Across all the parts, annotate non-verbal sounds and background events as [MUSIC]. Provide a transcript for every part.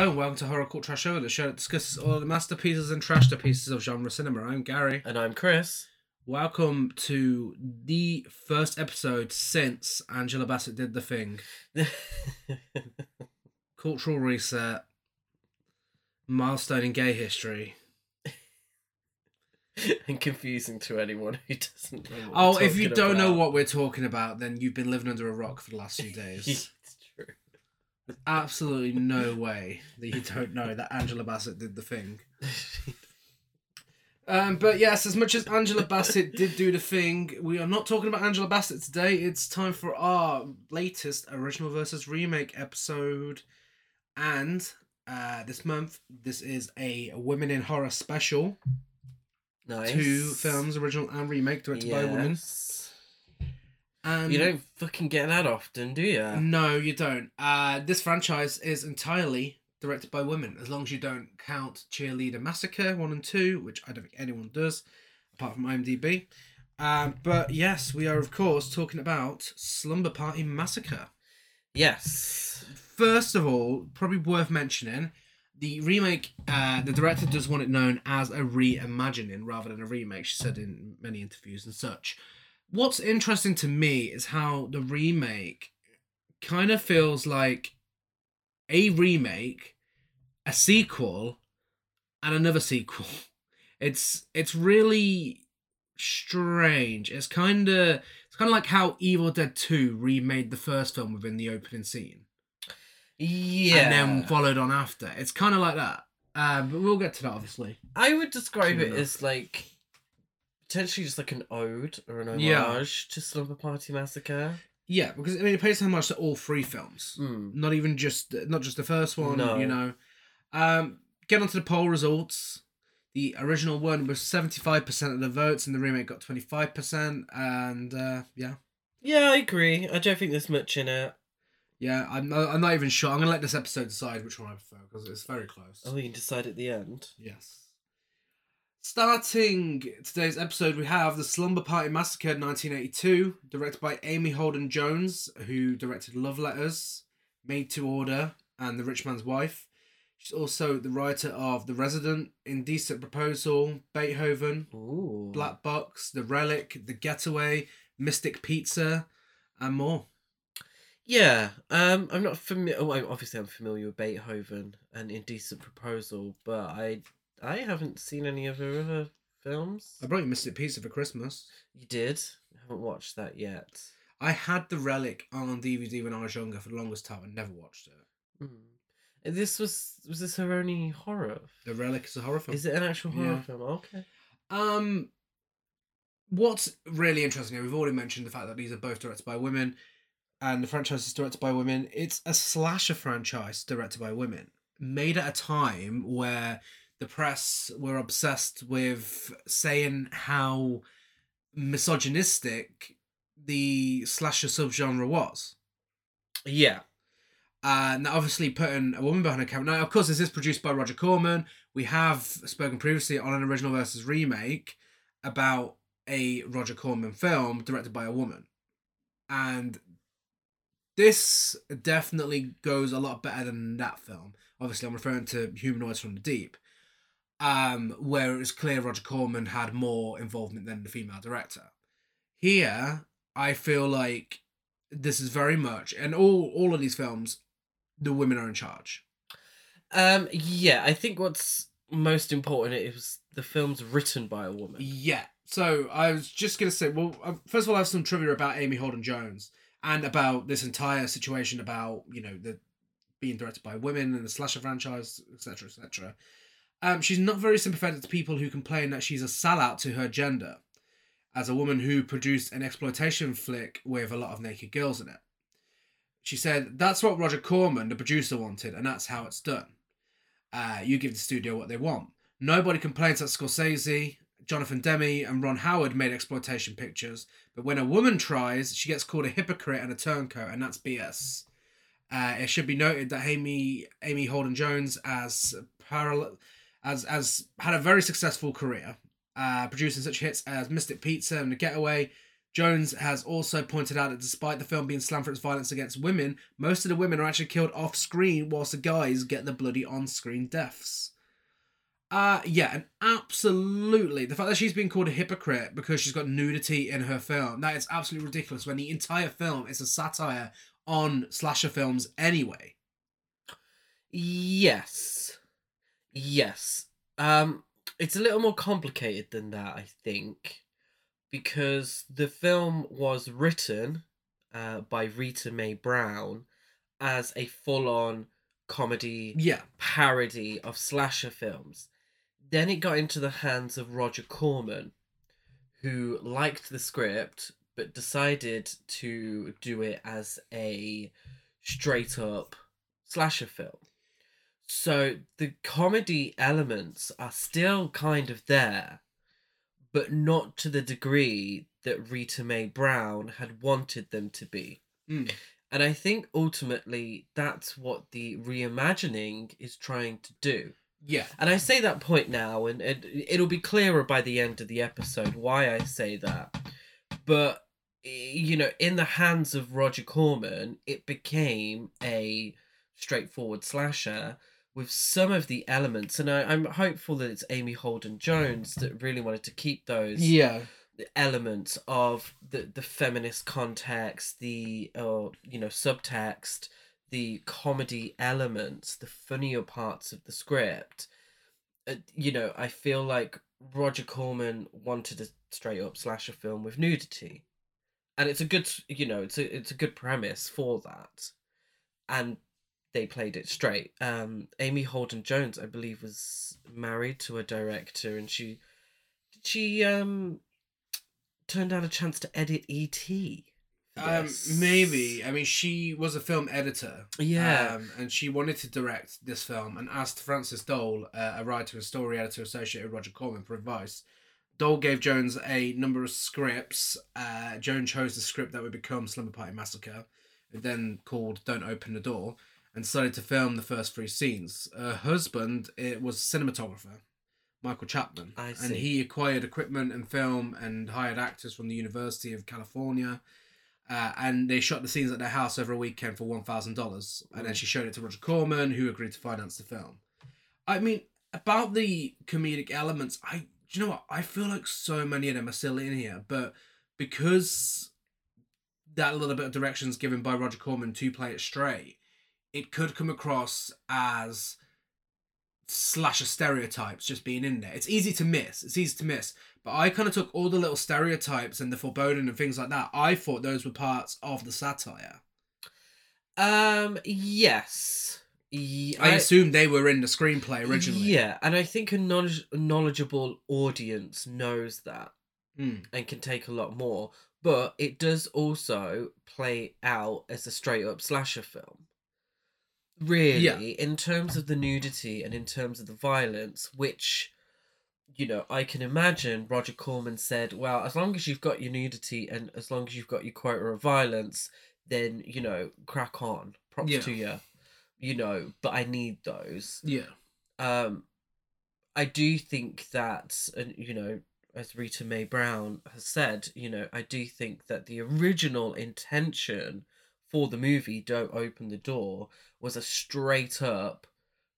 Hello and welcome to Horror Cult Trash Show, the show that discusses all the masterpieces and trash pieces of genre cinema. I'm Gary. And I'm Chris. Welcome to the first episode since Angela Bassett did the thing. [LAUGHS] Cultural reset, milestone in gay history. and confusing to anyone who doesn't know. What Oh, if you don't know what we're talking about, then you've been living under a rock for the last few days. [LAUGHS] Absolutely no way that you don't know that Angela Bassett did the thing. [LAUGHS] Um, but yes, as much as Angela Bassett did do the thing, we are not talking about Angela Bassett today. It's time for our latest original versus remake episode. And uh, this month, this is a Women in Horror special. nice. Two films, original and remake, directed by women. And You don't fucking get that often, do you? No, you don't. Uh, this franchise is entirely directed by women, as long as you don't count Cheerleader Massacre 1 and 2, which I don't think anyone does, apart from IMDb. Um, but yes, we are, of course, talking about Slumber Party Massacre. Yes. First of all, probably worth mentioning, the remake, uh, the director does want it known as a reimagining rather than a remake, she said in many interviews and such. What's interesting to me is how the remake kind of feels like a remake, a sequel, and another sequel. [LAUGHS] It's it's really strange. It's kind of it's kind of like how Evil Dead 2 remade the first film within the opening scene Yeah. and then followed on after. It's kind of like that. Uh, but we'll get to that, obviously. I would describe Soon it enough. as like potentially just like an ode or an homage Yeah. to Slumber Party Massacre. Yeah, because I mean, it pays so much to all three films, Mm. not even just not just the first one. No. You know, um, get onto the poll results. The original one was seventy five percent of the votes, and the remake got twenty five percent. And uh, yeah, Yeah, I agree. I don't think there's much in it. yeah, I'm not, I'm not even sure. I'm gonna let this episode decide which one I prefer because it's very close. Oh, we can decide at the end. Yes. Starting today's episode, we have The Slumber Party Massacre 1982, directed by Amy Holden Jones, who directed Love Letters, Made to Order, and The Rich Man's Wife. She's also the writer of The Resident, Indecent Proposal, Beethoven, Ooh. Black Box, The Relic, The Getaway, Mystic Pizza, and more. Yeah, um, I'm not familiar. Oh, obviously I'm familiar with Beethoven and Indecent Proposal, but I I haven't seen any of her other films. I brought you Mystic Pizza for Christmas. You did? I haven't watched that yet. I had The Relic on DVD when I was younger for the longest time and never watched it. And This was was this her only horror? The Relic is a horror film. Is it an actual horror Yeah. film? Okay. Um, what's really interesting here, we've already mentioned the fact that these are both directed by women, and the franchise is directed by women. It's a slasher franchise directed by women, made at a time where the press were obsessed with saying how misogynistic the slasher subgenre was. Yeah. and obviously putting a woman behind a camera. Now, of course, this is produced by Roger Corman. We have spoken previously on an original versus remake about a Roger Corman film directed by a woman, and this definitely goes a lot better than that film. Obviously, I'm referring to Humanoids from the Deep, um, where it was clear Roger Corman had more involvement than the female director. Here, I feel like this is very much, and all all of these films, the women are in charge. Um. Yeah, I think what's most important is the film's written by a woman. Yeah. So I was just gonna say, well, uh, first of all, I have some trivia about Amy Holden Jones and about this entire situation about you know the being directed by women and the slasher franchise, etc., etc. Um, she's not very sympathetic to people who complain that she's a sellout to her gender, as a woman who produced an exploitation flick with a lot of naked girls in it. She said that's what Roger Corman, the producer, wanted, and that's how it's done. Uh, you give the studio what they want. Nobody complains that Scorsese, Jonathan Demme, and Ron Howard made exploitation pictures, but when a woman tries, she gets called a hypocrite and a turncoat, and that's BS. Uh, it should be noted that Amy Amy Holden Jones as parallel as as had a very successful career, uh, producing such hits as Mystic Pizza and The Getaway. Jones has also pointed out that despite the film being slammed for its violence against women, most of the women are actually killed off screen, whilst the guys get the bloody on screen deaths. Uh, yeah, and absolutely. The fact that she's being called a hypocrite because she's got nudity in her film, that is absolutely ridiculous when the entire film is a satire on slasher films anyway. Yes. Yes. Um it's a little more complicated than that, I think, because the film was written uh, by Rita Mae Brown as a full-on comedy Yeah. parody of slasher films. Then it got into the hands of Roger Corman, who liked the script but decided to do it as a straight up slasher film. So the comedy elements are still kind of there, but not to the degree that Rita Mae Brown had wanted them to be. Mm. And I think ultimately that's what the reimagining is trying to do. Yeah. And I say that point now, and it, it'll be clearer by the end of the episode why I say that. But, you know, in the hands of Roger Corman, it became a straightforward slasher with some of the elements. And I, I'm hopeful that it's Amy Holden Jones that really wanted to keep those Yeah. elements of the the feminist context, the uh, you know subtext, the comedy elements, the funnier parts of the script. Uh, you know, I feel like Roger Corman wanted a straight up slasher film with nudity, and it's a good you know it's a it's a good premise for that, and they played it straight. Um, Amy Holden Jones, I believe, was married to a director, and she did she um turned down a chance to edit E E.T. for Um, maybe. I mean, she was a film editor. Yeah. Um, and she wanted to direct this film and asked Frances Doel, uh, a writer and story editor associated with Roger Corman, for advice. Doel gave Jones a number of scripts. Uh, Jones chose the script that would become Slumber Party Massacre, then called Don't Open the Door, and started to film the first three scenes. Her husband it was a cinematographer, Michael Chapman. I And he acquired equipment and film and hired actors from the University of California. Uh, and they shot the scenes at their house over a weekend for one thousand dollars, and then she showed it to Roger Corman, who agreed to finance the film. I mean, about the comedic elements, I do you know what? I feel like so many of them are still in here, but because that little bit of directions given by Roger Corman to play it straight, it could come across as slasher stereotypes just being in there. It's easy to miss. It's easy to miss. But I kind of took all the little stereotypes and the foreboding and things like that. I thought those were parts of the satire. Um. Yes. Ye- I, assumed they were in the screenplay originally. Yeah, and I think a knowledge- knowledgeable audience knows that Mm. and can take a lot more. But it does also play out as a straight up slasher film. Really, in terms of the nudity and in terms of the violence, which, you know, I can imagine Roger Corman said, well, as long as you've got your nudity and as long as you've got your quota of violence, then, you know, crack on. Props Yeah. to you. You know, but I need those Yeah. um i do think that and you know as rita mae brown has said you know i do think that the original intention for the movie don't open the door was a straight up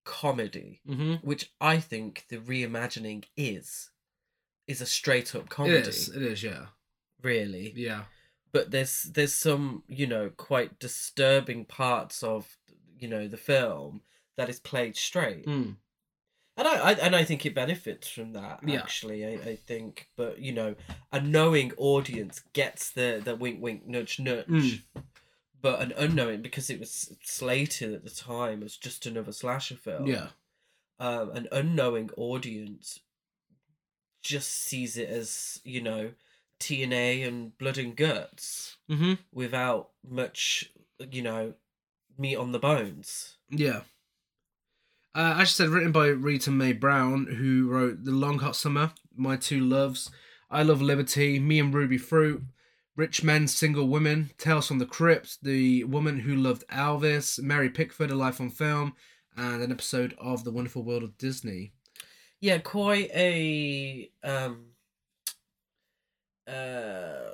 comedy Mm-hmm. which i think the reimagining is is a straight up comedy is. It is. Yeah. really Yeah. but there's there's some you know quite disturbing parts of you know the film that is played straight Mm. and I, I and I think it benefits from that Yeah. actually I, I think but you know a knowing audience gets the the wink wink nudge nudge Mm. But an unknowing because it was slated at the time as just another slasher film Yeah. um an unknowing audience just sees it as you know TNA and blood and guts Mm-hmm. without much you know meat on the bones Yeah. Uh, as I said, written by Rita Mae Brown, who wrote The Long Hot Summer, My Two Loves, I Love Liberty, Me and Ruby Fruit, Rich Men, Single Women, Tales from the Crypt, The Woman Who Loved Elvis, Mary Pickford, A Life on Film, and an episode of The Wonderful World of Disney. yeah quite a um uh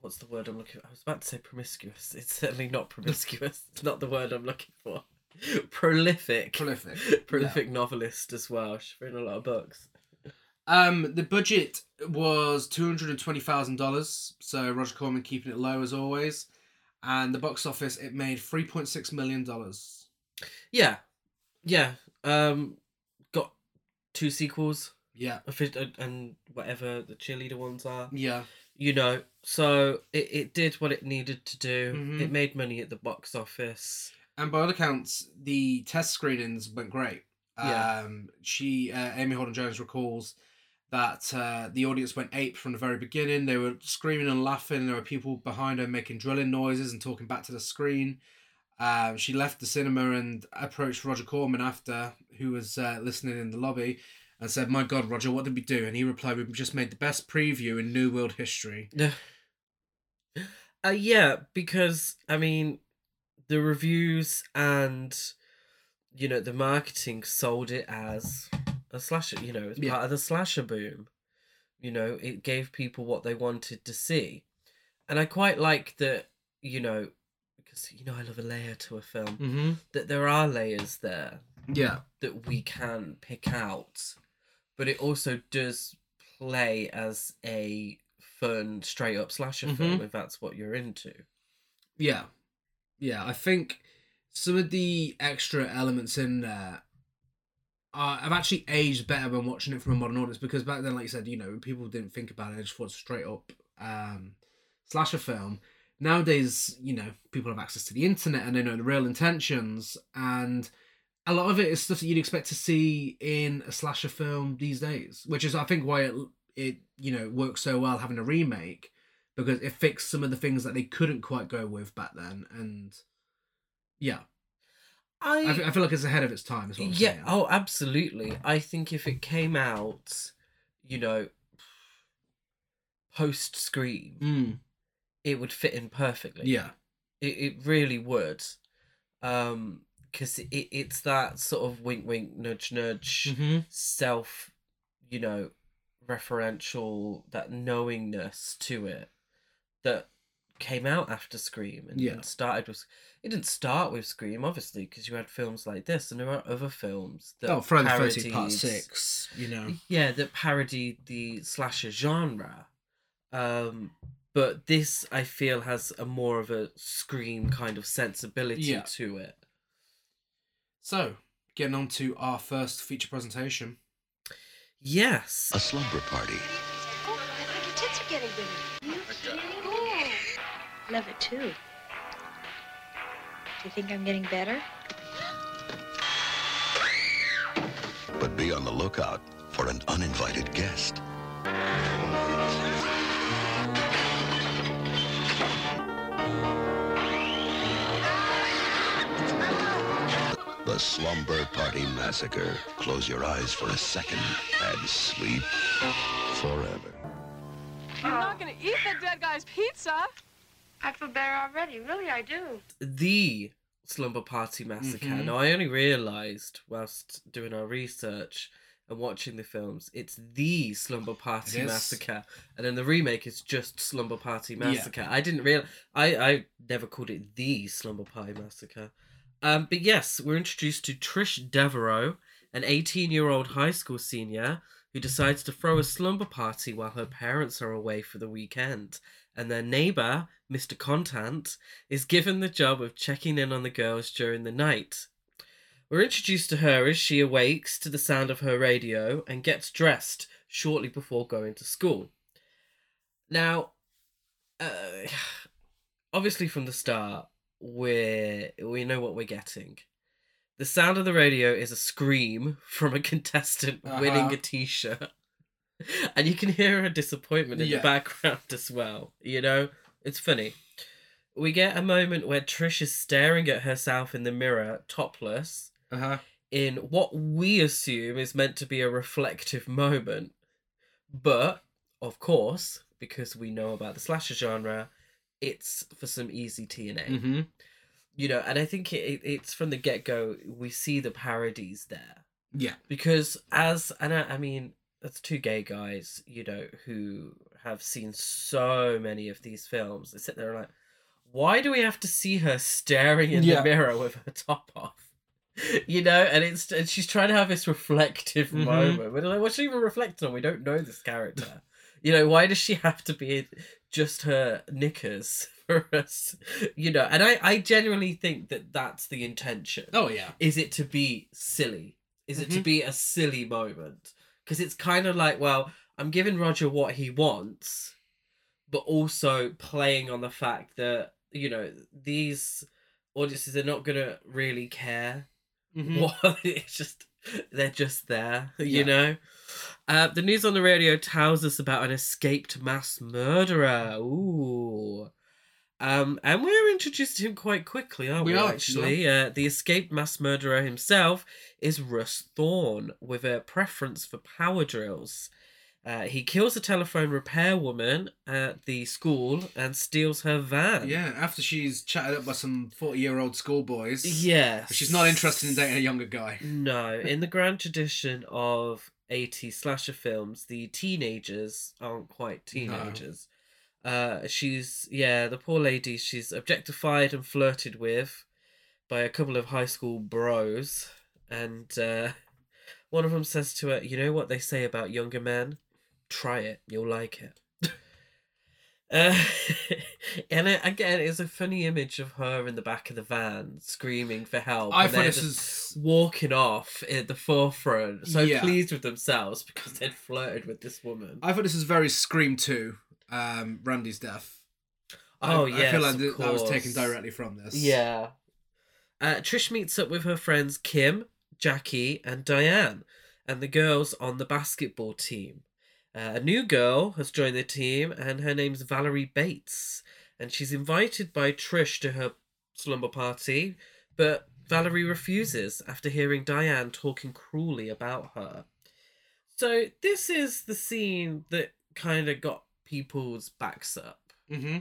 what's the word I'm looking for? I was about to say promiscuous. [LAUGHS] It's certainly not promiscuous. it's not the word I'm looking for. [LAUGHS] Prolific. Prolific. [LAUGHS] Prolific novelist as well. She's written a lot of books. Um, the budget was two hundred and twenty thousand dollars. So Roger Corman keeping it low as always, and the box office it made three point six million dollars. Yeah. Yeah. Um got two sequels Yeah, and whatever the cheerleader ones are. yeah, You know, so it, it did what it needed to do. Mhm. It made money at the box office. and by all accounts, the test screenings went great. Yeah. Um, she, uh, Amy Holden Jones, recalls that uh, the audience went ape from the very beginning. They were screaming and laughing. There were people behind her making drilling noises and talking back to the screen. Um, she left the cinema and approached Roger Corman after, who was uh, listening in the lobby, and said, "My God, Roger, what did we do?" And he replied, "We just made the best preview in New World history." Yeah. [LAUGHS] Uh, yeah, because I mean, the reviews and you know the marketing sold it as a slasher. You know, it's Yeah. part of the slasher boom. You know, it gave people what they wanted to see, and I quite like that. You know, because you know I love a layer to a film. Mm-hmm. That there are layers there Yeah. that we can pick out, but it also does play as a fun, straight up slasher film if that's what you're into. Yeah. Yeah, I think some of the extra elements in there are, have actually aged better when watching it from a modern audience because back then, like you said, you know, people didn't think about it, they just thought straight up um, slasher film. Nowadays, you know, people have access to the internet and they know the real intentions, and a lot of it is stuff that you'd expect to see in a slasher film these days, which is, I think, why it, it you know, works so well having a remake because it fixed some of the things that they couldn't quite go with back then, and yeah, I, I, fe- I feel like it's ahead of its time. What I'm yeah, saying. oh, absolutely. I think if it came out, you know, post Scream, Mm, it would fit in perfectly. yeah, it, it really would, um, because it, it's that sort of wink, wink, nudge, nudge. mm-hmm. self, you know, referential, that knowingness to it that came out after Scream and, Yeah. and started with. It didn't start with Scream, obviously, because you had films like this, and there are other films that Oh, Friday the Thirteenth Part Six. You know, Yeah, that parodied the slasher genre. Um, but this, I feel, has a more of a Scream kind of sensibility Yeah. to it. so getting on to our first feature presentation. Yes. A slumber party. Oh, I think your tits are getting bigger. Oh, love it too. Do you think I'm getting better? But be on the lookout for an uninvited guest. The Slumber Party Massacre. Close your eyes for a second and sleep forever. I'm not gonna eat the dead guy's pizza. I feel better already. Really, I do. the Slumber Party Massacre. Mhm. Now, I only realised whilst doing our research and watching the films, it's the Slumber Party It is. Massacre, and then the remake is just Slumber Party Yeah. Massacre. I didn't real I I never called it the Slumber Party Massacre. Um, but yes, we're introduced to Trish Devereaux, an 18-year-old high school senior who decides to throw a slumber party while her parents are away for the weekend. And their neighbour, Mr. Contant, is given the job of checking in on the girls during the night. We're introduced to her as she awakes to the sound of her radio and gets dressed shortly before going to school. Now, uh, obviously from the start, we we know what we're getting. The sound of the radio is a scream from a contestant winning Uh-huh. a t-shirt. And you can hear her disappointment in Yeah. the background as well. You know, it's funny. We get a moment where Trish is staring at herself in the mirror, topless, Uh huh. in what we assume is meant to be a reflective moment. But, of course, because we know about the slasher genre, it's for some easy TNA. Mm-hmm. You know, and I think it, it, it's from the get go, we see the parodies there. Yeah. Because, as, and I, I mean, as two gay guys, you know, who have seen so many of these films, they sit there and like, why do we have to see her staring in Yeah. the mirror with her top off? [LAUGHS] You know, and it's and she's trying to have this reflective Mhm. moment. We're like, what's she even reflecting on? We don't know this character. you know, why does she have to be in just her knickers [LAUGHS] for us? You know, and I I genuinely think that that's the intention Oh yeah. is it to be silly? Is it to Mhm. be a silly moment? Because it's kind of like, well, I'm giving Roger what he wants, but also playing on the fact that, you know, these audiences are not to really care. Mhm. [LAUGHS] What it's just they're just there, you Yeah. know. Uh, the news on the radio tells us about an escaped mass murderer. Ooh. Um, and we're introduced to him quite quickly, aren't we? We are, actually, uh, the escaped mass murderer himself is Russ Thorne, with a preference for power drills. Uh, he kills a telephone repair woman at the school and steals her van. Yeah, after she's chatted up by some forty-year-old schoolboys. Yes. She's not interested in dating a younger guy. No, in the grand tradition of 80 slasher films, the teenagers aren't quite teenagers. Uh, she's, yeah, the poor lady, she's objectified and flirted with by a couple of high school bros. And uh, one of them says to her, You know what they say about younger men? Try it, you'll like it. [LAUGHS] Uh, [LAUGHS] and it, again, it's a funny image of her in the back of the van screaming for help. I and thought they're this just is walking off at the forefront, so Yeah. pleased with themselves because they'd flirted with this woman. I thought this was very Scream 2, um, Randy's death. I- Oh, I, feel yes, like th- that was taken directly from this. Yeah. Uh, Trish meets up with her friends Kim, Jackie, and Diane, and the girls on the basketball team. Uh, a new girl has joined the team, and her name's Valerie Bates. And she's invited by Trish to her slumber party, but Valerie refuses after hearing Diane talking cruelly about her. So, this is the scene that kind of got people's backs up. Mm-hmm.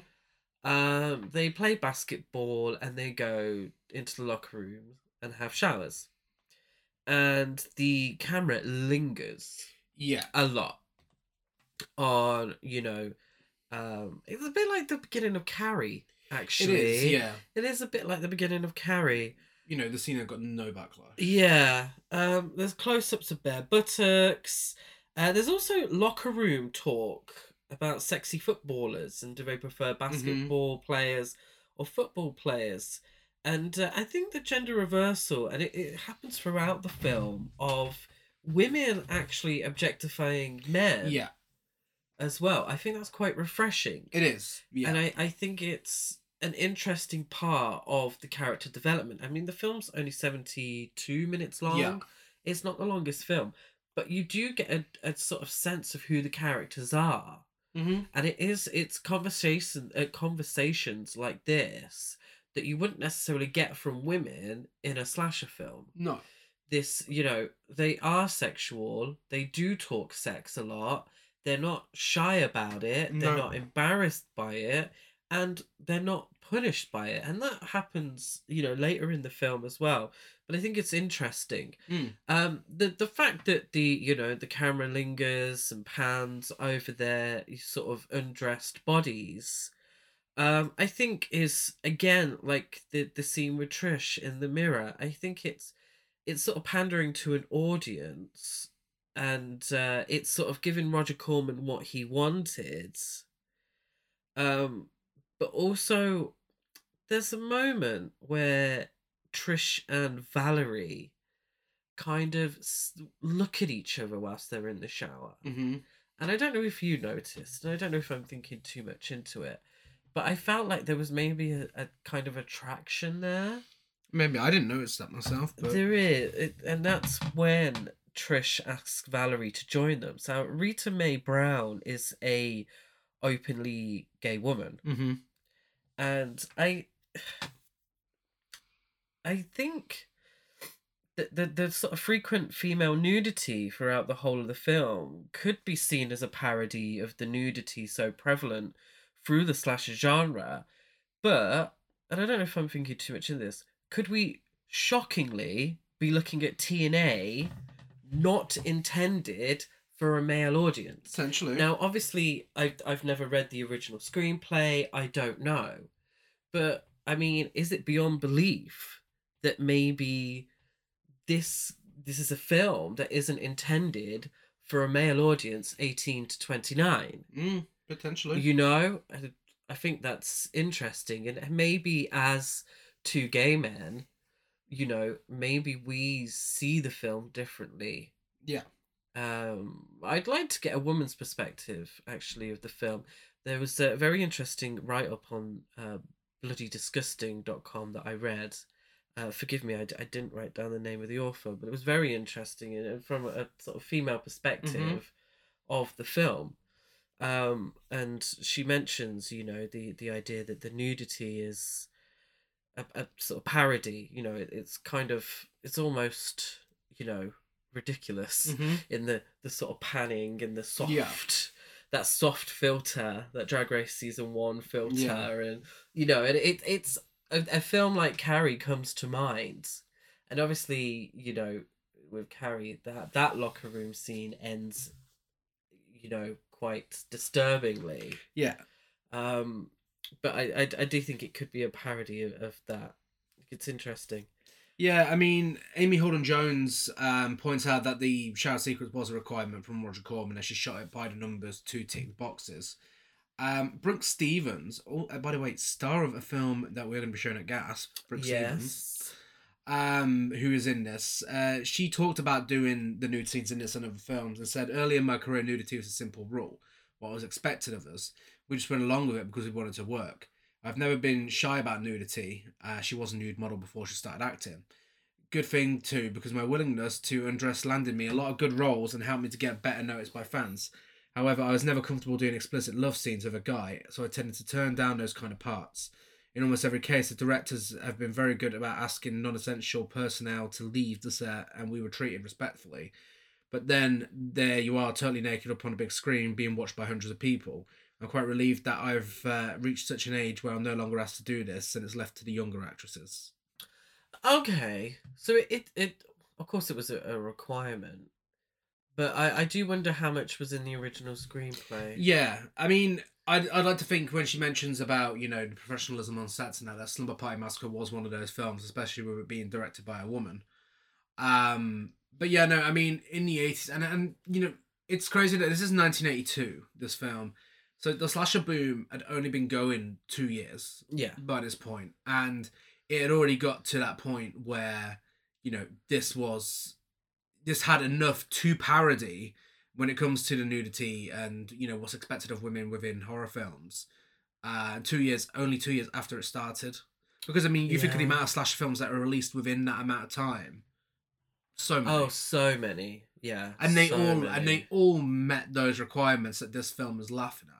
Um, they play basketball and they go into the locker room and have showers. And the camera lingers Yeah. a lot on, you know, um, it's a bit like the beginning of Carrie, actually. is, yeah. It is a bit like the beginning of Carrie. You know, the scene that got no backlash. Yeah. Um, there's close ups of bare buttocks. Uh, there's also locker room talk about sexy footballers and do they prefer basketball players or football players. And uh, I think the gender reversal, and it, it happens throughout the film, of women actually objectifying men Yeah, as well. I think that's quite refreshing. it is. Yeah. And I, I think it's an interesting part of the character development. I mean, the film's only 72 minutes long. Yeah. It's not the longest film, but you do get a, a sort of sense of who the characters are. Mm-hmm. And it is it's conversation uh, conversations like this that you wouldn't necessarily get from women in a slasher film No. this you know they are sexual they do talk sex a lot they're not shy about it they're not embarrassed by it and they're not punished by it and that happens you know later in the film as well but i think it's interesting Mm. um the the fact that the you know the camera lingers and pans over their sort of undressed bodies um i think is again like the the scene with trish in the mirror i think it's it's sort of pandering to an audience and uh, it's sort of giving Roger Corman what he wanted. Um, but also, there's a moment where Trish and Valerie kind of look at each other whilst they're in the shower. Mm-hmm. And I don't know if you noticed, and I don't know if I'm thinking too much into it, but I felt like there was maybe a, a kind of attraction there. Maybe I didn't notice that myself, but There is, it, and that's when Trish asks Valerie to join them. So Rita Mae Brown is a openly gay woman, mm-hmm. And I, [SIGHS] I think that the the sort of frequent female nudity throughout the whole of the film could be seen as a parody of the nudity so prevalent through the slasher genre, but and I don't know if I'm thinking too much in this. Could we shockingly be looking at TNA not intended for a male audience. Essentially. Now, obviously, I've I've never read the original screenplay. I don't know, but I mean, is it beyond belief that maybe this this is a film that isn't intended for a male audience, eighteen to twenty nine? Mm, potentially. You know, I, I think that's interesting, and maybe as two gay men, you know, maybe we see the film differently yeah. Um, I'd like to get a woman's perspective actually of the film. There was a very interesting write up on uh, bloodydisgusting.com that I read. Uh, forgive me, I, I didn't write down the name of the author, but it was very interesting and and from a sort of female perspective of the film. Um, and she mentions, you know, the, the idea that the nudity is a, a sort of parody. You know, it, it's kind of, it's almost, you know, ridiculous Mhm. in the the sort of panning and the soft Yeah. that soft filter that drag race season one filter Yeah. and you know and it it's a, a film like carrie comes to mind and obviously you know with carrie that that locker room scene ends you know quite disturbingly Yeah. um but i i, I do think it could be a parody of, of that it's interesting Yeah, I mean, Amy Holden Jones um, points out that the shower sequence was a requirement from Roger Corman as she shot it by the numbers to tick the boxes. Um, Brooke Stevens, oh, uh, by the way, star of a film that we're going to be showing at Gasp, Brooke Stevens, um, who is in this, uh, she talked about doing the nude scenes in this and other films and said, early in my career, nudity was a simple rule. What was expected of us. We just went along with it because we wanted to work. I've never been shy about nudity. Uh, she was a nude model before she started acting. Good thing too, because my willingness to undress landed me a lot of good roles and helped me to get better noticed by fans. However, I was never comfortable doing explicit love scenes with a guy, so I tended to turn down those kind of parts. In almost every case, the directors have been very good about asking non essential personnel to leave the set, and we were treated respectfully. But then there you are, totally naked up on a big screen, being watched by hundreds of people. I'm quite relieved that I've uh, reached such an age where I'm no longer asked to do this, and it's left to the younger actresses. Okay, so it it, it of course it was a, a requirement, but I I do wonder how much was in the original screenplay. Yeah, I mean, I'd, I'd like to think when she mentions about, you know, the professionalism on sets and that, that Slumber Party Massacre was one of those films, especially with it being directed by a woman. Um, but yeah, no, I mean, in the 80s, and, and you know, it's crazy that this is 1982, this film. So the slasher boom had only been going two years Yeah, by this point, and it had already got to that point where, you know, this was, this had enough to parody when it comes to the nudity and you know what's expected of women within horror films. Uh, two years, only two years after it started, because I mean, you think of the amount of slasher films that are released within that amount of time. So many. Oh, so many. Yeah. and they so all many. and they all met those requirements that this film is laughing at.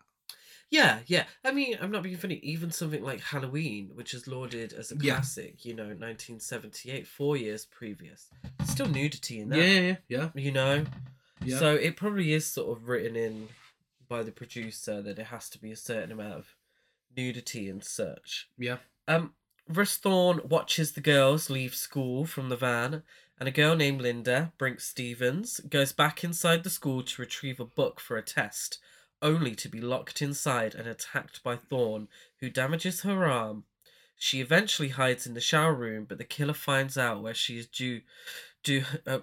Yeah, yeah. I mean, I'm not being funny. Even something like Halloween, which is lauded as a Yeah. classic, you know, 1978, four years previous, still nudity in that. yeah, yeah, You know. yeah. So it probably is sort of written in by the producer that it has to be a certain amount of nudity and such. yeah. Um, Russ Thorne watches the girls leave school from the van, and a girl named Linda, Brinke Stevens, goes back inside the school to retrieve a book for a test, only to be locked inside and attacked by Thorn, who damages her arm. She eventually hides in the shower room, but the killer finds out where she is due, due, uh,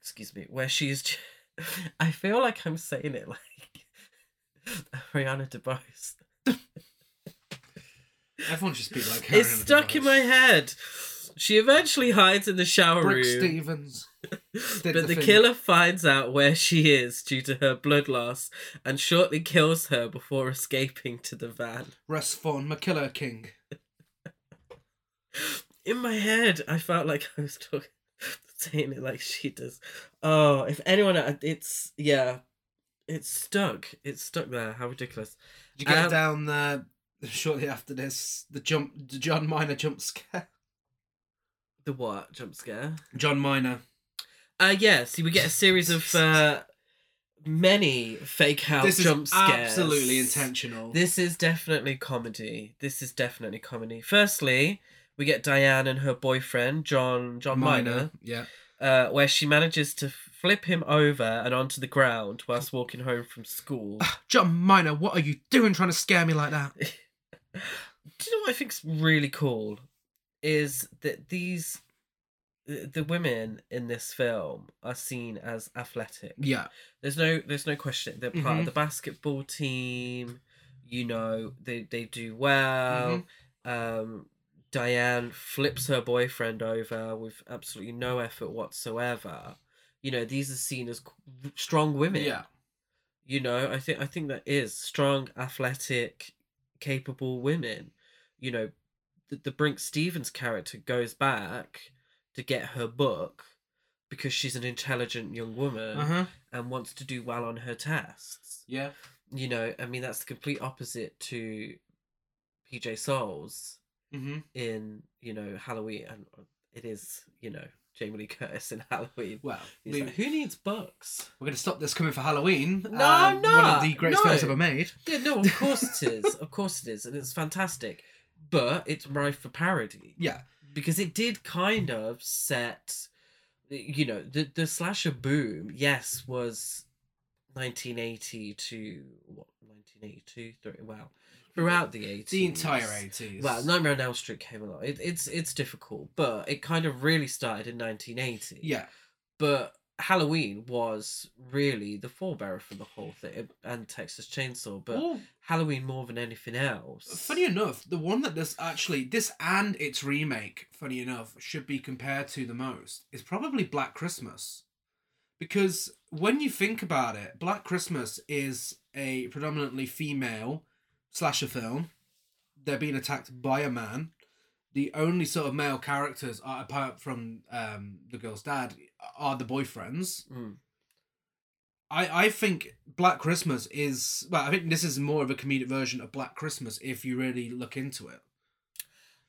excuse me, where she is. Due, [LAUGHS] I feel like I'm saying it like [LAUGHS] Ariana DeBose. [LAUGHS] Everyone should speak like It's Ariana stuck in my head. She eventually hides in the shower Brooke room, Stevens. [LAUGHS] but the, thing. killer finds out where she is due to her blood loss and shortly kills her before escaping to the van. Russ Thorne, McKiller King. [GASPS] In my head, I felt like I was talking, [LAUGHS] saying it like she does. Oh, if anyone, it's yeah, it's stuck. It's stuck there. How ridiculous. Did you get Um, down there shortly after this? The jump, the John Minor jump scare. The what jump scare? John Minor. Uh yeah, see we get a series of uh many fake out this is jump scares. absolutely intentional. This is definitely comedy. This is definitely comedy. Firstly, we get Diane and her boyfriend, John John Minor, yeah. uh, where she manages to flip him over and onto the ground whilst walking home from school. John Minor, what are you doing trying to scare me like that? [LAUGHS] Do you know what I think's really cool? Is that these the women in this film are seen as athletic. Yeah. There's no there's no question. They're part Mhm. of the basketball team. You know, they they do well. Mm-hmm. Um Diane flips her boyfriend over with absolutely no effort whatsoever. You know, these are seen as strong women. Yeah. You know, I think I think that is strong, athletic, capable women. You know, the, the Brinke Stevens character goes back to get her book because she's an intelligent young woman Uh huh. and wants to do well on her tests. Yeah. You know, I mean that's the complete opposite to PJ Soles Mm-hmm. in, you know, Halloween and it is, you know, Jamie Lee Curtis in [LAUGHS] Halloween. Well, we, like, who needs books? we're going to stop this coming for Halloween. No, um, no, One of the greatest films ever made. Yeah, no, of course it is. Of course it is, and it's fantastic. But it's rife for parody [LAUGHS] Yeah. Because it did kind of set, you know, the the slasher boom. Yes, was 1980 to what 1982. Three, well, throughout the 80s. The entire 80s. Well, Nightmare on Elm Street came along. It, it's it's difficult, but it kind of really started in 1980. Yeah. But Halloween was really the forebearer for the whole thing, and Texas Chainsaw. But Halloween more than anything else. funny enough, the one that does actually, this and its remake, funny enough, should be compared to the most is probably Black Christmas. Because when you think about it, Black Christmas is a predominantly female slasher film. They're being attacked by a man. The only sort of male characters, are, apart from um, the girl's dad, are the boyfriends. Mm. I, I think Black Christmas is well. I think this is more of a comedic version of Black Christmas if you really look into it.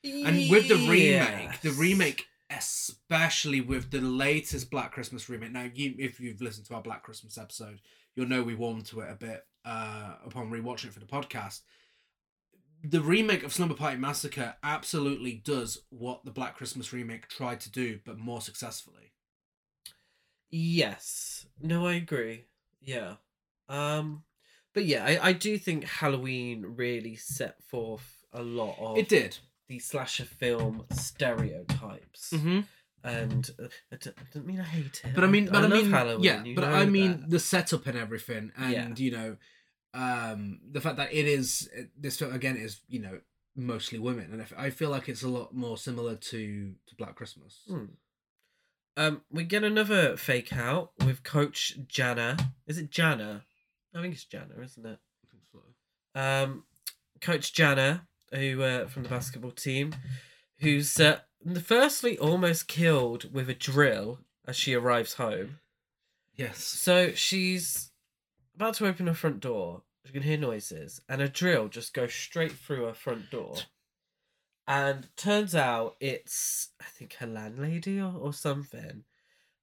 And with the remake, the remake, especially with the latest Black Christmas remake. Now, you, if you've listened to our Black Christmas episode, you'll know we warmed to it a bit uh, upon rewatching it for the podcast. The remake of Slumber Party Massacre absolutely does what the Black Christmas remake tried to do, but more successfully. Yes. No, I agree. Yeah. Um, but yeah, I, I do think Halloween really set forth a lot of It did. the slasher film stereotypes. Mm-hmm. And uh, I don't, I don't mean I hate it. But I mean, but I, love mean, Halloween, yeah, but I mean that. the setup and everything, and Yeah. you know, um, the fact that it is this film again is you know mostly women, and i feel like it's a lot more similar to to Black Christmas. Hmm. Um, we get another fake out with Coach Jana. Is it Jana? I think it's Jana, isn't it? I think so. Um, Coach Jana, who uh, from the basketball team, who's uh, firstly almost killed with a drill as she arrives home. Yes. So she's about to open her front door. She can hear noises, and a drill just goes straight through her front door. And turns out it's, I think, her landlady or, or something.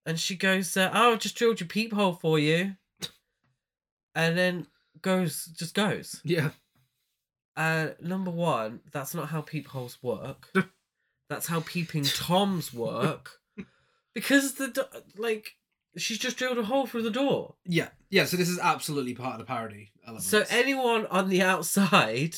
And she goes, uh, "Oh, I just drilled your peephole for you." And then goes, just goes. Yeah. Uh, number one, that's not how peepholes work. [LAUGHS] that's how peeping toms work. Because the like, she's just drilled a hole through the door. Yeah. Yeah. So this is absolutely part of the parody element. So anyone on the outside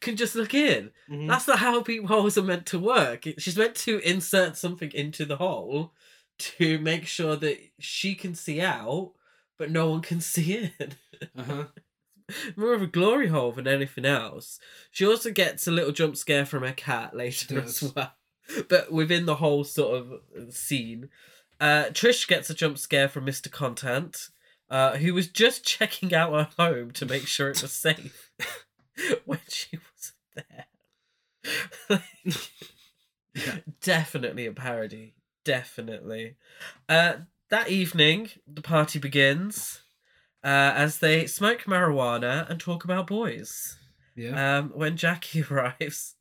can just look in. Mhm. That's not how peepholes are meant to work. She's meant to insert something into the hole to make sure that she can see out, but no one can [LAUGHS] see in. uh-huh. [LAUGHS] More of a glory hole than anything else. She also gets a little jump scare from her cat later as well. [LAUGHS] But within the whole sort of scene, uh, Trish gets a jump scare from Mr. Contant, uh, who was just [LAUGHS] checking out her home to make sure it was safe [LAUGHS] when she was there. Yeah. [LAUGHS] Definitely a parody. Definitely. Uh, that evening, the party begins uh, as they smoke marijuana and talk about boys. Yeah. Um, when Jackie arrives,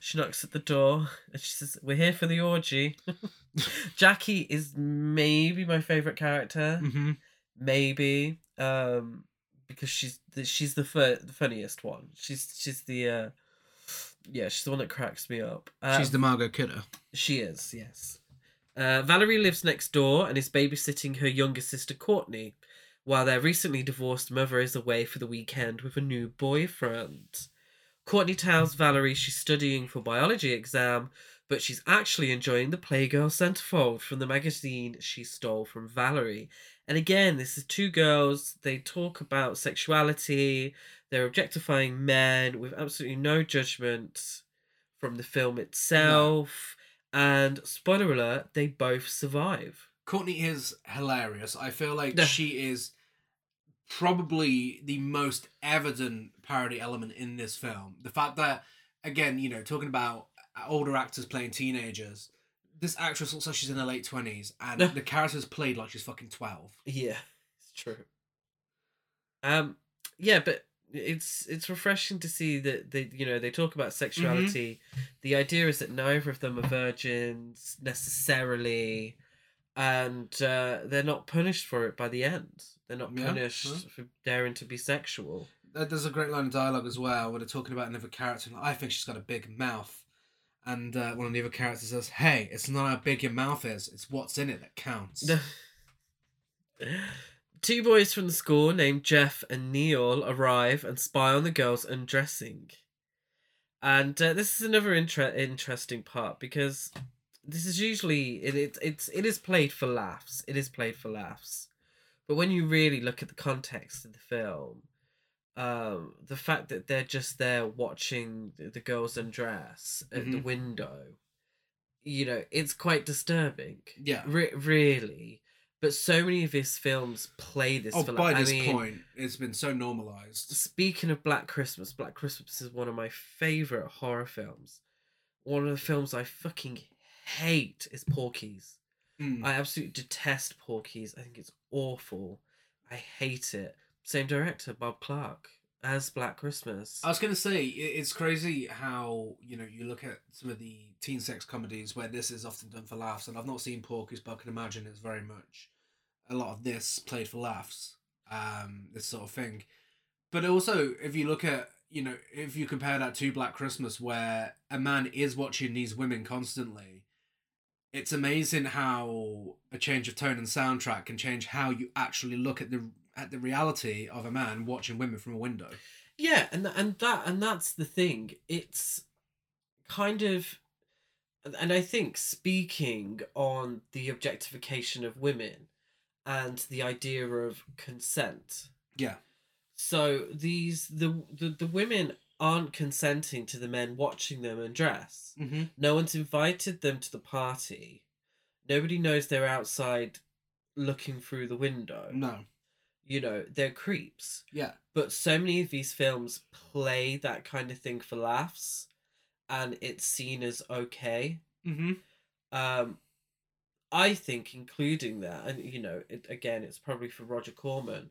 she knocks at the door and she says, "We're here for the orgy." [LAUGHS] Jackie is maybe my favorite character. mm-hmm. Maybe um, because she's the, she's the, fu- the funniest one. She's she's the uh, yeah she's the one that cracks me up. Uh, She's the Margot Kidder. she is, yes. Uh, Valerie lives next door and is babysitting her younger sister Courtney, while their recently divorced mother is away for the weekend with a new boyfriend. Courtney tells Valerie she's studying for biology exam, but she's actually enjoying the Playgirl centerfold from the magazine she stole from Valerie. And again, this is two girls. They talk about sexuality. They're objectifying men with absolutely no judgment from the film itself. And spoiler alert, they both survive. Courtney is hilarious. I feel like [LAUGHS] Yeah. she is probably the most evident parody element in this film. The fact that, again, you know, talking about older actors playing teenagers, this actress looks like she's in her late 20s, and [LAUGHS] the character's played like she's fucking 12. Yeah, [LAUGHS] it's true. Um, yeah, but it's it's refreshing to see that they you know they talk about sexuality. The idea is that neither of them are virgins necessarily, and uh, they're not punished for it by the end. They're not punished yeah. for daring to be sexual. There's a great line of dialogue as well where they're talking about another character. and I think she's got a big mouth. And uh, one of the other characters says, Hey, it's not how big your mouth is, it's what's in it that counts. [LAUGHS] Two boys from the school named Jeff and Neil arrive and spy on the girls undressing. And uh, this is another inter- interesting part because this is usually it, it it's it is played for laughs. It is played for laughs. But when you really look at the context of the film, um, the fact that they're just there watching the, the girls undress at the Mhm. window, you know, it's quite disturbing. Yeah. Re- really. But so many of his films play this. Oh, for, by like, this mean, point, it's been so normalized. Speaking of Black Christmas, Black Christmas is one of my favorite horror films. One of the films I fucking hate is Porky's. Mm. I absolutely detest Porky's. I think it's awful. I hate it. Same director, Bob Clark, as Black Christmas. I was gonna say it's crazy how you know you look at some of the teen sex comedies where this is often done for laughs, and I've not seen Porky's, but I can imagine it's very much a lot of this played for laughs, um, this sort of thing. But also, if you look at you know if you compare that to Black Christmas, where a man is watching these women constantly, it's amazing how a change of tone and soundtrack can change how you actually look at the at the reality of a man watching women from a window. Yeah, and and that and that's the thing. It's kind of and I think speaking on the objectification of women and the idea of consent. Yeah. So these the the, the women aren't consenting to the men watching them undress. Mm-hmm. No one's invited them to the party. Nobody knows they're outside looking through the window. No. You know, they're creeps Yeah. but so many of these films play that kind of thing for laughs and it's seen as okay Mm-hmm. um i think including that and you know it again it's probably for roger corman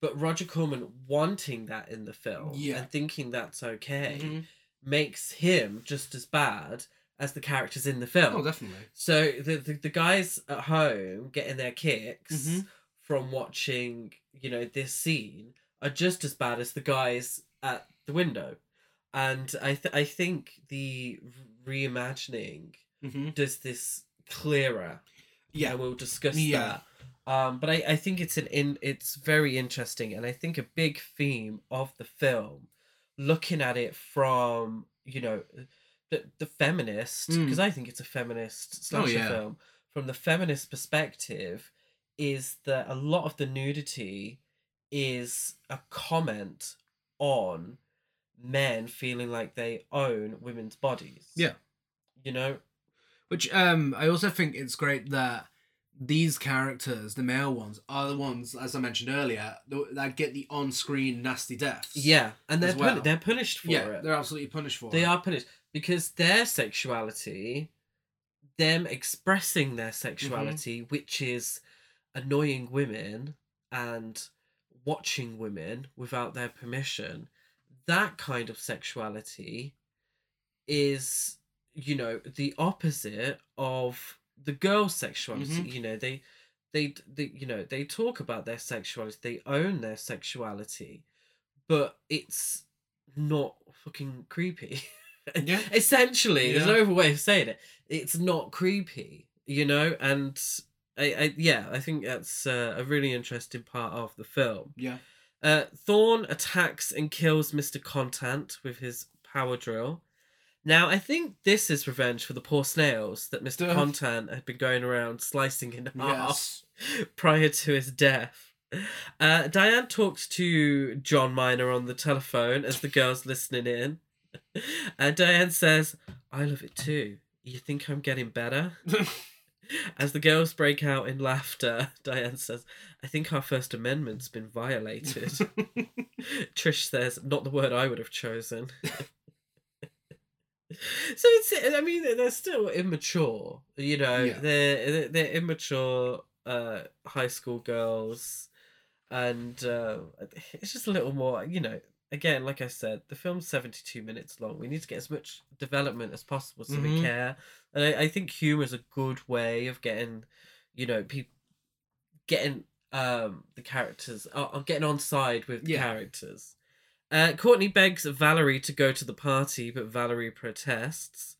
but roger corman wanting that in the film Yeah. and thinking that's okay Mhm. makes him just as bad as the characters in the film Oh, definitely. so the, the the guys at home getting their kicks Mhm. From watching, you know, this scene are just as bad as the guys at the window. And I th- I think the reimagining Mm-hmm. does this clearer. Yeah. And we'll discuss Yeah. that. Um, but I, I think it's an in it's very interesting and I think a big theme of the film, looking at it from, you know, the the feminist, Mm. because I think it's a feminist slasher yeah. film, from the feminist perspective, is that a lot of the nudity is a comment on men feeling like they own women's bodies. Yeah. You know? Which um, I also think it's great that these characters, the male ones, are the ones, as I mentioned earlier, that get the on-screen nasty deaths. Yeah. And they're well. puni- they're punished for yeah, it. they're absolutely punished for They it. They are punished because their sexuality, them expressing Mm-hmm. their sexuality, which is annoying women and watching women without their permission, that kind of sexuality is, you know, the opposite of the girl sexuality. Mhm. You know, they, they, they, you know, they talk about their sexuality, they own their sexuality, but it's not fucking creepy. [LAUGHS] Yeah. Essentially, there's no other way of saying it. It's not creepy. you know, and I, I yeah, I think that's uh, a really interesting part of the film. Yeah. Uh, Thorn attacks and kills Mr. Contant with his power drill. Now, I think this is revenge for the poor snails that Mr. Duh. Contant had been going around slicing in [LAUGHS] half Yes. [LAUGHS] prior to his death. Uh, Diane talks to John Miner on the telephone as the girl's listening in. [LAUGHS] And Diane says, I love it too. You think I'm getting better? [LAUGHS] As the girls break out in laughter, [LAUGHS] Diane says, I think our First Amendment's been violated. [LAUGHS] Trish says, not the word I would have chosen. so it's, I mean, they're still immature, you know, Yeah. they're, they're, they're immature uh, high school girls. And uh, it's just a little more, you know, again, like I said, the film's 72 minutes long. We need to get as much development as possible so we Mhm. care. And I, I think humor is a good way of getting, you know, people getting um the characters, uh, uh, getting on side with the Yeah. characters. Uh, Courtney begs Valerie to go to the party, but Valerie protests.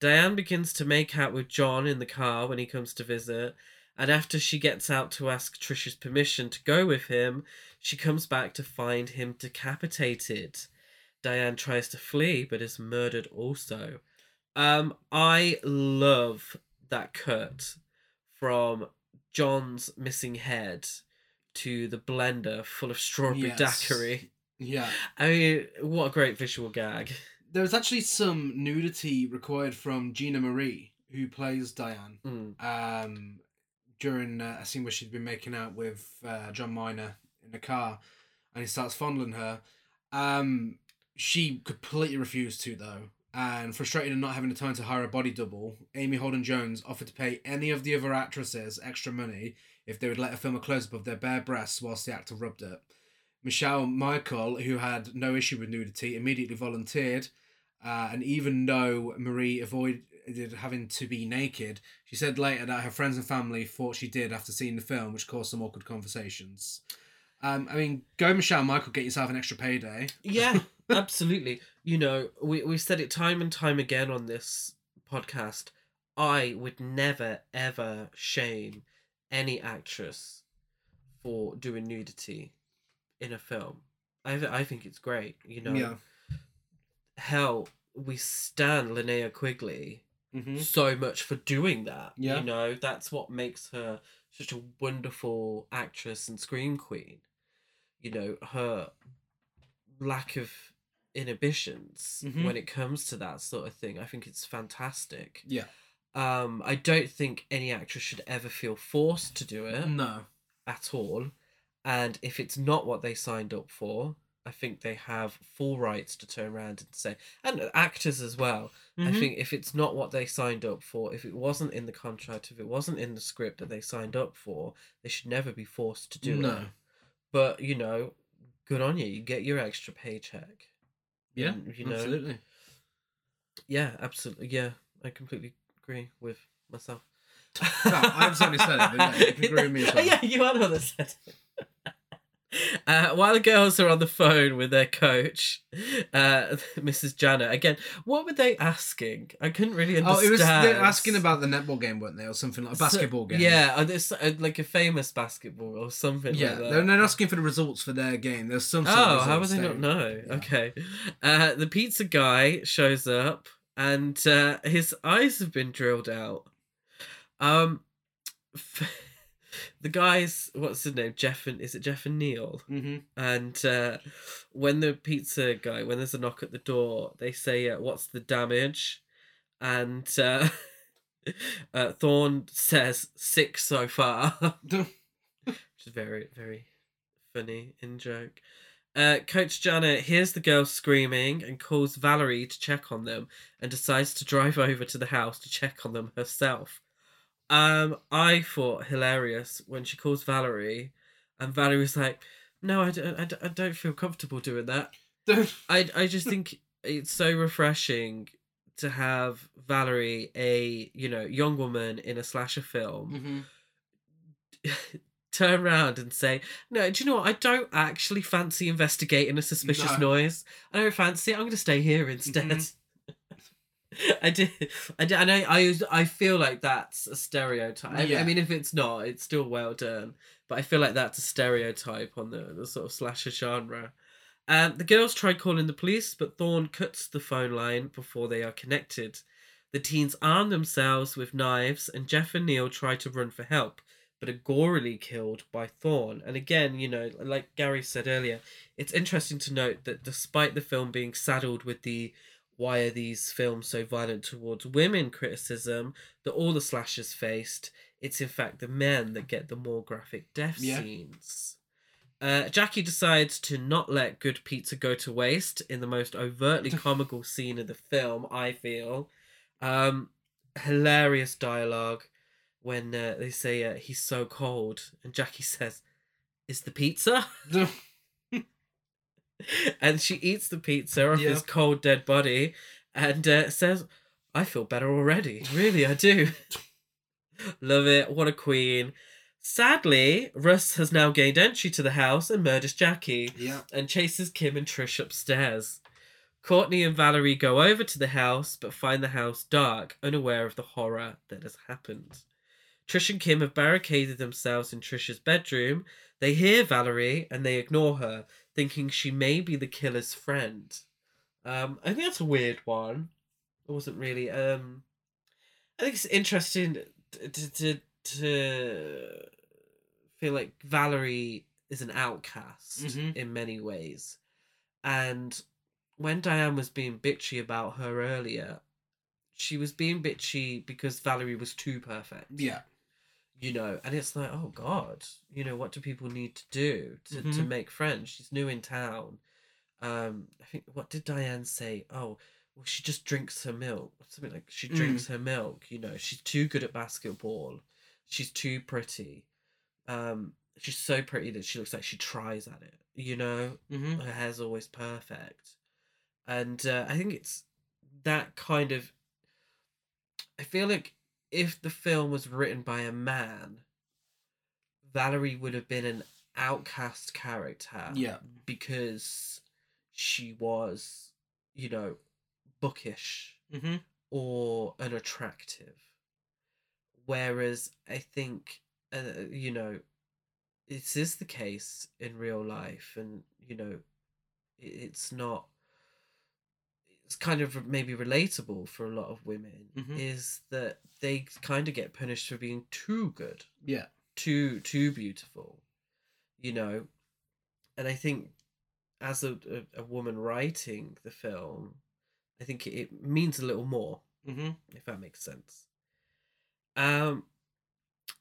Diane begins to make out with John in the car when he comes to visit, and after she gets out to ask Trisha's permission to go with him, she comes back to find him decapitated. Diane tries to flee, but is murdered also. Um, I love that cut from John's missing head to the blender full of strawberry Yes. daiquiri. yeah. I mean, what a great visual gag. There was actually some nudity required from Gina Mari, who plays Diane, Mm. um, during uh, a scene where she'd been making out with uh, John Miner in the car, and he starts fondling her. Um, she completely refused to though, and frustrated and not having the time to hire a body double, Amy Holden Jones offered to pay any of the other actresses extra money if they would let her film a close up of their bare breasts whilst the actor rubbed it. Michelle Michael, who had no issue with nudity, immediately volunteered, uh, and even though Mari avoided having to be naked, she said later that her friends and family thought she did after seeing the film, which caused some awkward conversations. Um, I mean, go Michelle Michael, get yourself an extra payday. Yeah, [LAUGHS] absolutely. You know, we we said it time and time again on this podcast. I would never ever shame any actress for doing nudity in a film. I th- I think it's great. You know, Yeah. hell, we stand Linnea Quigley Mm-hmm. so much for doing that. Yeah. You know, that's what makes her such a wonderful actress and scream queen. You know, her lack of inhibitions Mhm. when it comes to that sort of thing. I think it's fantastic. Yeah. Um, I don't think any actress should ever feel forced to do it No. at all. And if it's not what they signed up for, I think they have full rights to turn around and say, and actors as well. I Mhm. think if it's not what they signed up for, if it wasn't in the contract, if it wasn't in the script that they signed up for, they should never be forced to do No. it. But you know, good on you. You get your extra paycheck. Yeah. And, you know, absolutely. Yeah, absolutely. Yeah, I completely agree with myself. Well, I've certainly said it, but yeah, you can [LAUGHS] agree with me as well. Yeah, you are the one that said it. Uh, while the girls are on the phone with their coach, uh, [LAUGHS] Mrs. Janet, again, what were they asking? I couldn't really understand. Oh, it was they're asking about the netball game, weren't they, or something like a So- basketball game? Yeah, this, uh, like a famous basketball or something yeah. like that. They're, they're asking for the results for their game. There's some. sort of Oh, how would they not know? Yeah. Okay. Uh, the pizza guy shows up and uh, his eyes have been drilled out. Um, [LAUGHS] the guy's what's his name? Jeff and is it Jeff and Neil? Mm-hmm. And uh, when the pizza guy, when there's a knock at the door, they say, uh, "What's the damage?" And uh, [LAUGHS] uh, Thorn says, six so far." [LAUGHS] which is very very funny in joke. Uh, Coach Janet hears the girls screaming and calls Valerie to check on them, and decides to drive [LAUGHS] over to the house to check on them herself. Um, I thought hilarious when she calls Valerie, and Valerie was like, "No, I don't, I don't, I don't feel comfortable doing that." [LAUGHS] I I just think it's so refreshing to have Valerie, a you know young woman in a slasher film, mm-hmm. [LAUGHS] turn around and say, "No, do you know what? I don't actually fancy investigating a suspicious No. noise. I don't fancy it. I'm going to stay here instead." Mhm. [LAUGHS] I did. I did. I, I, I feel like that's a stereotype. I, I mean, if it's not, it's still well done. But I feel like that's a stereotype on the, the sort of slasher genre. Um, the girls try calling the police, but Thorn cuts the phone line before they are connected. The teens arm themselves with knives, and Jeff and Neil try to run for help, but are gorily killed by Thorn. And again, you know, like Gary said earlier, it's interesting to note that despite the film being saddled with the why are these films so violent towards women criticism that all the slashers faced, it's in fact the men that get the more graphic death Yeah. scenes. Uh, Jackie decides to not let good pizza go to waste in the most overtly [LAUGHS] comical scene of the film, I feel. Um, hilarious dialogue when uh, they say uh, he's so cold, and Jackie [LAUGHS] says, Is the pizza? [LAUGHS] and she eats the pizza off Yeah. his cold dead body and uh, says i feel better already. Really i do. [LAUGHS] Love it. What a queen. Sadly russ has now gained entry to the house and murders jackie yeah. and chases kim and trish upstairs. Courtney and valerie go over to the house but find the house dark unaware of the horror that has happened. Trish and kim have barricaded themselves in trish's bedroom. They hear valerie and they ignore her thinking she may be the killer's friend. Um, I think that's a weird one. It wasn't really. Um, I think it's interesting to, to to feel like Valerie is an outcast Mhm. in many ways, and when Diane was being bitchy about her earlier, she was being bitchy because Valerie was too perfect Yeah. You know and it's like oh god you know what do people need to do to, to Mhm. make friends? She's new in town. Um i think what did diane say? Oh well she just drinks her milk. Something like she Mm. drinks her milk you know she's too good at basketball. She's too pretty. Um she's so pretty that she looks like she tries at it you know? Mm-hmm. her hair's always perfect. And uh, i think it's that kind of i feel like if the film was written by a man valerie would have been an outcast character Yeah. because she was you know bookish Mm-hmm. or unattractive. Whereas I think, uh, you know, this is the case in real life, and you know, it's not. It's kind of maybe relatable for a lot of women. Mhm. Is that they kind of get punished for being too good, Yeah. too too beautiful, you know, and I think as a, a, a woman writing the film, I think it, it means a little more Mm-hmm. if that makes sense. Um,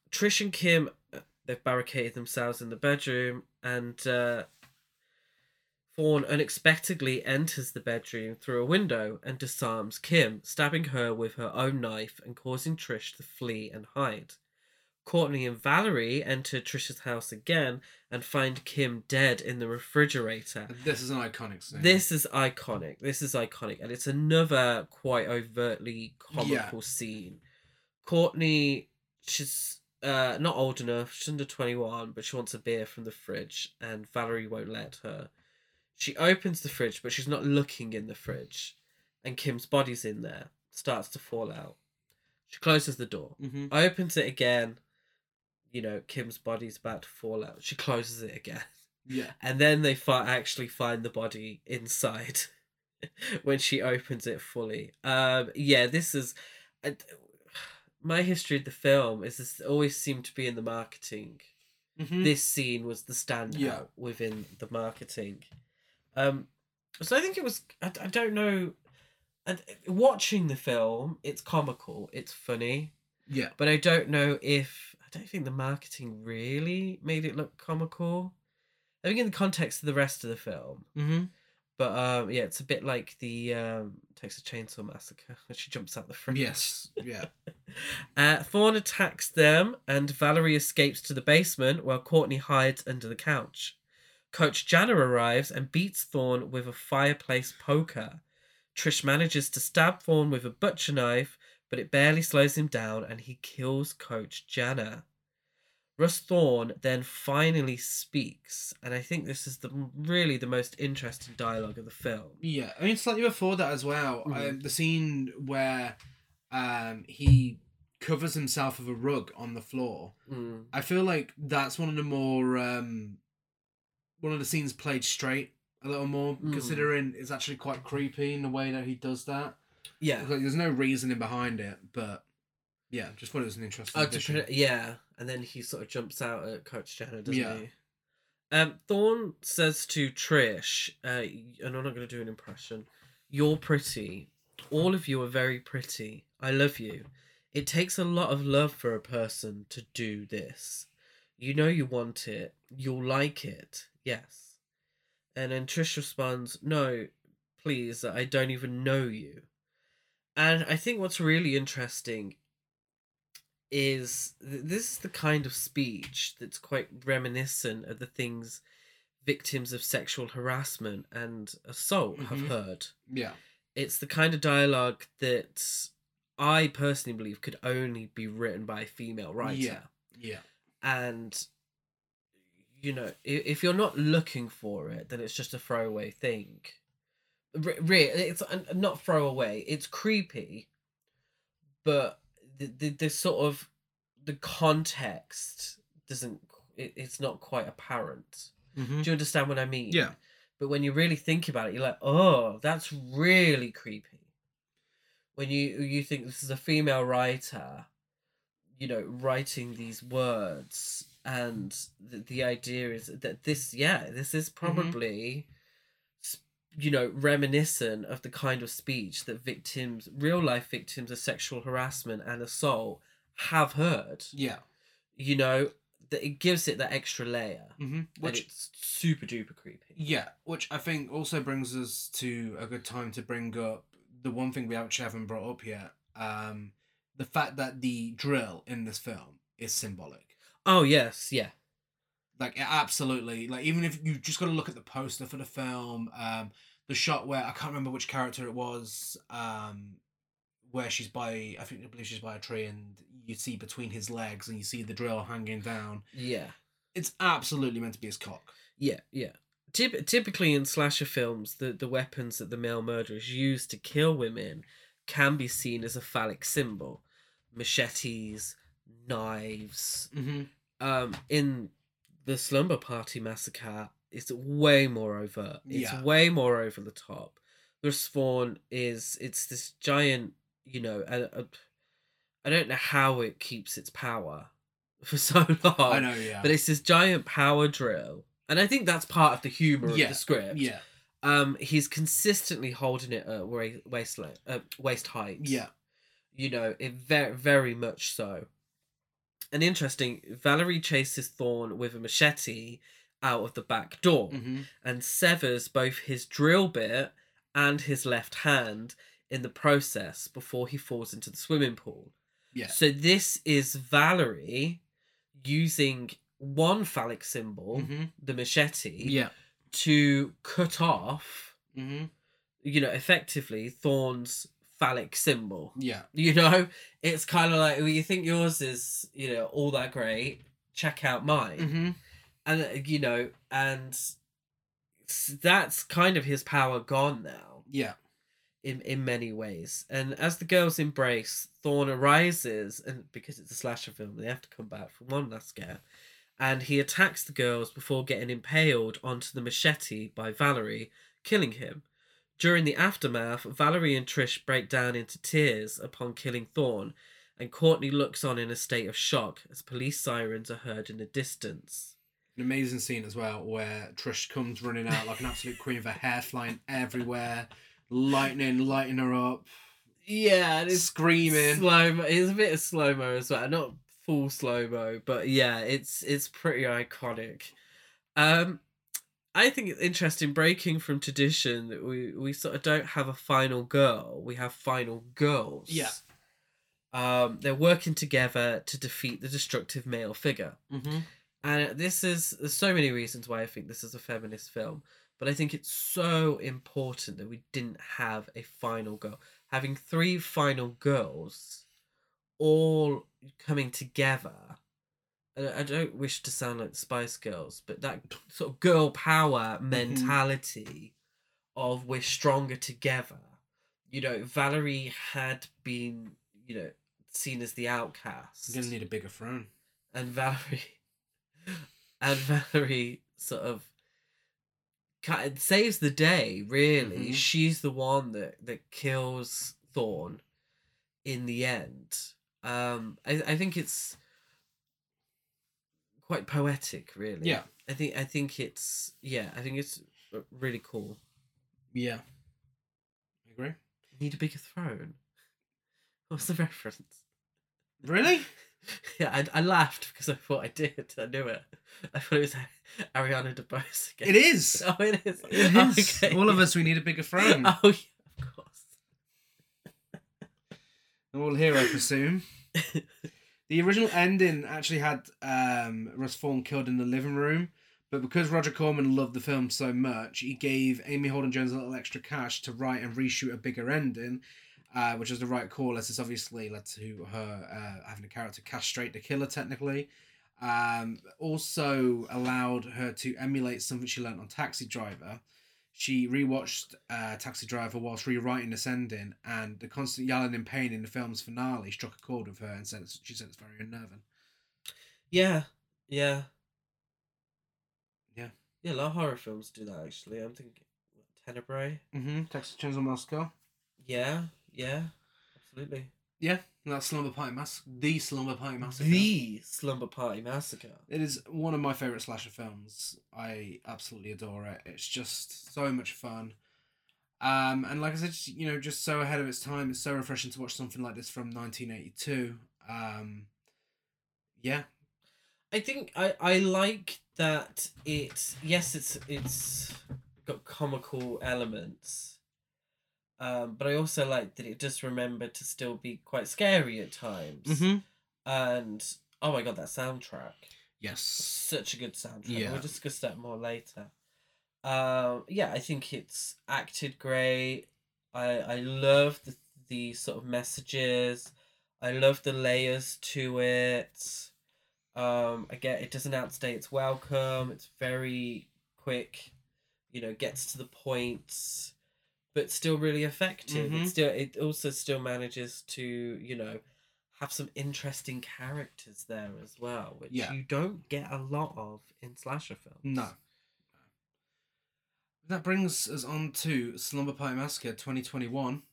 Trish and Kim, uh, they've barricaded themselves in the bedroom, and uh, Thorn unexpectedly enters the bedroom through a window and disarms Kim, stabbing her with her own knife and causing Trish to flee and hide. Courtney and Valerie enter Trish's house again and find Kim dead in the refrigerator. This is an iconic scene. This is iconic. This is iconic, and it's another quite overtly comical scene. Courtney, she's uh not old enough. She's under twenty one, but she wants a beer from the fridge, and Valerie won't let her. She opens the fridge, but she's not looking in the fridge, and Kim's body's in there. Starts to fall out. She closes the door. Mm-hmm. Opens it again. You know, Kim's body's about to fall out. She closes it again Yeah. and then they fi- actually find the body inside [LAUGHS] when she opens it fully. Um, yeah, this is I- my history of the film. Is this always seemed to be in the marketing. Mm-hmm. This scene was the standout Yeah. within the marketing. Um, so I think it was. I, I don't know. And watching the film, it's comical, it's funny, yeah. but I don't know if I don't think the marketing really made it look comical. I think in the context of the rest of the film, Mm-hmm. but um, yeah, it's a bit like the um, Texas Chainsaw Massacre [LAUGHS] when she jumps out the front. Yes. Yeah. [LAUGHS] Uh, Thorn attacks them, and Valerie escapes to the basement while Courtney hides under the couch. Coach Jana arrives and beats Thorn with a fireplace poker. Trish manages to stab Thorn with a butcher knife, but it barely slows him down and he kills Coach Jana. Russ Thorn then finally speaks, and I think this is the really the most interesting dialogue of the film. Yeah, I mean slightly before that as well. Um, the scene where um, he covers himself with a rug on the floor. Mm. I feel like that's one of the more um, one of the scenes played straight a little more, Mm. considering it's actually quite creepy in the way that he does that. Yeah. Like, there's no reasoning behind it, but yeah, just thought it was an interesting. Oh, to yeah, and then he sort of jumps out at Coach Jana, doesn't Yeah. he? Um, Thorn says to Trish, uh, and I'm not going to do an impression. You're pretty. All of you are very pretty. I love you. It takes a lot of love for a person to do this. You know you want it. You'll like it. Yes. And then Trish responds, No, please, I don't even know you. And I think what's really interesting is th- this is the kind of speech that's quite reminiscent of the things victims of sexual harassment and assault have Mhm. heard. Yeah, It's the kind of dialogue that I personally believe could only be written by a female writer. Yeah. yeah, And you know, if, if you're not looking for it, then it's just a throwaway thing. Re- re- it's not throwaway. It's creepy, but the, the the sort of the context doesn't. It, it's not quite apparent. mm-hmm. Do you understand what I mean? yeah, But when you really think about it, you're like, oh, that's really creepy. When you you think this is a female writer, you know, writing these words, and the, the idea is that this, yeah, this is probably, s you know, reminiscent of the kind of speech that victims, real life victims of sexual harassment and assault, have heard. yeah. You know, that it gives it that extra layer, Mm-hmm. Which it's super duper creepy. Yeah, which I think also brings us to a good time to bring up the one thing we actually haven't brought up yet. Um, the fact that the drill in this film is symbolic. Oh yes, yeah. Like it absolutely, like even if you just got to look at the poster for the film, um, the shot where I can't remember which character it was, um, where she's by, I think I believe she's by a tree, and you see between his legs, and you see the drill hanging down. Yeah. It's absolutely meant to be his cock. Yeah, yeah. Typ- typically in slasher films, the, the weapons that the male murderers use to kill women can be seen as a phallic symbol. Machetes, knives. Mm-hmm. Um, in the Slumber Party Massacre, it's way more overt. It's Yeah. way more over the top. The spawn is it's this giant, you know, a, I don't know how it keeps its power [LAUGHS] for so long. I know, yeah. But it's this giant power drill. And I think that's part of the humor Yeah, of the script. yeah, Um, he's consistently holding it at wa- waist le- uh, waist height. yeah. You know, it very very much so. And interesting, Valerie chases Thorn with a machete out of the back door Mm-hmm. and severs both his drill bit and his left hand in the process before he falls into the swimming pool. Yeah. So this is Valerie using one phallic symbol, Mm-hmm. the machete, Yeah. to cut off, Mm-hmm. you know, effectively Thorn's phallic symbol. Yeah. You know, it's kind of like well, you think yours is, you know, all that great. Check out mine, Mm-hmm. and uh, you know, and that's kind of his power gone now Yeah. in in many ways. And as the girls embrace, Thorn arises, and because it's a slasher film, they have to come back from one last scare. And he attacks the girls before getting impaled onto the machete by Valerie, killing him. During the aftermath, Valerie and Trish break down into tears upon killing Thorn, and Courtney looks on in a state of shock as police sirens are heard in the distance. An amazing scene as well where Trish comes running out like an absolute queen with her hair flying everywhere, lightning lighting her up, Yeah, and screaming. slow mo. It's a bit of slow mo as well, not full slow mo, but yeah, it's it's pretty iconic. Um, I think it's interesting breaking from tradition that we we sort of don't have a final girl. We have final girls. Yeah. Um, they're working together to defeat the destructive male figure. Mm-hmm. And this is there's so many reasons why I think this is a feminist film, but I think it's so important that we didn't have a final girl. Having three final girls all coming together I don't wish to sound like the Spice Girls, but that sort of girl power mentality of we're stronger together. You know, Valerie had been, you know, seen as the outcast, You're gonna need a bigger throne. and Valerie, [LAUGHS] and Valerie sort of kind of saves the day. Really, Mhm. she's the one that that kills Thorn in the end. Um, I I think it's quite poetic, really. Yeah. I think I think it's yeah, I think it's uh, really cool. Yeah. I agree. Need a bigger throne. What's the reference? Really? [LAUGHS] Yeah, I, I laughed because I thought I did. I knew it. I thought it was Ariana DeBose again. It is. [LAUGHS] Oh, it is. It Oh, is. okay. All of us, we need a bigger throne. [LAUGHS] Oh, yeah, of course. All here, I presume. The original ending actually had um, Russ Thorn killed in the living room, but because Roger Corman loved the film so much, he gave Amy Holden Jones a little extra cash to write and reshoot a bigger ending, uh, which was the right call, as this obviously led to her uh, having a character castrate the killer, technically. Um, also allowed her to emulate something she learned on Taxi Driver. She rewatched uh, Taxi Driver whilst rewriting this ending, and the constant yelling in pain in the film's finale struck a chord with her, and said she said it's very unnerving. Yeah, yeah. Yeah. Yeah, a lot of horror films do that, actually. I'm thinking Tenebrae. Mm-hmm. Texas Chainsaw Massacre. Yeah, yeah. Absolutely. Yeah, that Slumber Party Massacre. The Slumber Party Massacre. The Slumber Party Massacre. It is one of my favorite slasher films. I absolutely adore it. It's just so much fun. Um, and like I said, you know, just so ahead of its time. It's so refreshing to watch something like this from 1982. Um, yeah, I think I I like that it yes it's it's got comical elements. Um, but I also like that it does remember to still be quite scary at times. Mm-hmm. And oh my god, that soundtrack. yes, Such a good soundtrack. Yeah. We'll discuss that more later. Um, yeah, I think it's acted great. I I love the the sort of messages. I love the layers to it. Um, again, it doesn't outstay its welcome. It's very quick, you know, gets to the point, but still really effective. Mhm. It still it also still manages to you know have some interesting characters there as well, which Yeah. you don't get a lot of in slasher films. no. That brings us on to Slumber Party Massacre 2021,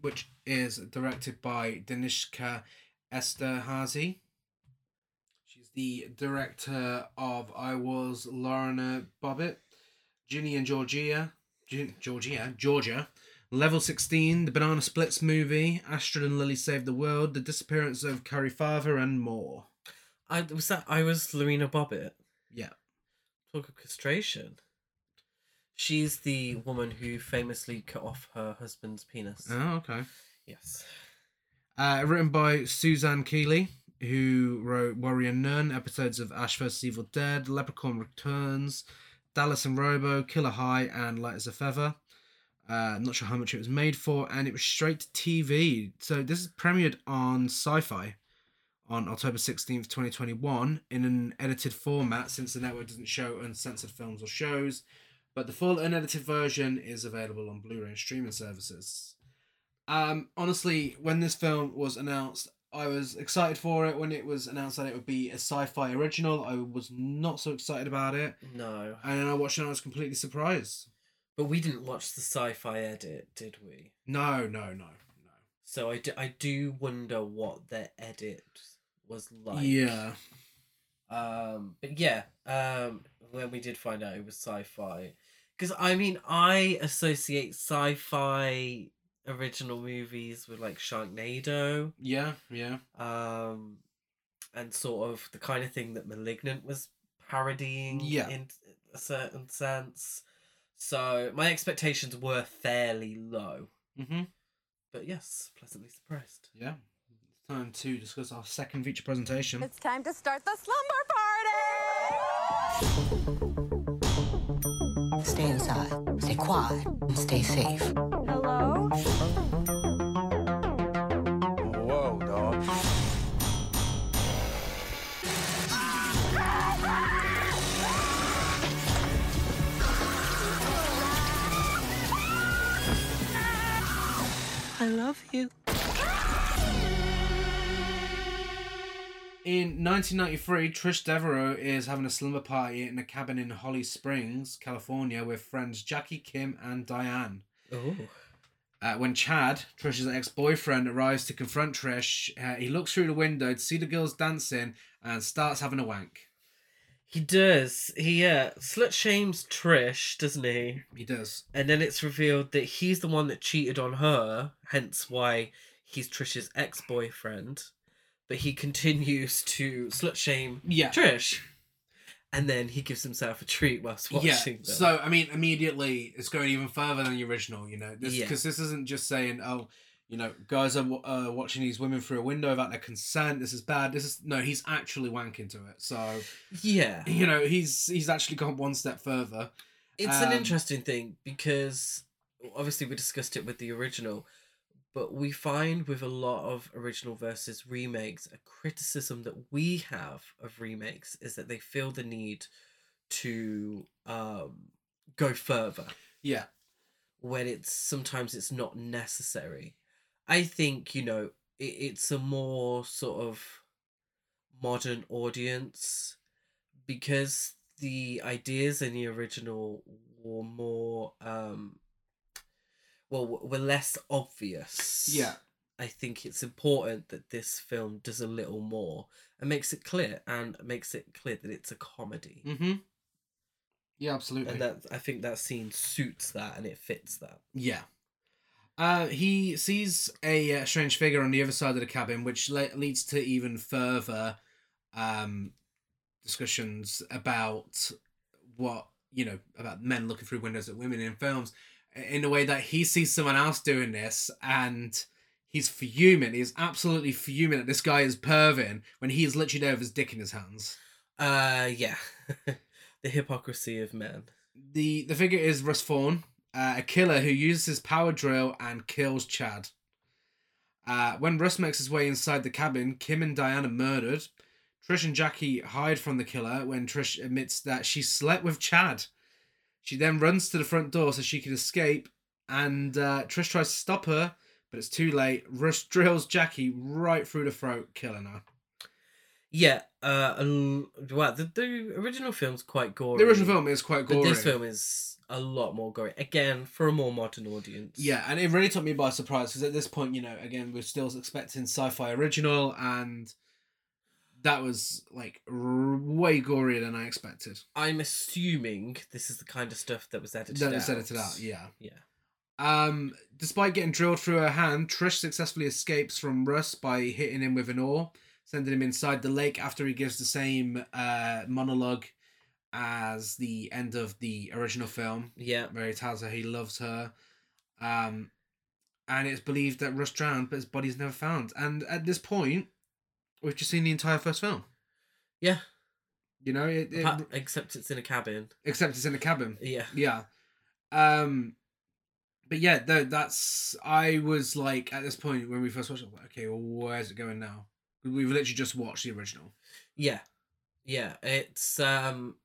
which is directed by Danishka Esterhazy. She's the director of I Was Lorena Bobbitt, Ginny and Georgia, Georgia, Georgia, Level 16, the Banana Splits movie, Astrid and Lilly Save the World, The Disappearance of Cari Farver, and more. I was that I was Lorena Bobbitt. Yeah. Talk of castration. She's the woman who famously cut off her husband's penis. Oh, okay. Yes. Uh, written by Suzanne Keilly, who wrote Warrior Nun, episodes of Ash vs. Evil Dead, Leprechaun Returns, Dallas and Robo, Killer High, and Light as a Feather. Uh, not sure how much it was made for, and it was straight to TV. So this is premiered on Sci Fi on October 16th, 2021, in an edited format since the network doesn't show uncensored films or shows. But the full unedited version is available on Blu ray and streaming services. Um, honestly, when this film was announced, I was excited for it. When it was announced that it would be a sci-fi original, I was not so excited about it. No. And then I watched it and I was completely surprised. But we didn't watch the sci fi edit, did we? No, no, no, no. So I do, I do wonder what the edit was like. Yeah. Um, but yeah, um, when we did find out it was sci-fi, because I mean, I associate sci-fi original movies with like Sharknado, Yeah, yeah. um, and sort of the kind of thing that *Malignant* was parodying Yeah. in a certain sense. So my expectations were fairly low, Mm-hmm. but yes, pleasantly surprised. Yeah. It's time to discuss our second feature presentation. It's time to start the slumber party! Stay inside, stay quiet, and stay safe. I love you. In 1993, Trish Devereaux is having a slumber party in a cabin in Holly Springs, California, with friends Jackie, Kim, and Diane. Oh. Uh, when Chad, Trish's ex boyfriend, arrives to confront Trish, uh, he looks through the window to see the girls dancing and starts having a wank. He does. He uh, slut shames Trish, doesn't he? He does. And then it's revealed that he's the one that cheated on her, hence why he's Trish's ex boyfriend. But he continues to slut shame Yeah. Trish. And then he gives himself a treat whilst watching yeah. them. So I mean, immediately it's going even further than the original. You know, because Yeah. this, isn't just saying, oh, you know, guys are uh, watching these women through a window without their consent. This is bad. This is no. He's actually wanking to it. So yeah. you know, he's he's actually gone one step further. It's an Um, interesting thing because obviously we discussed it with the original, but we find with a lot of original versus remakes, a criticism that we have of remakes is that they feel the need to um, go further Yeah. when it's sometimes it's not necessary. I think you know it, it's a more sort of modern audience because the ideas in the original were more um well were less obvious Yeah. i think it's important that this film does a little more and makes it clear and makes it clear that it's a comedy Mm-hmm. Yeah, absolutely. and that i think that scene suits that and it fits that Yeah. Uh, he sees a uh, strange figure on the other side of the cabin, which le- leads to even further um, discussions about what you know about men looking through windows at women in films, in a way that he sees someone else doing this and he's fuming. He's absolutely fuming that this guy is perving when he is literally there with his dick in his hands. uh yeah [LAUGHS] the hypocrisy of men The the figure is Russ Thorn, uh, a killer who uses his power drill and kills Chad. Uh, when Russ makes his way inside the cabin, Kim and Diane are murdered. Trish and Jackie hide from the killer when Trish admits that she slept with Chad. She then runs to the front door so she can escape, and uh, Trish tries to stop her, but it's too late. Russ drills Jackie right through the throat, killing her. yeah uh a l- well the, the original film's quite gory The original film is quite but gory. this film is a lot more gory again for a more modern audience Yeah, and it really took me by surprise because at this point, you know, again, we're still expecting sci-fi original, and that was like r- way gorier than I expected. i'm assuming this is the kind of stuff that was edited That is edited out, yeah. yeah Um, despite getting drilled through her hand, Trish successfully escapes from Russ by hitting him with an oar, sending him inside the lake after he gives the same uh, monologue as the end of the original film. yeah where he tells her he loves her. Um, and it's believed that Russ drowned, but his body's never found. And at this point, we've just seen the entire first film. yeah You know, it, it, Apart- except it's in a cabin except it's in a cabin. yeah Yeah. Um, but yeah, no, that's I was like at this point when we first watched it, like, okay, well, where's it going now? We've literally just watched the original. Yeah, yeah. It's um,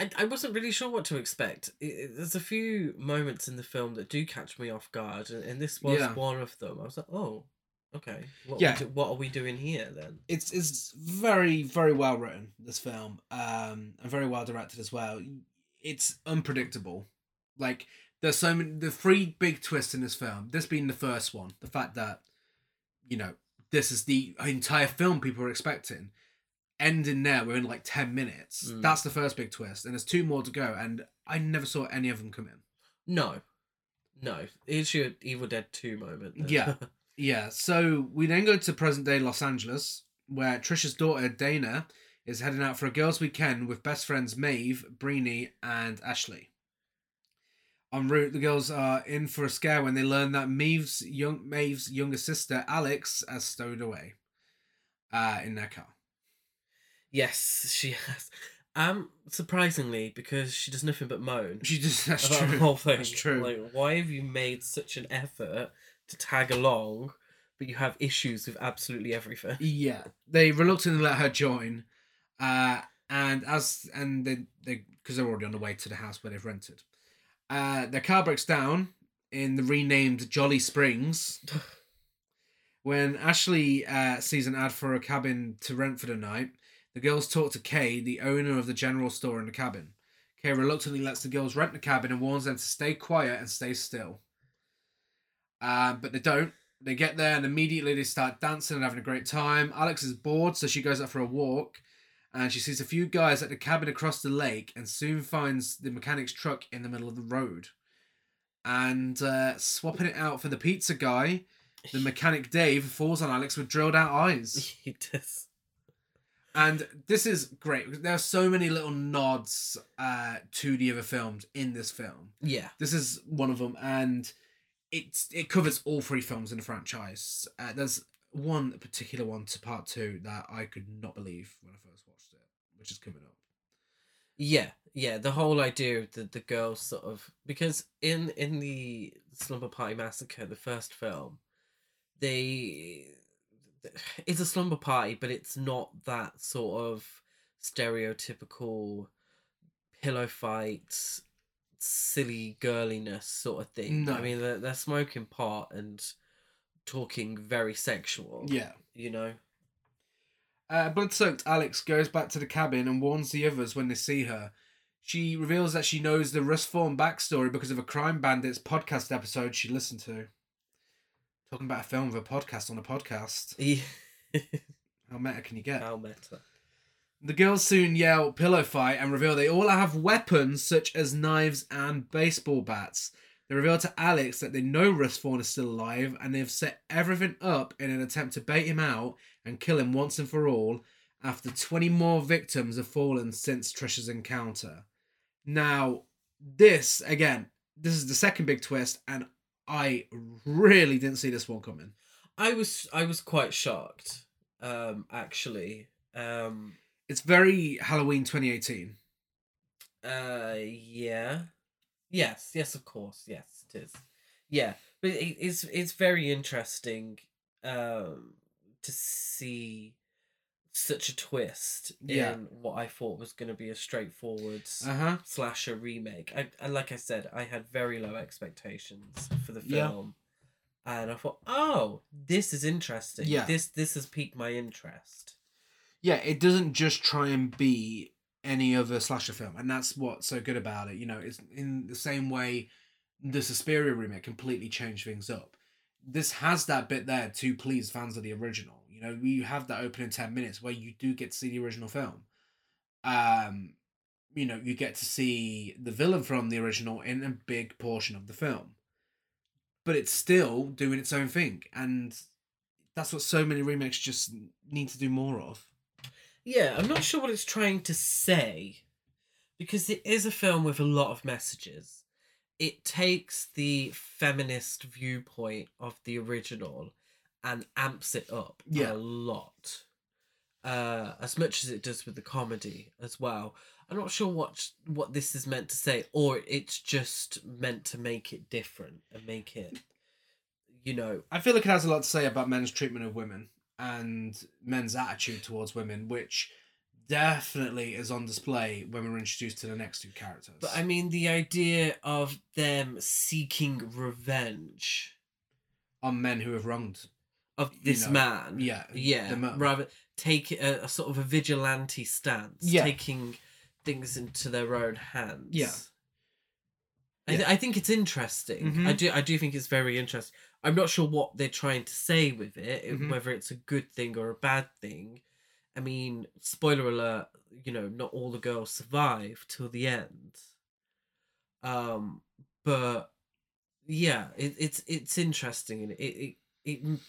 I I wasn't really sure what to expect. I- I- there's a few moments in the film that do catch me off guard, and, and this was Yeah. one of them. I was like, oh, okay. What Yeah. we do- what are we doing here then? it's it's very very well written this film um and very well directed as well it's unpredictable like there's so many the three big twists in this film this being the first one the fact that you know this is the entire film people were expecting ending there within like 10 minutes Mm. that's the first big twist and there's two more to go and i never saw any of them come in No, no. It's your Evil Dead Two moment. Yeah. [LAUGHS] Yeah, so we then go to present day Los Angeles, where Trisha's daughter Dana is heading out for a girls' weekend with best friends Maeve, Breenie, and Ashley. En route, the girls are in for a scare when they learn that Maeve's young Maeve's younger sister Alex has stowed away uh, in their car. yes, she has. Um, surprisingly, because she does nothing but moan. She just that's about true. the whole thing. That's true. Like, why have you made such an effort to tag along, but you have issues with absolutely everything? [LAUGHS] Yeah, they reluctantly let her join, uh, and as and they they because they're already on the way to the house where they've rented. Uh, their car breaks down, in the renamed Jolly Springs. when Ashley uh, sees an ad for a cabin to rent for the night, the girls talk to Kay, the owner of the general store in the cabin. Kay reluctantly lets the girls rent the cabin and warns them to stay quiet and stay still. Uh, but they don't. They get there and immediately they start dancing and having a great time. Alex is bored, so she goes out for a walk and she sees a few guys at the cabin across the lake and soon finds the mechanic's truck in the middle of the road. And uh, swapping it out for the pizza guy, the [LAUGHS] mechanic Dave falls on Alex with drilled out eyes. [LAUGHS] He does. And this is great. There are so many little nods uh, to the other films in this film. Yeah. This is one of them, and it's it covers all three films in the franchise. Uh, there's one particular one to part two that I could not believe when I first watched it, which is coming up. Yeah, yeah. The whole idea of the the girls sort of because in in the Slumber Party Massacre, the first film, they [SIGHS] it's a slumber party, but it's not that sort of stereotypical pillow fights, silly girliness sort of thing. No. I mean, they're, they're smoking pot and talking very sexual. Yeah. you know. Uh, blood soaked Alex goes back to the cabin and warns the others when they see her. She reveals that she knows the Russ Thorn backstory because of a Crime Bandits podcast episode she listened to. Talking about a film with a podcast on a podcast. [LAUGHS] Yeah. How meta can you get? How meta. The girls soon yell pillow fight and reveal they all have weapons such as knives and baseball bats. They reveal to Alex that they know Russ Thorn is still alive and they've set everything up in an attempt to bait him out and kill him once and for all after 20 more victims have fallen since Trisha's encounter. Now, this, again, this is the second big twist and I really didn't see this one coming. I was I was quite shocked. Um, actually. Um, It's very Halloween 2018. uh, yeah, yes, yes, of course, yes, it is. Yeah, but it, it's it's very interesting, um, to see such a twist Yeah. in what I thought was going to be a straightforward Uh huh. slasher remake. I, I like I said, I had very low expectations for the Yeah. film, and I thought, oh, this is interesting. Yeah. this this has piqued my interest. Yeah, it doesn't just try and be any other slasher film, and that's what's so good about it. You know, it's in the same way the Suspiria remake completely changed things up. This has that bit there to please fans of the original. You know, you have that opening ten minutes where you do get to see the original film. Um, you know, you get to see the villain from the original in a big portion of the film, but it's still doing its own thing, and that's what so many remakes just need to do more of. Yeah, I'm not sure what it's trying to say because it is a film with a lot of messages. It takes the feminist viewpoint of the original and amps it up Yeah. a lot. Uh, as much as it does with the comedy as well. I'm not sure what what this is meant to say, or it's just meant to make it different and make it, you know, I feel like it has a lot to say about men's treatment of women and men's attitude towards women, which definitely is on display when we're introduced to the next two characters. But I mean, the idea of them seeking revenge on men who have wronged. of You this know, man, yeah, yeah, rather take a, a sort of a vigilante stance, Yeah. taking things into their own hands. Yeah. I, th- I think it's interesting. Mhm. I do. I do think it's very interesting. I'm not sure what they're trying to say with it, Mhm. whether it's a good thing or a bad thing. I mean, spoiler alert. You know, not all the girls survive till the end. Um, but yeah, it, it's it's interesting and it it it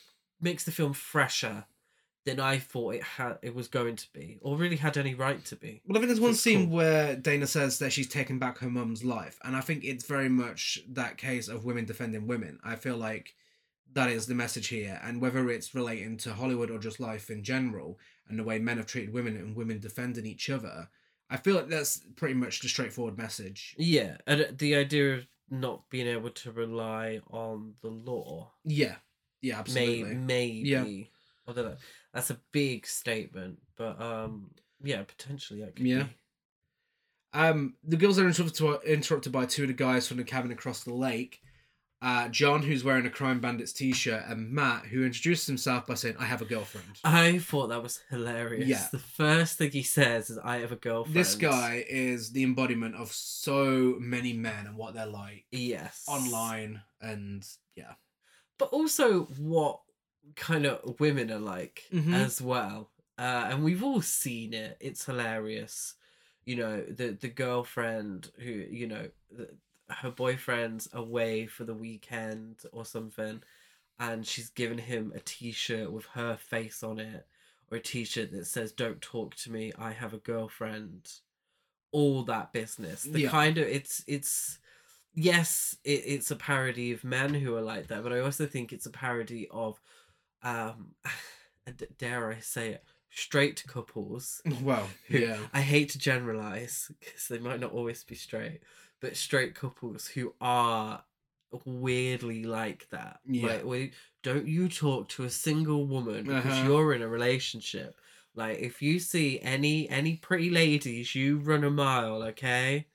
makes the film fresher than I thought it had it was going to be, or really had any right to be. Well, I think there's one It's scene cool. where Dana says that she's taken back her mum's life, and I think it's very much that case of women defending women. I feel like that is the message here, and whether it's relating to Hollywood or just life in general, and the way men have treated women and women defending each other, I feel like that's pretty much the straightforward message. Yeah, and uh, the idea of not being able to rely on the law, Yeah, yeah, may absolutely. maybe. I don't know. That's a big statement, but um, yeah, potentially that could Yeah. be. Um, the girls are interrupted, interrupted by two of the guys from the cabin across the lake. uh, John, who's wearing a Crime Bandits t-shirt, and Matt, who introduces himself by saying, "I have a girlfriend." I thought that was hilarious. Yeah. The first thing he says is, "I have a girlfriend." This guy is the embodiment of so many men and what they're like yes, online, and yeah, but also what kind of women are like Mhm. as well. Uh, and we've all seen it. It's hilarious. You know, the the girlfriend who you know the, her boyfriend's away for the weekend or something, and she's given him a T-shirt with her face on it, or a T-shirt that says "Don't talk to me. I have a girlfriend." All that business. The Yeah. kind of it's it's yes, it, it's a parody of men who are like that, but I also think it's a parody of, um, [SIGHS] d- dare I say it, straight couples. [LAUGHS] well, who- yeah, I hate to generalize because they might not always be straight, but straight couples who are weirdly like that. Yeah. Like, wait, don't you talk to a single woman because Uh-huh. you're in a relationship. Like, if you see any any pretty ladies, you run a mile, okay?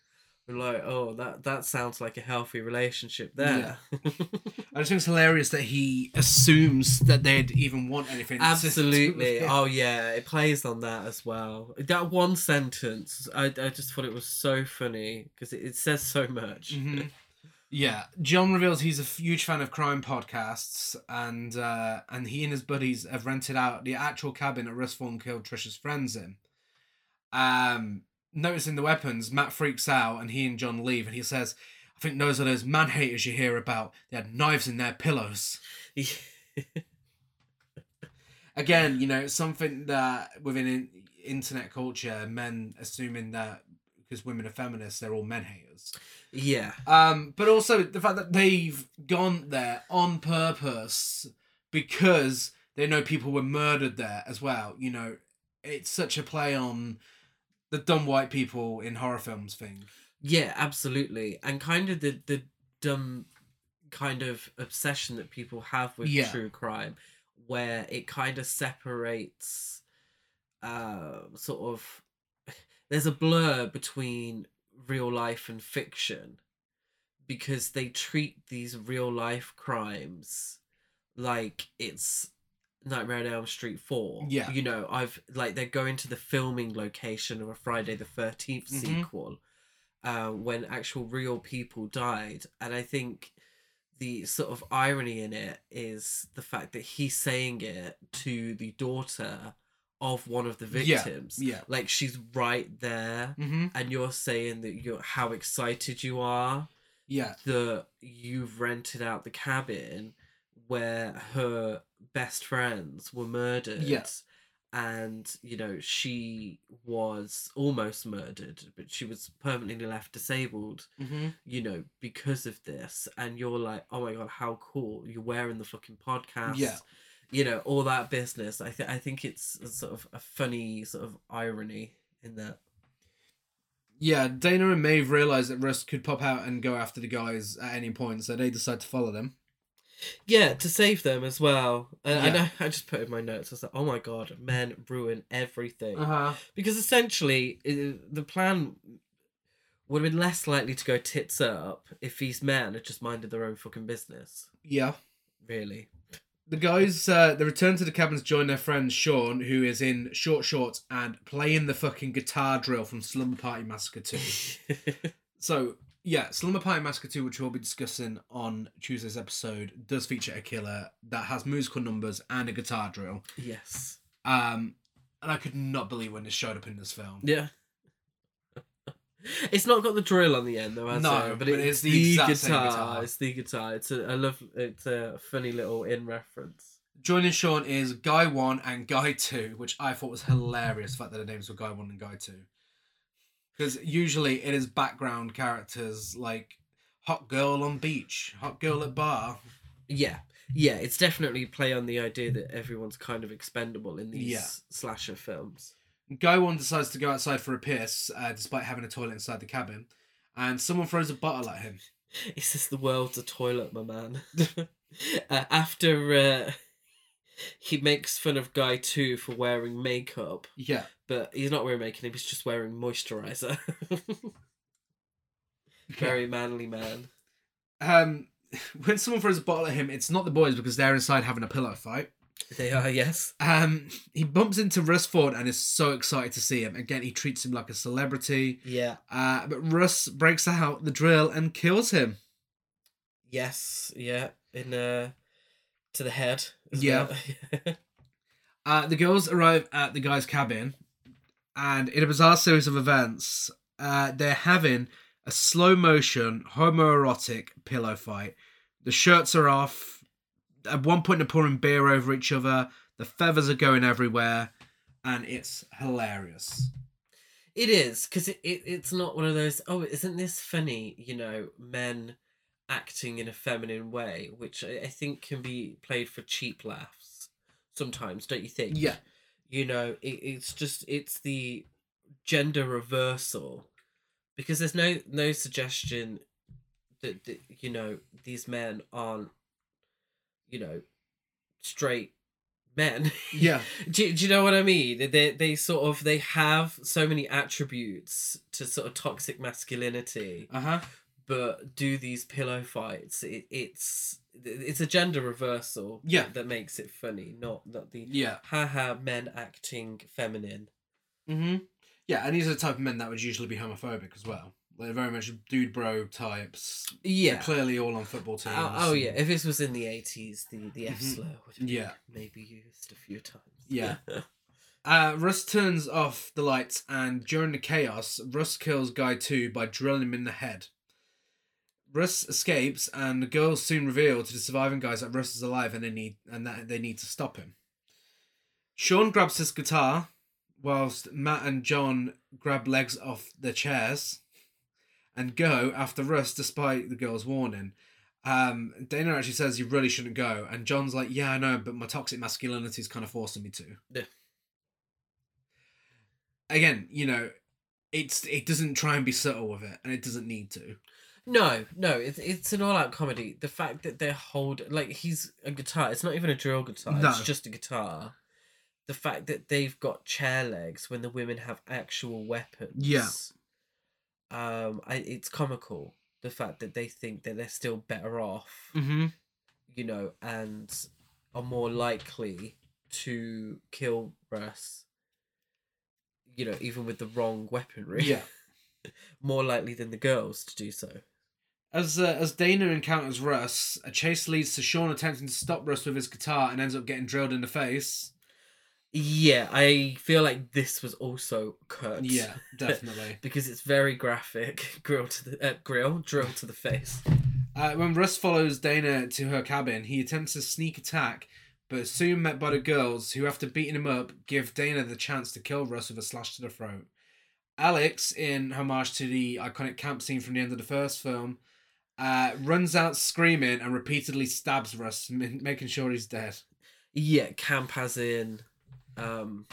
We're like, oh, that that sounds like a healthy relationship there. [LAUGHS] I just think it's hilarious that he assumes that they'd even want anything. Absolutely. yeah. [LAUGHS] Oh yeah, it plays on that as well. That one sentence, I, I just thought it was so funny because it, it says so much. Mhm. [LAUGHS] Yeah, John reveals he's a huge fan of crime podcasts, and uh, and he and his buddies have rented out the actual cabin that Russ Thorn killed Trisha's friends in. Um, noticing the weapons, Matt freaks out, and he and John leave, and he says, "I think those are those man haters you hear about. They had knives in their pillows." [LAUGHS] Again, you know, something that within in- internet culture, men assuming that because women are feminists, they're all men haters. yeah. Um, but also the fact that they've gone there on purpose because they know people were murdered there as well. You know, it's such a play on the dumb white people in horror films thing. Yeah, absolutely. And kind of the the dumb kind of obsession that people have with Yeah. true crime where it kind of separates uh sort of [SIGHS] there's a blur between real life and fiction because they treat these real life crimes like it's Nightmare on Elm Street 4. Yeah. You know, I've like they're going to the filming location of a Friday the 13th Mhm. sequel uh, when actual real people died. And I think the sort of irony in it is the fact that he's saying it to the daughter of one of the Yeah, victims. yeah. Like she's right there Mm-hmm. and you're saying that you're how excited you are Yeah. that you've rented out the cabin where her best friends were murdered. Yeah. And, you know, she was almost murdered, but she was permanently left disabled, Mm-hmm. you know, because of this. And you're like, oh my God, how cool. You're wearing the fucking podcast. Yeah. You know, all that business. I, th- I think it's a sort of a funny sort of irony in that. Yeah, Dana and Maeve realize that Russ could pop out and go after the guys at any point, so they decide to follow them. Yeah, to save them as well. And I know [LAUGHS] I just put in my notes. I was like, "Oh my god, men ruin everything." huh. Because essentially, the plan would have been less likely to go tits up if these men had just minded their own fucking business. Yeah. Really. The guys, uh, they return to the cabins, join their friend Sean, who is in short shorts and playing the fucking guitar drill from Slumber Party Massacre 2. [LAUGHS] so, yeah, Slumber Party Massacre 2, which we'll be discussing on Tuesday's episode, does feature a killer that has musical numbers and a guitar drill. yes. Um, and I could not believe when this showed up in this film. Yeah. [LAUGHS] It's not got the drill on the end though, has No, it? but it's the exact same guitar. It's the guitar. It's a I love. It's a funny little in reference. Joining Sean is Guy 1 and Guy 2, which I thought was hilarious, the fact that the names were Guy 1 and Guy 2. Because usually it is background characters like Hot Girl on Beach, Hot Girl at Bar. Yeah, yeah. It's definitely play on the idea that everyone's kind of expendable in these Yeah. slasher films. Guy 1 decides to go outside for a piss, uh, despite having a toilet inside the cabin, and someone throws a bottle at him. [LAUGHS] Is this the world's a toilet, my man? [LAUGHS] uh, after uh, he makes fun of Guy Two for wearing makeup, Yeah. but he's not wearing makeup; he's just wearing moisturizer. [LAUGHS] Very manly man. Um, when someone throws a bottle at him, it's not the boys because they're inside having a pillow fight. They are, yes. Um, he bumps into Russ Thorn and is so excited to see him. Again, he treats him like a celebrity. Yeah. Uh, but Russ breaks out the drill and kills him. Yes. Yeah. In uh, to the head. Yeah. well. [LAUGHS] Uh, the girls arrive at the guy's cabin, and in a bizarre series of events, uh, they're having a slow motion homoerotic pillow fight. The shirts are off. At one point, they're pouring beer over each other. The feathers are going everywhere, and it's hilarious. It is because it, it it's not one of those. Oh, isn't this funny? You know, men acting in a feminine way, which I, I think can be played for cheap laughs sometimes. Don't you think? Yeah. You know, it, it's just it's the gender reversal because there's no no suggestion that, that you know these men aren't you know straight men [LAUGHS] Yeah. do, do you know what I mean? They- They sort of they have so many attributes to sort of toxic masculinity, Uh huh. But do these pillow fights. It, it's it's a gender reversal. Yeah. that makes it funny, not not the Yeah. haha men acting feminine. Mm-hmm. Yeah, and these are the type of men that would usually be homophobic as well. They're very much dude bro types. They're Yeah. clearly all on football teams. Oh, oh yeah, if this was in the eighties, the the F Mhm. slur would have Yeah. maybe used a few times. Yeah. [LAUGHS] Uh, Russ turns off the lights, and during the chaos, Russ kills Guy 2 by drilling him in the head. Russ escapes, and the girls soon reveal to the surviving guys that Russ is alive and they need and that they need to stop him. Sean grabs his guitar, whilst Matt and John grab legs off their chairs and go after Russ despite the girl's warning. Um, Dana actually says you really shouldn't go, and John's like, "Yeah, I know, but my toxic masculinity is kind of forcing me to." Yeah. Again, you know, it's it doesn't try and be subtle with it, and it doesn't need to. No, no, it's it's an all out comedy. The fact that they're hold like he's a guitar, it's not even a drill guitar, No. it's just a guitar. The fact that they've got chair legs when the women have actual weapons. Yeah. Um, I, it's comical. The fact that they think that they're still better off, Mm-hmm. you know, and are more likely to kill Russ. You know, even with the wrong weaponry. Yeah. [LAUGHS] more likely than the girls to do so. As uh, as Dana encounters Russ, a chase leads to Sean attempting to stop Russ with his guitar and ends up getting drilled in the face. Yeah, I feel like this was also cut. Yeah, [LAUGHS] definitely. because it's very graphic. [LAUGHS] Grill to the uh, grill, drill to the face. Uh, when Russ follows Dana to her cabin, he attempts a sneak attack, but is soon met by the girls, who, after beating him up, give Dana the chance to kill Russ with a slash to the throat. Alex, in homage to the iconic camp scene from the end of the first film, uh, runs out screaming and repeatedly stabs Russ, [LAUGHS] m- making sure he's dead. Yeah, camp as in, um,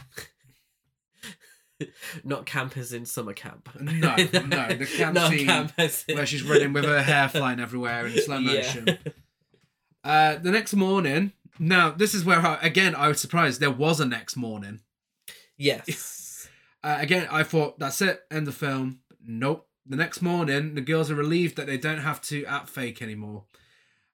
[LAUGHS] not camp as in summer camp. No, [LAUGHS] no, the camp scene camp in... Where she's running with her hair flying everywhere in slow Yeah. motion. Uh, the next morning, now this is where I, again I was surprised there was a next morning. Yes. Uh, again, I thought that's it, end the film. Nope. The next morning, the girls are relieved that they don't have to act fake anymore.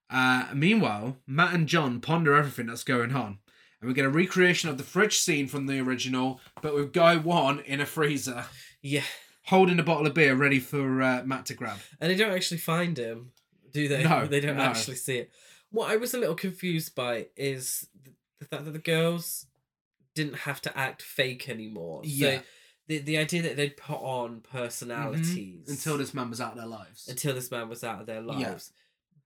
Uh, meanwhile, Matt and John ponder everything that's going on, and we get a recreation of the fridge scene from the original, but with Guy One in a freezer, yeah, holding a bottle of beer ready for uh, Matt to grab. and they don't actually find him, do they? No, they don't no. actually see it. What I was a little confused by is the fact that the girls didn't have to act fake anymore. Yeah. The the idea that they'd put on personalities Mm-hmm. Until this man was out of their lives. until this man was out of their Yeah. lives.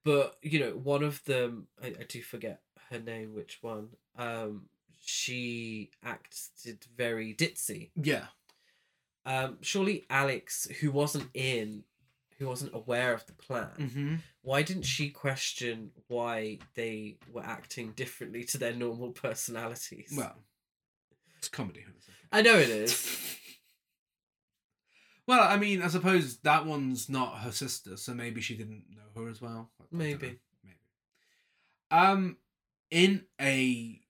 But you know, one of them I, I do forget her name, which one? Um she acted very ditzy. Yeah. Um surely Alex, who wasn't in who wasn't aware of the plan, Mm-hmm. why didn't she question why they were acting differently to their normal [LAUGHS] personalities? Well, it's comedy. huh? It's okay. I know it is. [LAUGHS] Well, I mean, I suppose that one's not her sister, so maybe she didn't know her as well. I Maybe. Maybe. Um, in a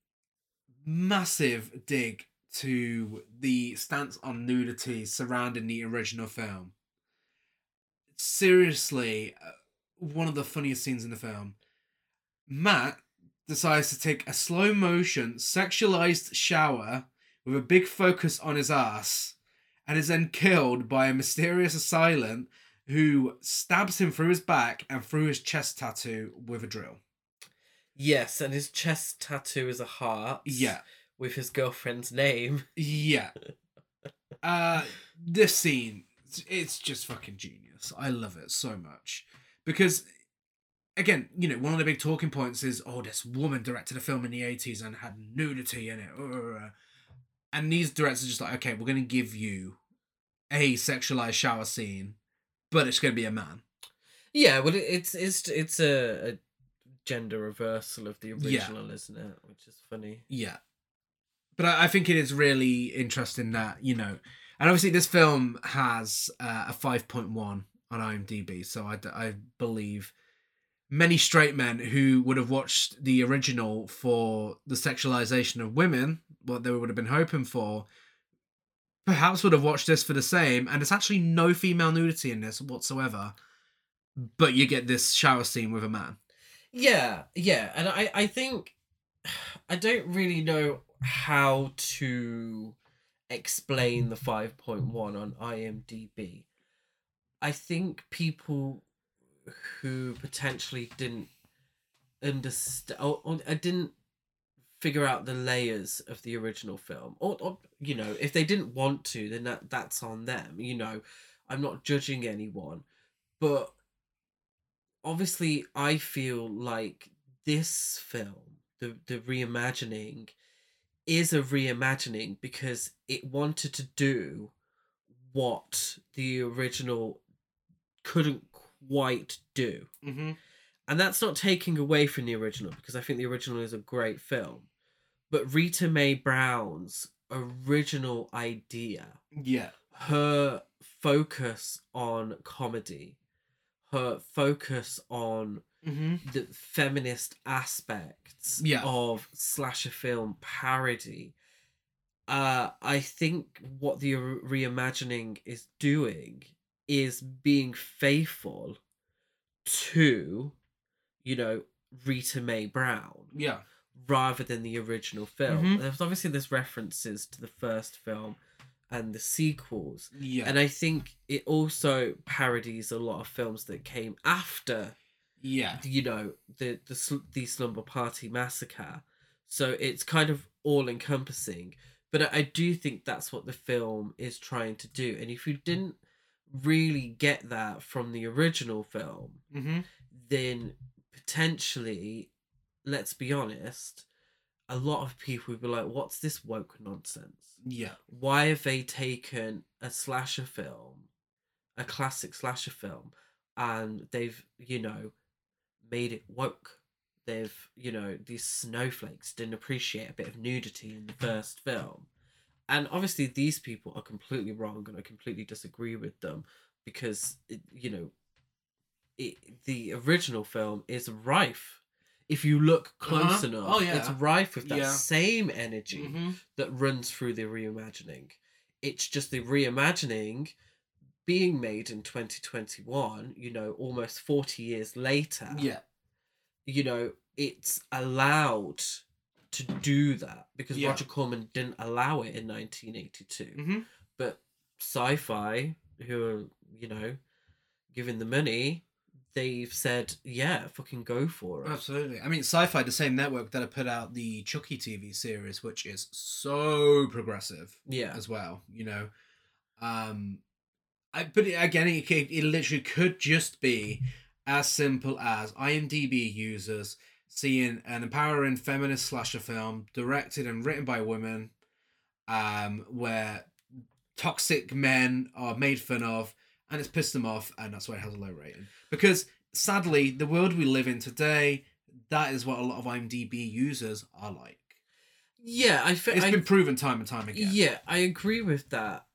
massive dig to the stance on nudity surrounding the original film. Seriously, uh, one of the funniest scenes in the film. Matt decides to take a slow motion, sexualized shower with a big focus on his ass, and is then killed by a mysterious assailant who stabs him through his back and through his chest tattoo with a drill. Yes, and his chest tattoo is a heart. Yeah. With his girlfriend's name. Yeah. [LAUGHS] Uh this scene it's- just fucking genius. I love it so much. Because again, you know, one of the big talking points is oh this woman directed a film in the 80s and had nudity in it. uh, And these directors are just like, okay, we're going to give you a sexualized shower scene, but it's going to be a man. Yeah, well, it's it's it's a, a gender reversal of the Yeah. original, isn't it? Which is funny. Yeah. But I, I think it is really interesting that, you know, and obviously this film has uh, a 5.1 on IMDb. So I I believe many straight men who would have watched the original for the sexualization of women, what they would have been hoping for, perhaps would have watched this for the same. And it's actually no female nudity in this whatsoever. But you get this shower scene with a man. Yeah, yeah, and I I think I don't really know how to explain the five point one on IMDb. I think people who potentially didn't understand or, or uh, didn't figure out the layers of the original film or, or you know if they didn't want to then that that's on them you know i'm not judging anyone but obviously i feel like this film the the reimagining is a reimagining because it wanted to do what the original couldn't quite do Mm-hmm. and that's not taking away from the original because I think the original is a great film. But Rita Mae Brown's original idea, Yeah. her focus on comedy, her focus on Mm-hmm. the feminist aspects Yeah. of slasher film parody. Uh, I think what the re- reimagining is doing is being faithful to, you know, Rita Mae Brown Yeah. Rather than the original film. Mhm. There's obviously there's references to the first film and the sequels, Yeah. and I think it also parodies a lot of films that came after yeah. you know the the the slumber party massacre so it's kind of all encompassing but I, I do think that's what the film is trying to do and if you didn't really get that from the original film Mm-hmm. then potentially let's be honest a lot of people would be like what's this woke nonsense Yeah. why have they taken a slasher film, a classic slasher film, and they've, you know, made it woke? They've, you know, these snowflakes didn't appreciate a bit of nudity in the first film. And obviously, these people are completely wrong, and I completely disagree with them because, it, you know, it, the original film is rife. If you look close Uh-huh. enough, Oh, yeah. it's rife with that Yeah. same energy Mm-hmm. that runs through the reimagining. It's just the reimagining being made in 2021, you know, almost 40 years later. Yeah. You know, it's allowed to do that because Yeah. Roger Corman didn't allow it in 1982. Mm-hmm. But Syfy, who are, you know, giving the money, they've said, yeah, fucking go for it. Absolutely. I mean, Syfy, the same network that have put out the Chucky TV series, which is so progressive Yeah. as well. You know, um, I but again, it, it literally could just be as simple as IMDb users seeing an empowering feminist slasher film directed and written by women, um, where toxic men are made fun of, and it's pissed them off, and that's why it has a low rating. Because sadly, the world we live in today, that is what a lot of IMDb users are like. Yeah, I feel It's been proven time and time again. Yeah, I agree with that.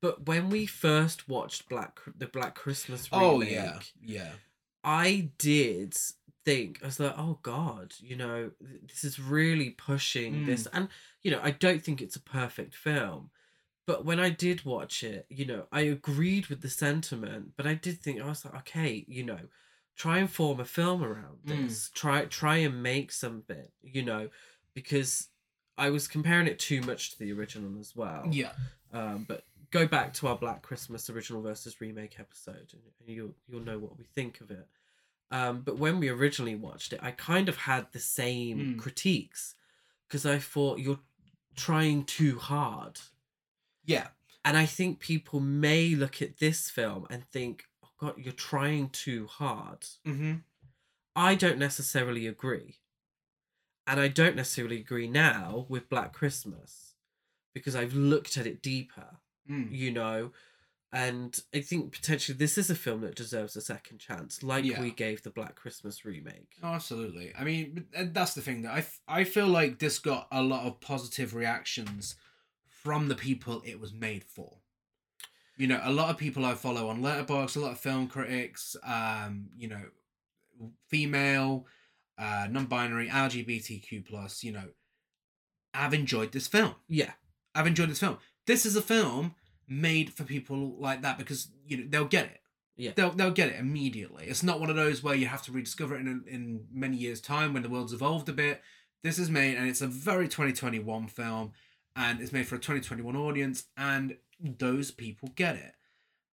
But when we first watched Black the Black Christmas remake, Oh yeah, yeah, I did think I was like, oh god, you know, this is really pushing Mm. this, and you know, I don't think it's a perfect film. But when I did watch it, you know, I agreed with the sentiment, but I did think I was like, okay, you know, try and form a film around Mm. this. Try try and make something, you know, because I was comparing it too much to the original as well. Yeah. Um, but go back to our Black Christmas original versus remake episode, and, and you'll you'll know what we think of it. Um, but when we originally watched it, I kind of had the same Mm. critiques because I thought you're trying too hard, Yeah. and I think people may look at this film and think, "Oh God, you're trying too hard." Mm-hmm. I don't necessarily agree. And I don't necessarily agree now with Black Christmas because I've looked at it deeper, Mm. you know, and I think potentially this is a film that deserves a second chance, like Yeah. we gave the Black Christmas remake. Oh, absolutely. I mean, that's the thing that I, f- I feel like this got a lot of positive reactions from the people it was made for. You know, a lot of people I follow on Letterboxd, a lot of film critics, um, you know, female, uh, non-binary, LGBTQ plus, you know, I've enjoyed this film. Yeah. I've enjoyed this film. This is a film made for people like that because you know they'll get it. Yeah. They'll they'll get it immediately. It's not one of those where you have to rediscover it in in many years' time when the world's evolved a bit. This is made and it's a very 2021 film and it's made for a 2021 audience and those people get it.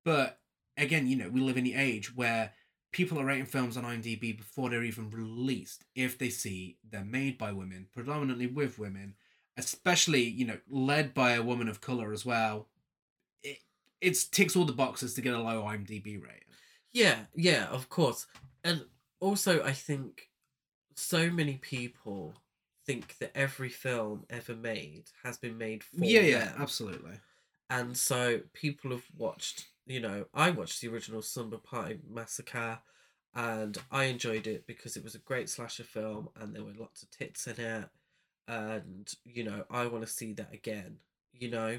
But again, you know, we live in the age where people are rating films on IMDb before they're even released if they see they're made by women, predominantly with women, especially, you know, led by a woman of color as well. It it's ticks all the boxes to get a low IMDb rating. Yeah, yeah, of course. And also, I think so many people think that every film ever made has been made for yeah, yeah, absolutely. and so people have watched you know i watched the original slumber party massacre and i enjoyed it because it was a great slasher film and there were lots of tits in it and you know i want to see that again you know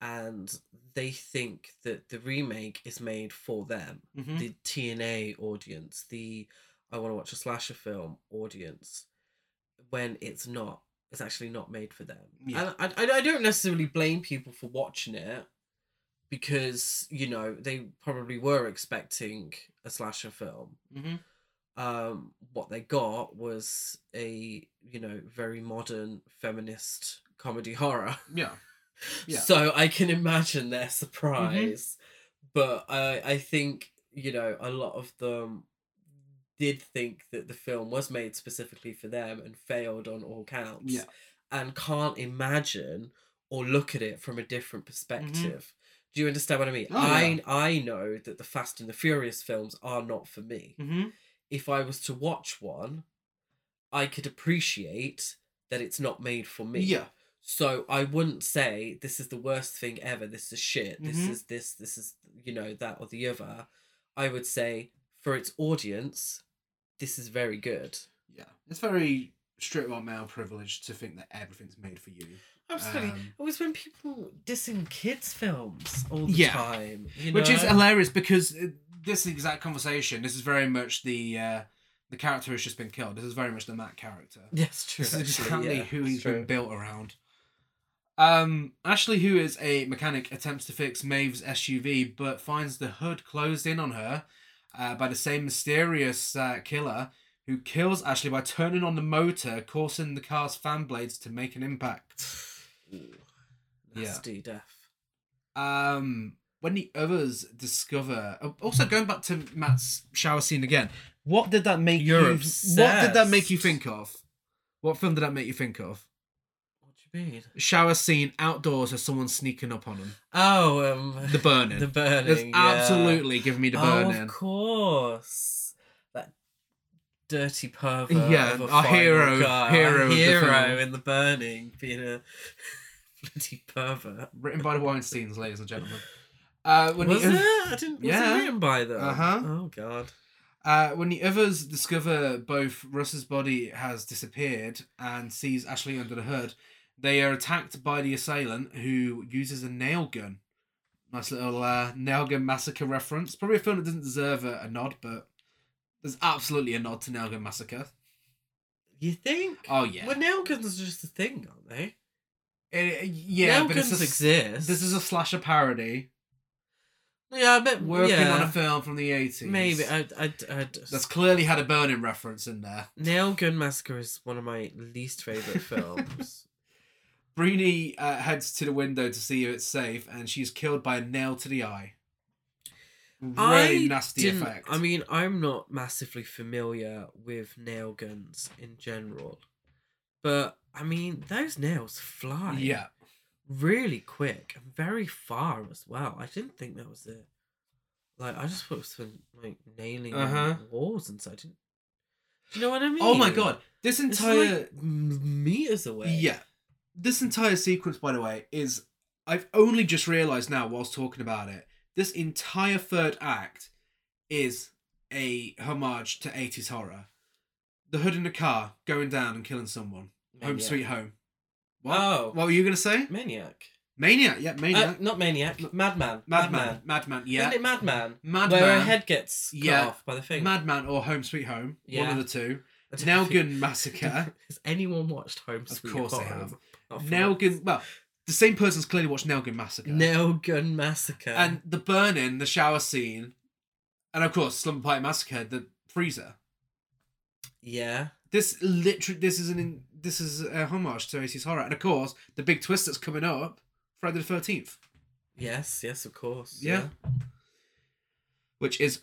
and they think that the remake is made for them Mhm. the tna audience the i want to watch a slasher film audience when it's not it's actually not made for them Yeah. and I, I, I don't necessarily blame people for watching it because you know they probably were expecting a slasher film Mm-hmm. um what they got was a you know very modern feminist comedy horror Yeah. [LAUGHS] Yeah. so i can imagine their surprise but i i think you know a lot of them did think that the film was made specifically for them and failed on all counts Yeah. and can't imagine or look at it from a different perspective do you understand what i mean Oh, i yeah. i know that the fast and the furious films are not for me Mm-hmm. if I was to watch one, I could appreciate that it's not made for me. Yeah. So I wouldn't say this is the worst thing ever. This is shit. This Mhm. is this. This is you know that or the other. I would say for its audience, this is very good. Yeah. It's very straight white male privilege to think that everything's made for you. Absolutely. Um, it was when people dissing kids films all the Yeah. time. You Which is hilarious because uh, this exact conversation, this is very much the uh, the character who's just been killed. This is very much the Matt character. Yes, true. This is exactly yeah, who it's he's true. been built around. Um, Ashley, who is a mechanic, attempts to fix Maeve's SUV, but finds the hood closed in on her uh, by the same mysterious uh, killer who kills Ashley by turning on the motor, causing the car's fan blades to make an impact. Ooh, Yeah. nasty death. Um, when the others discover, oh, also going back to Matt's shower scene again, what did that make You're you? What did that make you think of? What film did that make you think of? Mean? shower scene outdoors as someone sneaking up on him. Oh, um, The burning. [LAUGHS] the burning. It's yeah. absolutely giving me the Oh, burning. of course. That dirty pervert. Yeah, a our hero- guy, hero our of the in the burning, being a [LAUGHS] bloody pervert. Written by the Weinsteins, ladies and gentlemen. Uh, when was the, it? I didn't. Was Yeah. it written by them? Uh-huh. Oh God. Uh, when the others discover both Russ's body has disappeared and sees Ashley under the hood, they are attacked by the assailant who uses a nail gun. Nice little uh, nail gun massacre reference. Probably a film that doesn't deserve a, a nod, but there's absolutely a nod to nail gun massacre. You think? Oh yeah, Well, nail guns are just a thing, aren't they? Uh, yeah, nail but guns it's a, exist. This is a slasher parody. Yeah, but working yeah, on a film from the eighties. maybe I I I That's clearly had a burning reference in there. Nail Gun Massacre is one of my least favorite [LAUGHS] films. Breeny uh, heads to the window to see if it's safe, and she's killed by a nail to the eye. Really I nasty effect. I mean, I'm not massively familiar with nail guns in general, but I mean, those nails fly yeah, really quick and very far as well. I didn't think that was it. Like, I just thought it was for like nailing Uh-huh. walls and so I didn't. Do you know what I mean? Oh my god, this It's entire like meters away. yeah, this entire sequence, by the way, is I've only just realised now whilst talking about it. This entire third act is a homage to eighties horror. The hood in the car going down and killing someone. Home sweet home. What? Oh. What were you gonna say? Maniac. Maniac. Yeah, Uh, maniac. not Maniac. Madman. Madman. Madman. Yeah. Isn't it Madman? Madman. Where her head gets cut Yeah. off by the thing. Madman or Home Sweet Home. One of the two. I don't Nail think- Gun Massacre. Has anyone watched Home Sweet Home? Of course they Home? have. Nail once. Oh, Gun. Well, the same person's clearly watched Nail Gun Massacre. Nail Gun Massacre. And the burning, the shower scene, and of course Slumber Party Massacre, the freezer. yeah. This literally, this is an in, this is a homage to 80s horror, and of course the big twist that's coming up, Friday the Thirteenth, Yes, yes, of course. Yeah. which is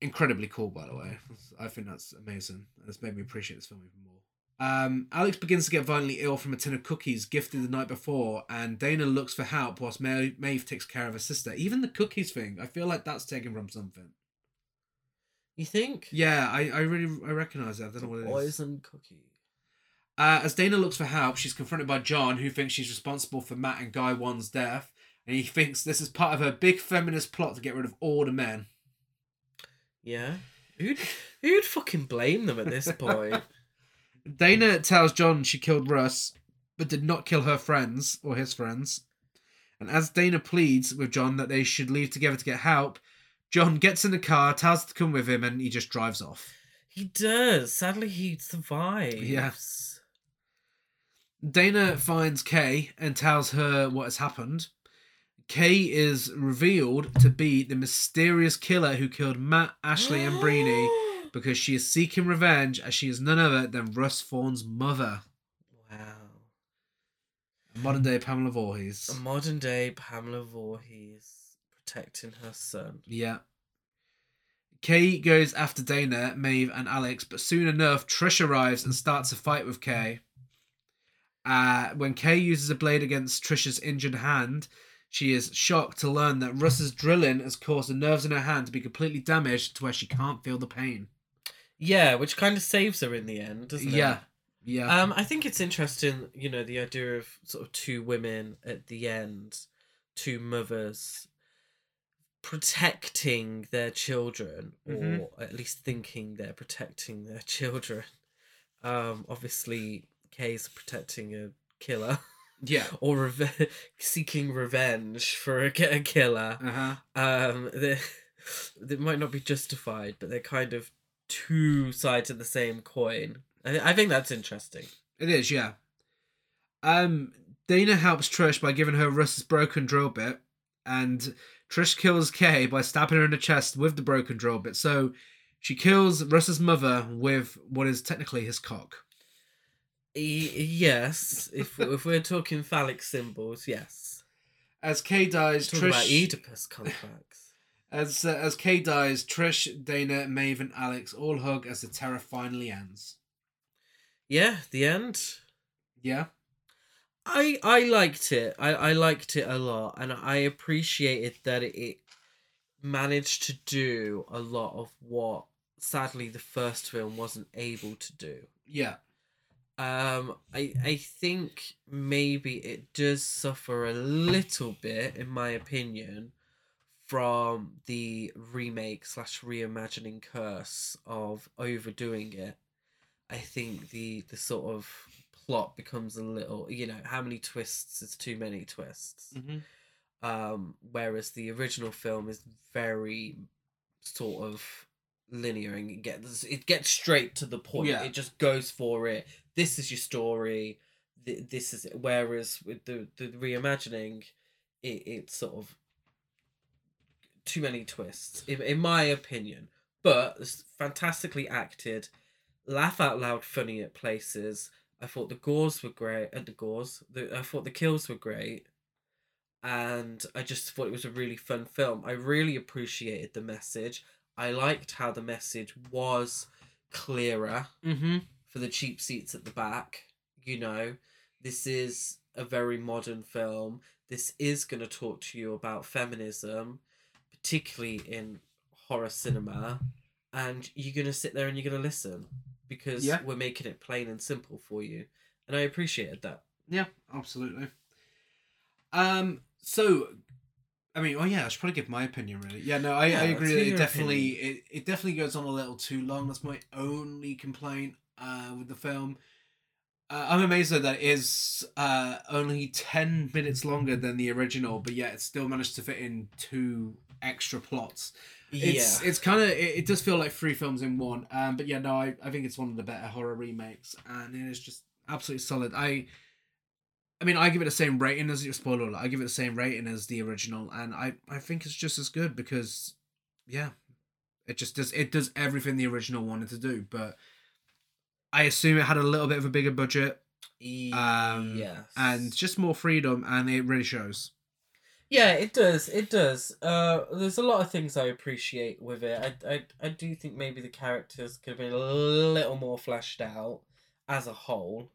incredibly cool, by the way. I think that's amazing. It's made me appreciate this film even more. Um, Alex begins to get violently ill from a tin of cookies gifted the night before, and Dana looks for help whilst Ma- Maeve takes care of her sister. Even the cookies thing, I feel like that's taken from something. You think? Yeah, I, I really I recognize that. I don't know what it is. Poison cookie. Uh, as Dana looks for help, she's confronted by John, who thinks she's responsible for Matt and Guy One's death, and he thinks this is part of her big feminist plot to get rid of all the men. Yeah. Who'd who'd fucking blame them at this [LAUGHS] point? Dana tells John she killed Russ, but did not kill her friends or his friends. And as Dana pleads with John that they should leave together to get help, John gets in the car, tells her to come with him, and he just drives off. he does. Sadly, he survives. Yes. Dana finds Kay and tells her what has happened. Kay is revealed to be the mysterious killer who killed Matt, Ashley, and Breeny [GASPS] because she is seeking revenge as she is none other than Russ Thorn's mother. Wow. Modern day Pamela Voorhees. A modern day Pamela Voorhees protecting her son. Yeah. Kay goes after Dana, Maeve, and Alex, but soon enough, Trish arrives and starts a fight with Kay. Uh, when Kay uses a blade against Trish's injured hand, she is shocked to learn that Russ's drilling has caused the nerves in her hand to be completely damaged to where she can't feel the pain. Yeah, which kind of saves her in the end, doesn't it? Yeah. Yeah. Um, I think it's interesting, you know, the idea of sort of two women at the end, two mothers protecting their children, Mhm. or at least thinking they're protecting their children. Um, obviously, Kay's protecting a killer yeah. [LAUGHS] or reve- seeking revenge for a, a killer. Uh huh. Um, they [LAUGHS] they might not be justified, but they're kind of two sides of the same coin. I, I think that's interesting. It is, yeah. Um, Dana helps Trish by giving her Russ's broken drill bit, and Trish kills Kay by stabbing her in the chest with the broken drill bit. So she kills Russ's mother with what is technically his cock. E- yes, if [LAUGHS] if we're talking phallic symbols, yes. As Kay dies, Trish. about Oedipus complex. As uh, as Kay dies, Trish, Dana, Maeve, and Alex all hug as the terror finally ends. yeah, the end. Yeah. I I liked it. I I liked it a lot, and I appreciated that it, it managed to do a lot of what sadly the first film wasn't able to do. Yeah. Um, I I think maybe it does suffer a little bit, in my opinion, from the remake slash reimagining curse of overdoing it. I think the the sort of plot becomes a little, you know, how many twists is too many twists. Mm-hmm. Um, whereas the original film is very sort of linear and it gets it gets straight to the point. Yeah. It just goes for it. This is your story. th- This is it. Whereas with the the reimagining, it it sort of too many twists, in, in my opinion. But it's fantastically acted, laugh out loud, funny at places. I thought the gores were great. At the gores, the, I thought the kills were great, and I just thought it was a really fun film. I really appreciated the message. I liked how the message was clearer Mm-hmm. for the cheap seats at the back. You know, this is a very modern film. This is going to talk to you about feminism, particularly in horror cinema. And you're to sit there and you're to listen because Yeah. we're making it plain and simple for you. And I appreciated that. Yeah, absolutely. Um. So, I mean, oh yeah, I should probably give my opinion. Really, yeah. No, I, Yeah, I agree. That it definitely it, it definitely goes on a little too long. That's my only complaint uh, with the film. Uh, I'm amazed though that is uh, only ten minutes longer than the original, but yet it still managed to fit in two extra plots. It's yeah. it's kind of it, it does feel like three films in one. Um, but yeah, no, I, I think it's one of the better horror remakes, and it is just absolutely solid. I I mean, I give it the same rating as spoiler. alert, I give it the same rating as the original, and I I think it's just as good because yeah, it just does it does everything the original wanted to do. But I assume it had a little bit of a bigger budget um, yes. and just more freedom, and it really shows. Yeah, it does. It does. Uh, there's a lot of things I appreciate with it. I, I, I do think maybe the characters could have been a little more fleshed out as a whole.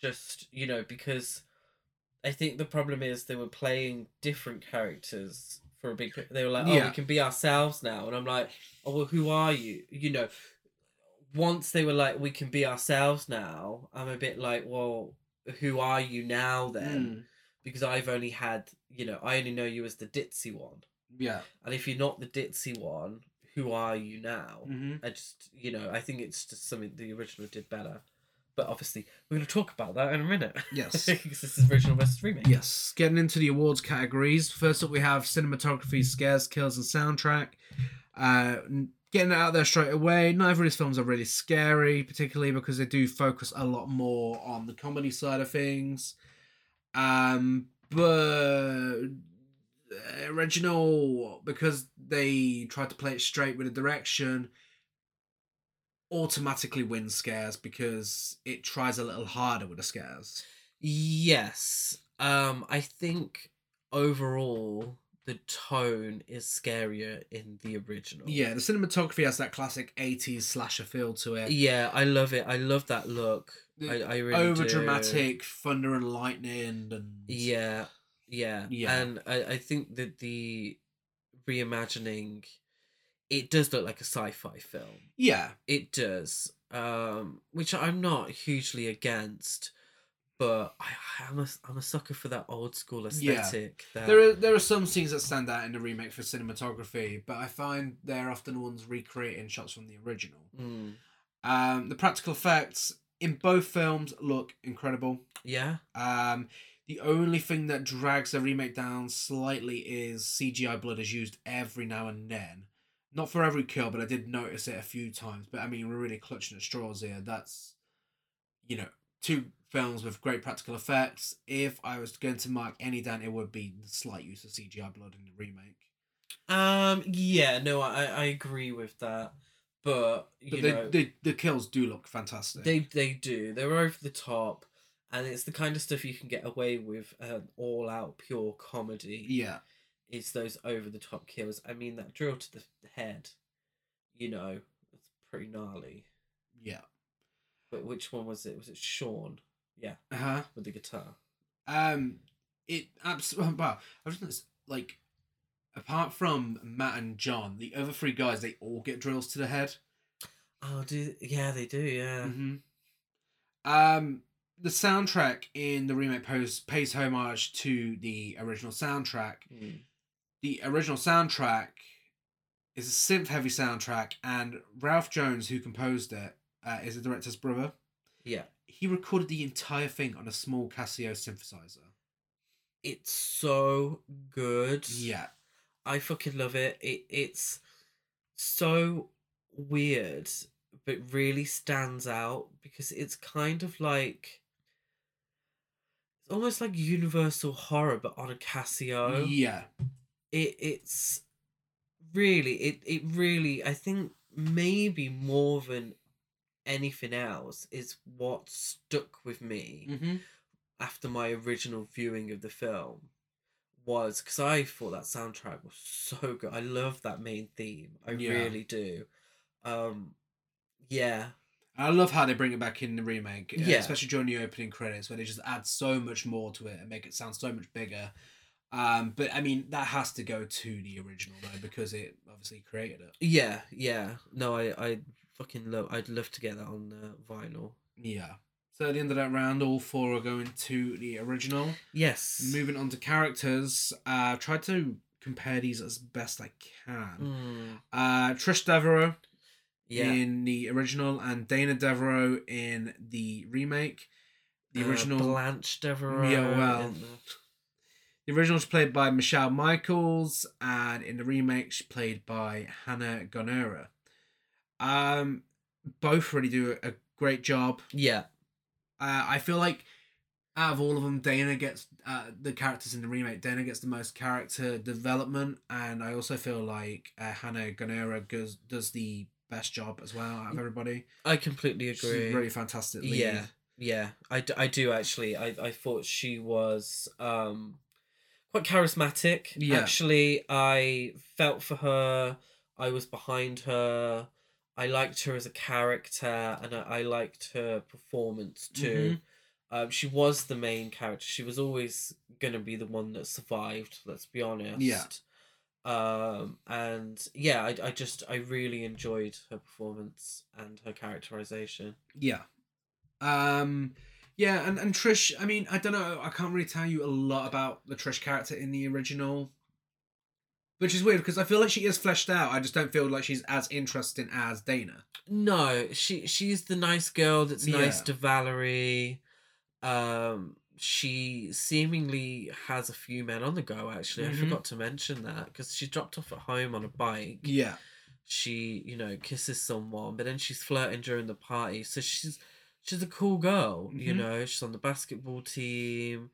Just you know, because I think the problem is they were playing different characters for a big. They were like, oh, Yeah. we can be ourselves now, and I'm like, oh, well, who are you? You know. Once they were like, we can be ourselves now, I'm a bit like, well, who are you now then? because I've only had, you know, I only know you as the ditzy one. Yeah. And if you're not the ditzy one, who are you now? Mm-hmm. I just, you know, I think it's just something the original did better. But obviously, we're going to talk about that in a minute. Yes. [LAUGHS] because this is original versus remake. Yes, getting into the awards categories. First up, we have cinematography, scares, kills, and soundtrack. Uh, getting out there straight away. Neither of these films are really scary, particularly because they do focus a lot more on the comedy side of things. Um, but uh, original because they tried to play it straight with the direction automatically wins scares because it tries a little harder with the scares. Yes. Um, I think overall, the tone is scarier in the original. Yeah, the cinematography has that classic 80s slasher feel to it. Yeah, I love it. I love that look. I, I really Over dramatic, thunder and lightning, and Yeah, yeah, Yeah. And I, I think that the reimagining, it does look like a sci-fi film. yeah, It does, um, which I'm not hugely against, but I, I'm a I'm a sucker for that old school Yeah. aesthetic. That, there are there are some scenes that stand out in the remake for cinematography, but I find they're often the ones recreating shots from the original. Mm, Um, the practical effects in both films look incredible. yeah, Um, the only thing that drags the remake down slightly is CGI blood is used every now and then. Not for every kill, but I did notice it a few times. But I mean, we're really clutching at straws here. That's, you know, two films with great practical effects. If I was going to mark any down, it would be the slight use of CGI blood in the remake. um, yeah. No, I I agree with that, but you But the, know, the the kills do look fantastic. They they do. They're over the top, and it's the kind of stuff you can get away with an all out pure comedy. yeah, It's those over the top kills. I mean that drill to the head, you know, it's pretty gnarly. yeah. But which one was it? Was it Sean? Yeah, Uh huh. with the guitar. Um, it absolutely. [LAUGHS] Wow, I was like, apart from Matt and John, the other three guys they all get drills to the head. Oh, do yeah, they do. Yeah. Mm-hmm. Um, the soundtrack in the remake pays pays homage to the original soundtrack. Mm. The original soundtrack is a synth heavy soundtrack, and Ralph Jones, who composed it, uh, is the director's brother. Yeah. He recorded the entire thing on a small Casio synthesizer. It's so good. Yeah. I fucking love it. It it's so weird, but really stands out because it's kind of like it's almost like universal horror, but on a Casio. Yeah. It it's really it it really I think maybe more than anything else is what stuck with me Mm-hmm. after my original viewing of the film was because I thought that soundtrack was so good. I love that main theme. I Yeah. really do. Um yeah. I love how they bring it back in the remake, uh, Yeah. especially during the opening credits, where they just add so much more to it and make it sound so much bigger. Um, but I mean, that has to go to the original though, because it obviously created it. Yeah, yeah. No, I I fucking love I'd love to get that on uh, vinyl. Yeah. So at the end of that round, all four are going to the original. Yes. Moving on to characters, uh, try to compare these as best I can. Mm, Uh, Trish Devereaux yeah. in the original and Dana Devereaux in the remake. The Uh, original, Blanche Devereaux. Yeah, well, the- the original was played by Michelle Michaels, and in the remake, she's played by Hannah Gonera. Um, both really do a great job. Yeah. Uh, I feel like out of all of them, Dana gets uh, the characters in the remake. Dana gets the most character development, and I also feel like uh, Hannah Gonera goes does the best job as well out of everybody. I completely agree. really fantastic lead. Yeah. Yeah, I, d- I do actually. I, I thought she was um quite charismatic. Yeah. Actually, I felt for her. I was behind her. I liked her as a character, and I, I liked her performance too. Mm-hmm. Um, she was the main character. She was always gonna be the one that survived. Let's be honest. Yeah. Um, and yeah, I, I just I really enjoyed her performance and her characterization. Yeah. Um yeah, and, and Trish, I mean, I don't know, I can't really tell you a lot about the Trish character in the original. Which is weird because I feel like she is fleshed out. I just don't feel like she's as interesting as Dana. No, she she's the nice girl that's nice to Valerie. Um, she seemingly has a few men on the go. Actually, I Mhm. forgot to mention that because she dropped off at home on a bike. Yeah. She, you know, kisses someone, but then she's flirting during the party. So she's she's a cool girl. You Mhm. know, she's on the basketball team.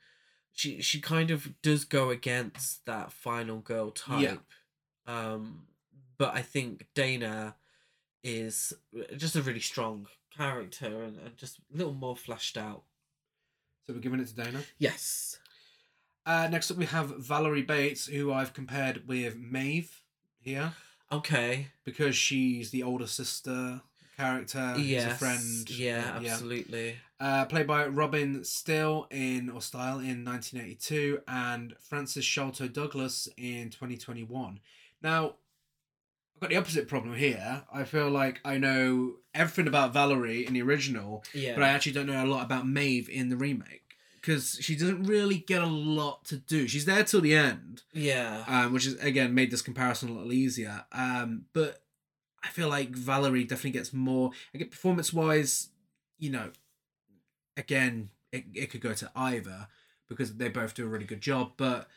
She she kind of does go against that final girl type. Yeah. Um, but I think Dana is just a really strong character and, and just a little more fleshed out. So we're giving it to Dana. Yes. Uh, next up, we have Valerie Bates, who I've compared with Maeve here Okay. because she's the older sister character. Who's yes. a friend. Yeah, absolutely. Uh, played by Robin Still in or Style in 1982 and Frances Sholto-Douglas in 2021. Now, I've got the opposite problem here. I feel like I know everything about Valerie in the original, Yeah. but I actually don't know a lot about Maeve in the remake because she doesn't really get a lot to do. She's there till the end, yeah. um, which is again made this comparison a little easier. Um, but I feel like Valerie definitely gets more. I get performance wise, you know, again it, it could go to either because they both do a really good job. But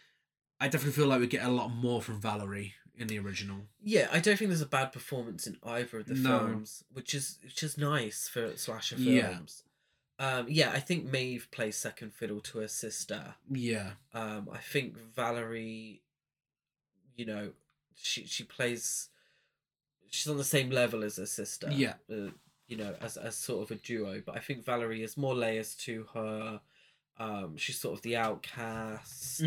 I definitely feel like we get a lot more from Valerie in the original. Yeah, I don't think there's a bad performance in either of the No. films, which is which is nice for slasher Yeah. films. Um, yeah, I think Maeve plays second fiddle to her sister. Yeah, Um, I think Valerie, you know, she she plays. She's on the same level as her sister. Yeah. Uh, you know, as as sort of a duo, but I think Valerie has more layers to her. Um, she's sort of the outcast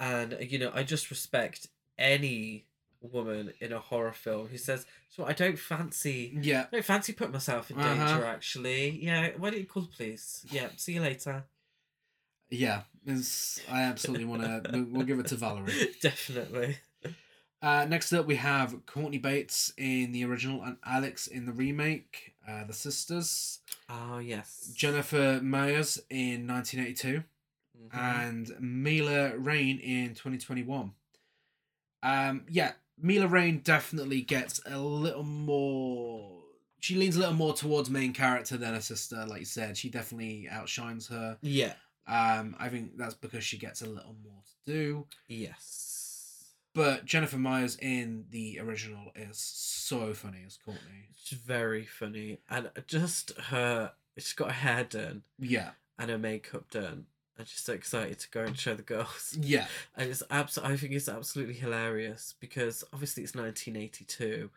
and uh, you know i just respect any woman in a horror film who says so i don't fancy yeah. I don't fancy putting myself in Uh-huh. danger actually yeah why don't you call the police yeah see you later Yeah, I absolutely want to. We'll give it to Valerie. [LAUGHS] definitely Uh, next up, we have Courtney Bates in the original and Alex in the remake. Uh, the sisters. oh yes Jennifer Meyers in 1982 Mhm. and Mila Rayne in 2021. Um, yeah, Mila Rayne definitely gets a little more. She leans a little more towards main character than her sister. Like you said, she definitely outshines her. yeah Um, I think that's because she gets a little more to do. yes But Jennifer Meyers in the original is so funny as Courtney. it's very funny and just her she's got her hair done Yeah, and her makeup done and she's so excited to go and show the girls. Yeah. [LAUGHS] And it's abs- I think it's absolutely hilarious because obviously it's 1982.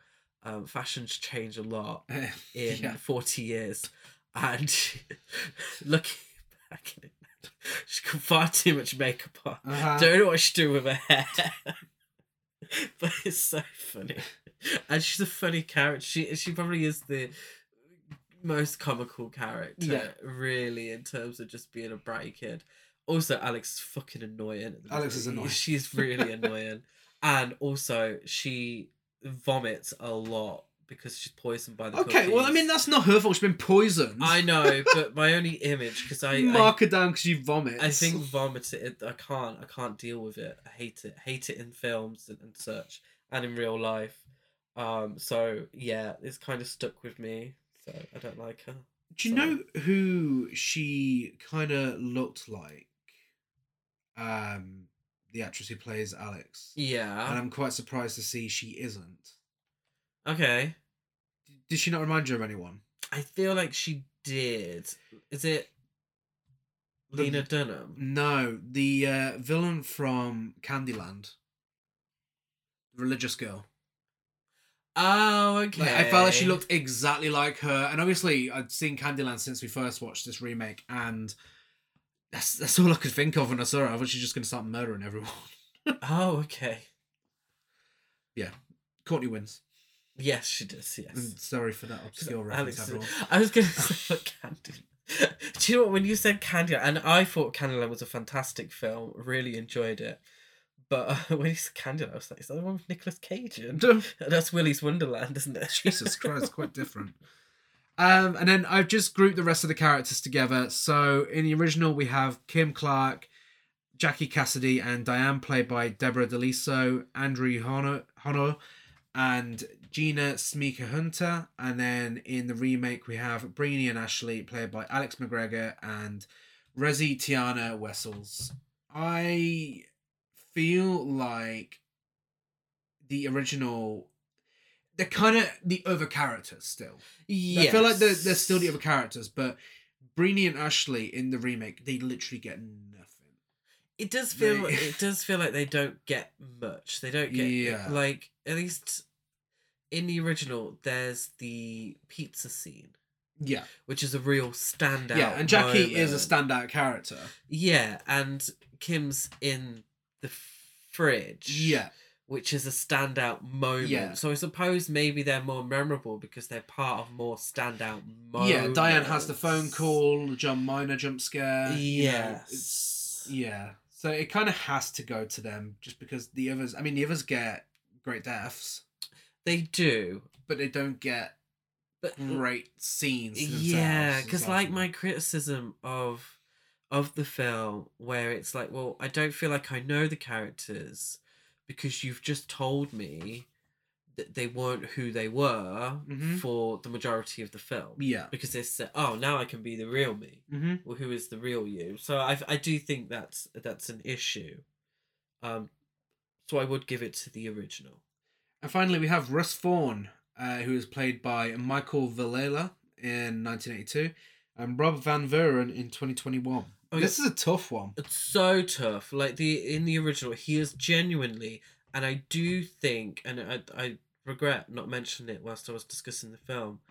Um, fashions change a lot [LAUGHS] in yeah. 40 years. And [LAUGHS] looking back at it, she's got far too much makeup on. Uh-huh. Don't know what she's doing with her hair. [LAUGHS] but it's so funny. And she's a funny character. She she probably is the most comical character, Yeah. really, in terms of just being a bratty kid. Also, Alex is fucking annoying. Alex is annoying. She's really [LAUGHS] annoying. And also, she vomits a lot because she's poisoned by the Okay, well, I mean, that's not her fault. She's been poisoned. I know, but my only image because I, I Mark her down because she vomits. I think vomit it. I can't. I can't deal with it. I hate it. Hate it in films and, and such, and in real life. Um. So yeah, it's kind of stuck with me. So I don't like her. Do you know who she kind of looked like? Um, the actress who plays Alex. Yeah. And I'm quite surprised to see she isn't. Okay. Did she not remind you of anyone? I feel like she did. Is it The- Lena Dunham? No, the uh, villain from Candyland. The religious girl. Oh, okay. Like, I felt like she looked exactly like her, and obviously I'd seen Candyland since we first watched this remake, and that's that's all I could think of when I saw her. I thought she just gonna start murdering everyone. [LAUGHS] Oh, okay. Yeah, Courtney wins. Yes, she does. Yes. And sorry for that obscure reference, Alex, everyone. I was going [LAUGHS] to say Candyland. Do you know what? When you said Candyland, and I thought Candyland was a fantastic film, really enjoyed it. But uh, [LAUGHS] when you said Candyland, I was like, is that the one with Nicolas Cage? in? Duh. [LAUGHS] That's Willy's Wonderland, isn't it? Jesus Christ, quite different. Um, and then I've just grouped the rest of the characters together. So in the original, we have Kim Clark, Jackie Cassidy, and Diane, played by Deborah Deliso, Andrew Honor, Honor and Gina Smika Hunter. And then in the remake, we have Brini and Ashley, played by Alex McGregor and Reze-Tiana Wessels. I feel like the original they're kind of the other characters still. Yes. I feel like they're, they're still the other characters, but Brini and Ashley in the remake, they literally get nothing. It does feel. They- it does feel like they don't get much. They don't get [LAUGHS] Yeah. like at least in the original. There's the pizza scene, Yeah, which is a real standout. yeah, and Jackie is a moment. standout character. Yeah, and Kim's in the fridge. Yeah, Which is a standout moment. Yeah. So I suppose maybe they're more memorable because they're part of more standout moments. yeah. Diane has the phone call, the John Minor jump scare. you know, yeah. So it kind of has to go to them, just because the others. I mean, the others get great deaths, They do. but they don't get But great scenes. yeah because like my criticism of of the film where it's like well i don't feel like i know the characters because you've just told me that they weren't who they were Mhm. for the majority of the film Yeah. because they said oh now i can be the real me Mm-hmm. well who is the real you so i, I do think that's that's an issue um so i would give it to the original And finally, we have Russ Thorn, uh, who is played by Michael Villella in 1982 and Rob Van Vuuren in 2021. Oh, this is a tough one. it's so tough like the in the original he is genuinely and i do think and i, I regret not mentioning it whilst i was discussing the film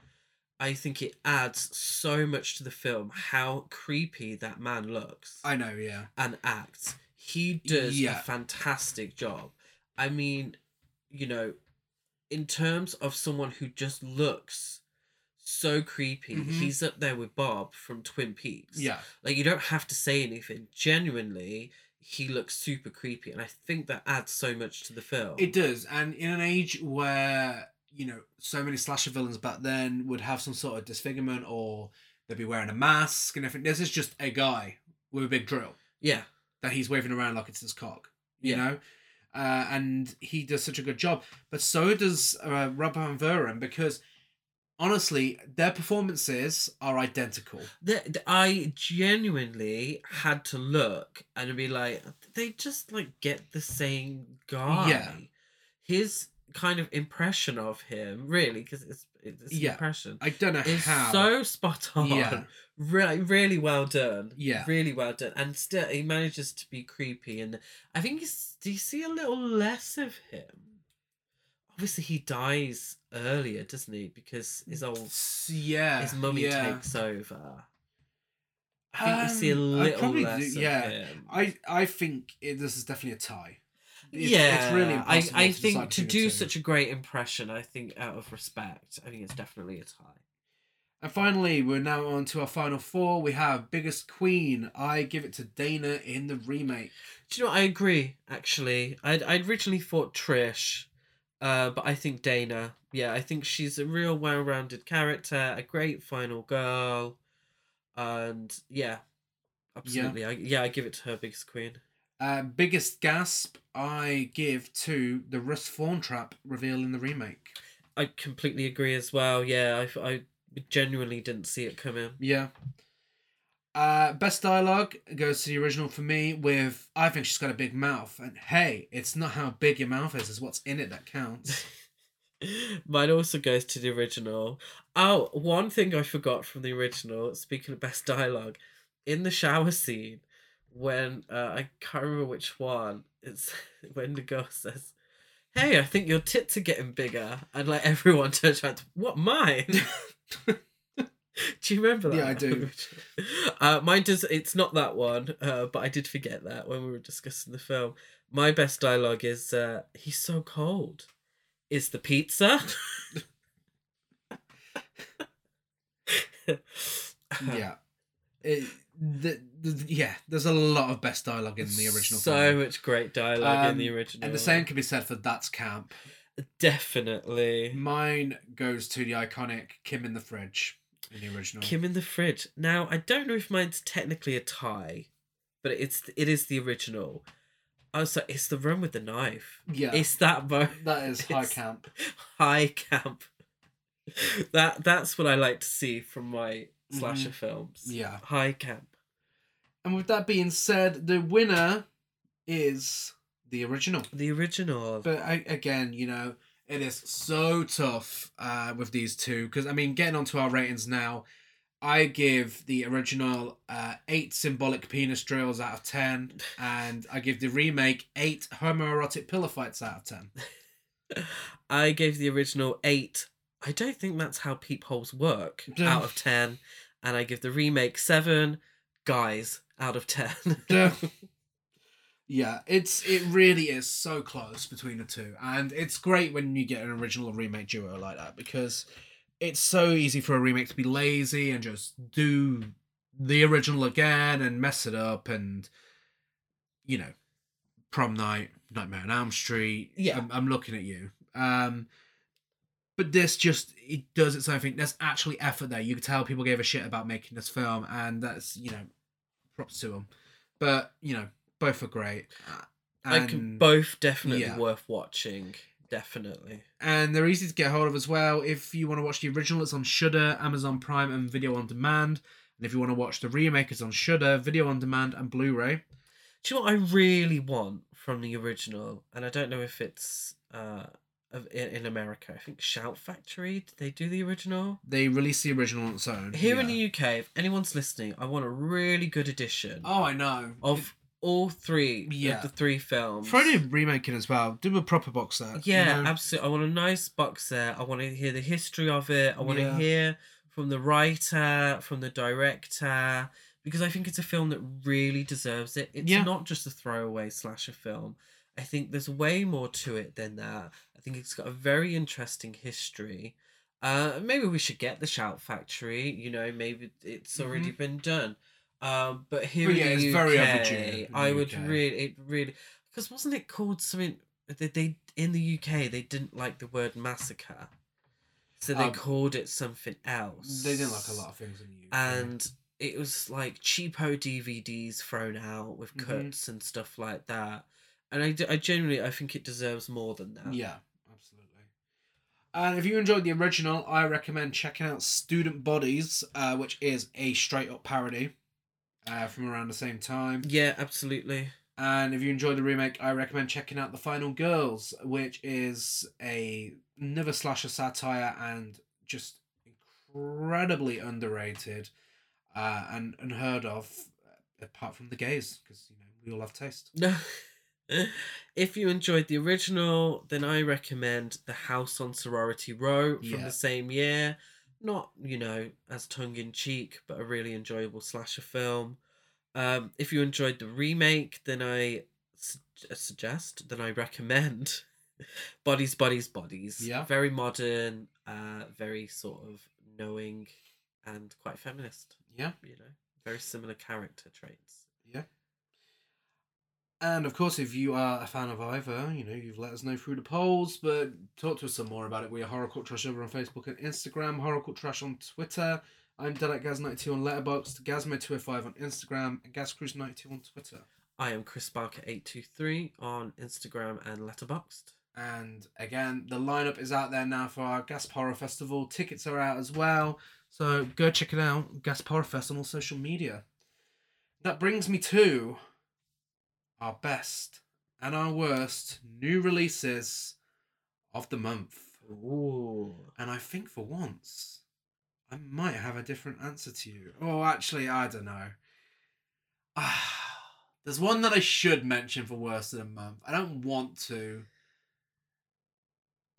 i think it adds so much to the film how creepy that man looks I know, yeah. and acts he does Yeah. a fantastic job i mean you know in terms of someone who just looks so creepy Mhm. he's up there with bob from twin peaks Yeah. like you don't have to say anything. Genuinely, he looks super creepy, and I think that adds so much to the film. It does. And in an age where, you know, so many slasher villains back then would have some sort of disfigurement or they'd be wearing a mask and everything. This is just a guy with a big drill yeah, that he's waving around like it's his cock, you Yeah. know? Uh, and he does such a good job. But so does uh, Rob Van Vuuren because honestly, their performances are identical. the, I genuinely had to look and be like, they just like get the same guy. Yeah. his kind of impression of him, really, because it's it's Yeah. impression. I don't know Is how. so spot on. Yeah. [LAUGHS] Really, really well done. Yeah. Really well done. And still, he manages to be creepy. And I think he's, do you see a little less of him? Obviously, he dies earlier, doesn't he? Because his old yeah, his mummy yeah. takes over. I think we see a Um, little less do- of yeah. him. I I think it, this is definitely a tie. It's, yeah, it's really I, I think to do such a great impression, I think out of respect, I think it's definitely a tie. And finally, we're now on to our final four. We have Biggest Queen. I give it to Dana in the remake. Do you know what? I agree. Actually, I'd I'd originally thought Trish, uh, but I think Dana. Yeah, I think she's a real well-rounded character, a great final girl, and yeah, absolutely. I, yeah, I give it to her, biggest queen. Uh, biggest gasp I give to the Russ Thorn trap reveal in the remake. I completely agree as well. Yeah, I I genuinely didn't see it coming. Yeah. Uh, best dialogue goes to the original for me with I think she's got a big mouth and hey, it's not how big your mouth is, it's what's in it that counts. [LAUGHS] Mine also goes to the original. Oh, one thing I forgot from the original, speaking of best dialogue, in the shower scene, when uh, I can't remember which one, it's [LAUGHS] when the girl says, Hey, I think your tits are getting bigger. And like everyone [LAUGHS] turns around, What, mine? [LAUGHS] do you remember that? Yeah, I do. [LAUGHS] Uh, mine does, it's not that one, uh, but I did forget that when we were discussing the film. My best dialogue is, uh, He's so cold is the pizza. [LAUGHS] yeah. It, the, the, yeah, there's a lot of best dialogue in the original. So me. much great dialogue in the Um, original. And the same can be said for That's Camp. Definitely. Mine goes to the iconic Kim in the Fridge in the original. Kim in the fridge. Now I don't know if mine's technically a tie, but it's it is the original. Oh, so it's the room with the knife. Yeah. It's that mo- that is high it's camp. High camp. that that's what I like to see from my slasher Mhm. films. Yeah. High camp. And with that being said, the winner is the original. The original. But I, again, you know, it is so tough uh, with these two because I mean, getting onto our ratings now, I give the original uh, eight symbolic penis drills out of ten, [LAUGHS] and I give the remake eight homoerotic pillow fights out of ten. [LAUGHS] I gave the original eight. I don't think that's how peepholes work. out of ten, and I give the remake seven guys out of ten. [LAUGHS] Yeah. It's it really is so close between the two, and it's great when you get an original or remake duo like that because it's so easy for a remake to be lazy and just do the original again and mess it up, and you know, prom night, Nightmare on Elm Street. Yeah. I'm, I'm looking at you. Um, but this just it does its own thing. There's actually effort there. You could tell people gave a shit about making this film, and that's you know, props to them. But you know, both are great. Uh, like both definitely yeah. worth watching. Definitely. and they're easy to get hold of as well. If you want to watch the original, it's on Shudder, Amazon Prime, and Video on Demand. And if you want to watch the remake, it's on Shudder, Video on Demand, and Blu-ray. Do you know what I really want from the original? And I don't know if it's uh in, in America. I think Shout Factory. Did they do the original? They released the original on its own. Here in the UK, if anyone's listening, I want a really good edition Oh, I know. of all three Yeah. of the three films. Friday remaking as well. Do a proper box set. you Yeah, know? absolutely. I want a nice box set. I want to hear the history of it. I want to hear from the writer, from the director, because I think it's a film that really deserves it. It's Yeah. not just a throwaway slasher film. I think there's way more to it than that. I think it's got a very interesting history. Uh, maybe we should get the Shout Factory. You know, maybe it's already been done. Um, but here Mm-hmm. But in yeah, the it's UK, very overdue I would UK. really, it really, because wasn't it called something? They, they in the UK they didn't like the word massacre, so they Um, called it something else. They didn't like a lot of things in the UK. and it was like cheapo DVDs thrown out with Mhm. cuts and stuff like that. And I, I genuinely I think it deserves more than that. Yeah, absolutely. And if you enjoyed the original, I recommend checking out Student Bodies, uh, which is a straight up parody uh, from around the same time. Yeah, absolutely. And if you enjoyed the remake, I recommend checking out The Final Girls, which is a another slasher satire and just incredibly underrated uh, and unheard of, uh, apart from the gays, because you know we all have taste. [LAUGHS] if you enjoyed the original, then I recommend The House on Sorority Row from Yeah. the same year. Not, you know, as tongue in cheek, but a really enjoyable slasher film. Um, if you enjoyed the remake, then I su- uh, suggest, then I recommend [LAUGHS] Bodies, Bodies, Bodies. Yeah. Very modern, uh, very sort of knowing and quite feminist, Yeah. you know, very similar character traits. Yeah. And of course, if you are a fan of either, you know, you've let us know through the polls, but talk to us some more about it. We are Horror Cult Trash over on Facebook and Instagram, Horror Cult Trash on Twitter. I'm Dead at Gaz92 on Letterboxd, Gazmo205 on Instagram, and GazCruise92 on Twitter. I am Chris Barker eight two three on Instagram and Letterboxd. And again, the lineup is out there now for our Gasp Horror Festival. Tickets are out as well. So go check it out, Gasp Horror Fest on all social media. That brings me to our best and our worst new releases of the month. Ooh. And I think for once, I might have a different answer to you. Oh, actually, I don't know. Ah, [SIGHS] there's one that I should mention for worst of the month. I don't want to.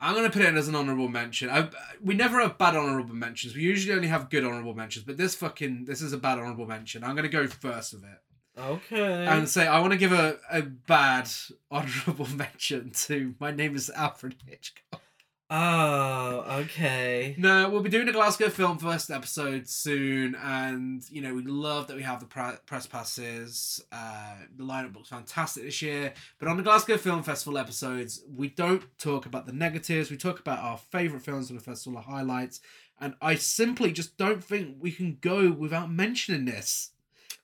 I'm gonna put it in as an honorable mention. I, we never have bad honorable mentions. We usually only have good honorable mentions, but this fucking this is a bad honorable mention. I'm gonna go first with it Okay. and say I want to give a, a bad [LAUGHS] honorable mention to my name is Alfred Hitchcock. oh, okay. No, we'll be doing a Glasgow Film Fest episode soon, and you know we love that we have the pre- press passes. Uh, the lineup looks fantastic this year. But on the Glasgow Film Festival episodes, we don't talk about the negatives. We talk about our favorite films from the festival, the highlights, and I simply just don't think we can go without mentioning this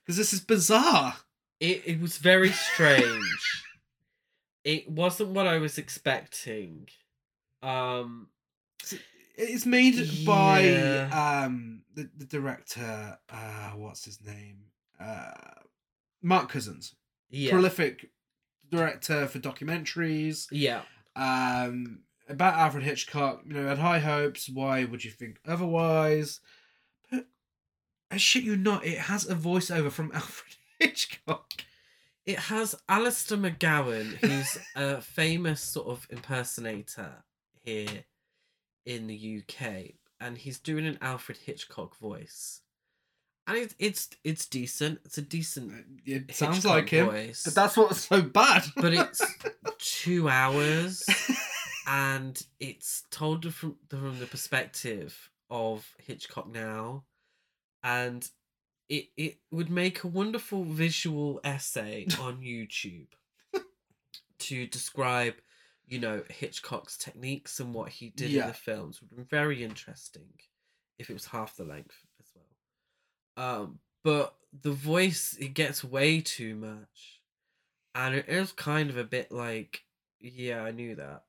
because this is bizarre. It it was very strange. [LAUGHS] it wasn't what I was expecting. Um. It's made by um the, the director. Uh, what's his name? Uh, Mark Cousins. Yeah. prolific director for documentaries. yeah. Um, about Alfred Hitchcock, you know, had high hopes. Why would you think otherwise? I shit you not, it has a voiceover from [LAUGHS] Alfred Hitchcock. It has Alistair McGowan, who's a [LAUGHS] famous sort of impersonator here in the UK, and he's doing an Alfred Hitchcock voice, and it's it's it's decent. It's a decent uh, It sounds Hitchcock like him, voice. but that's what's so bad. but [LAUGHS] it's two hours and it's told from from the perspective of Hitchcock now and it it would make a wonderful visual essay [LAUGHS] on YouTube to describe you know Hitchcock's techniques and what he did in the films. Would be very interesting if it was half the length as well. Um but the voice it gets way too much and it is kind of a bit like yeah i knew that.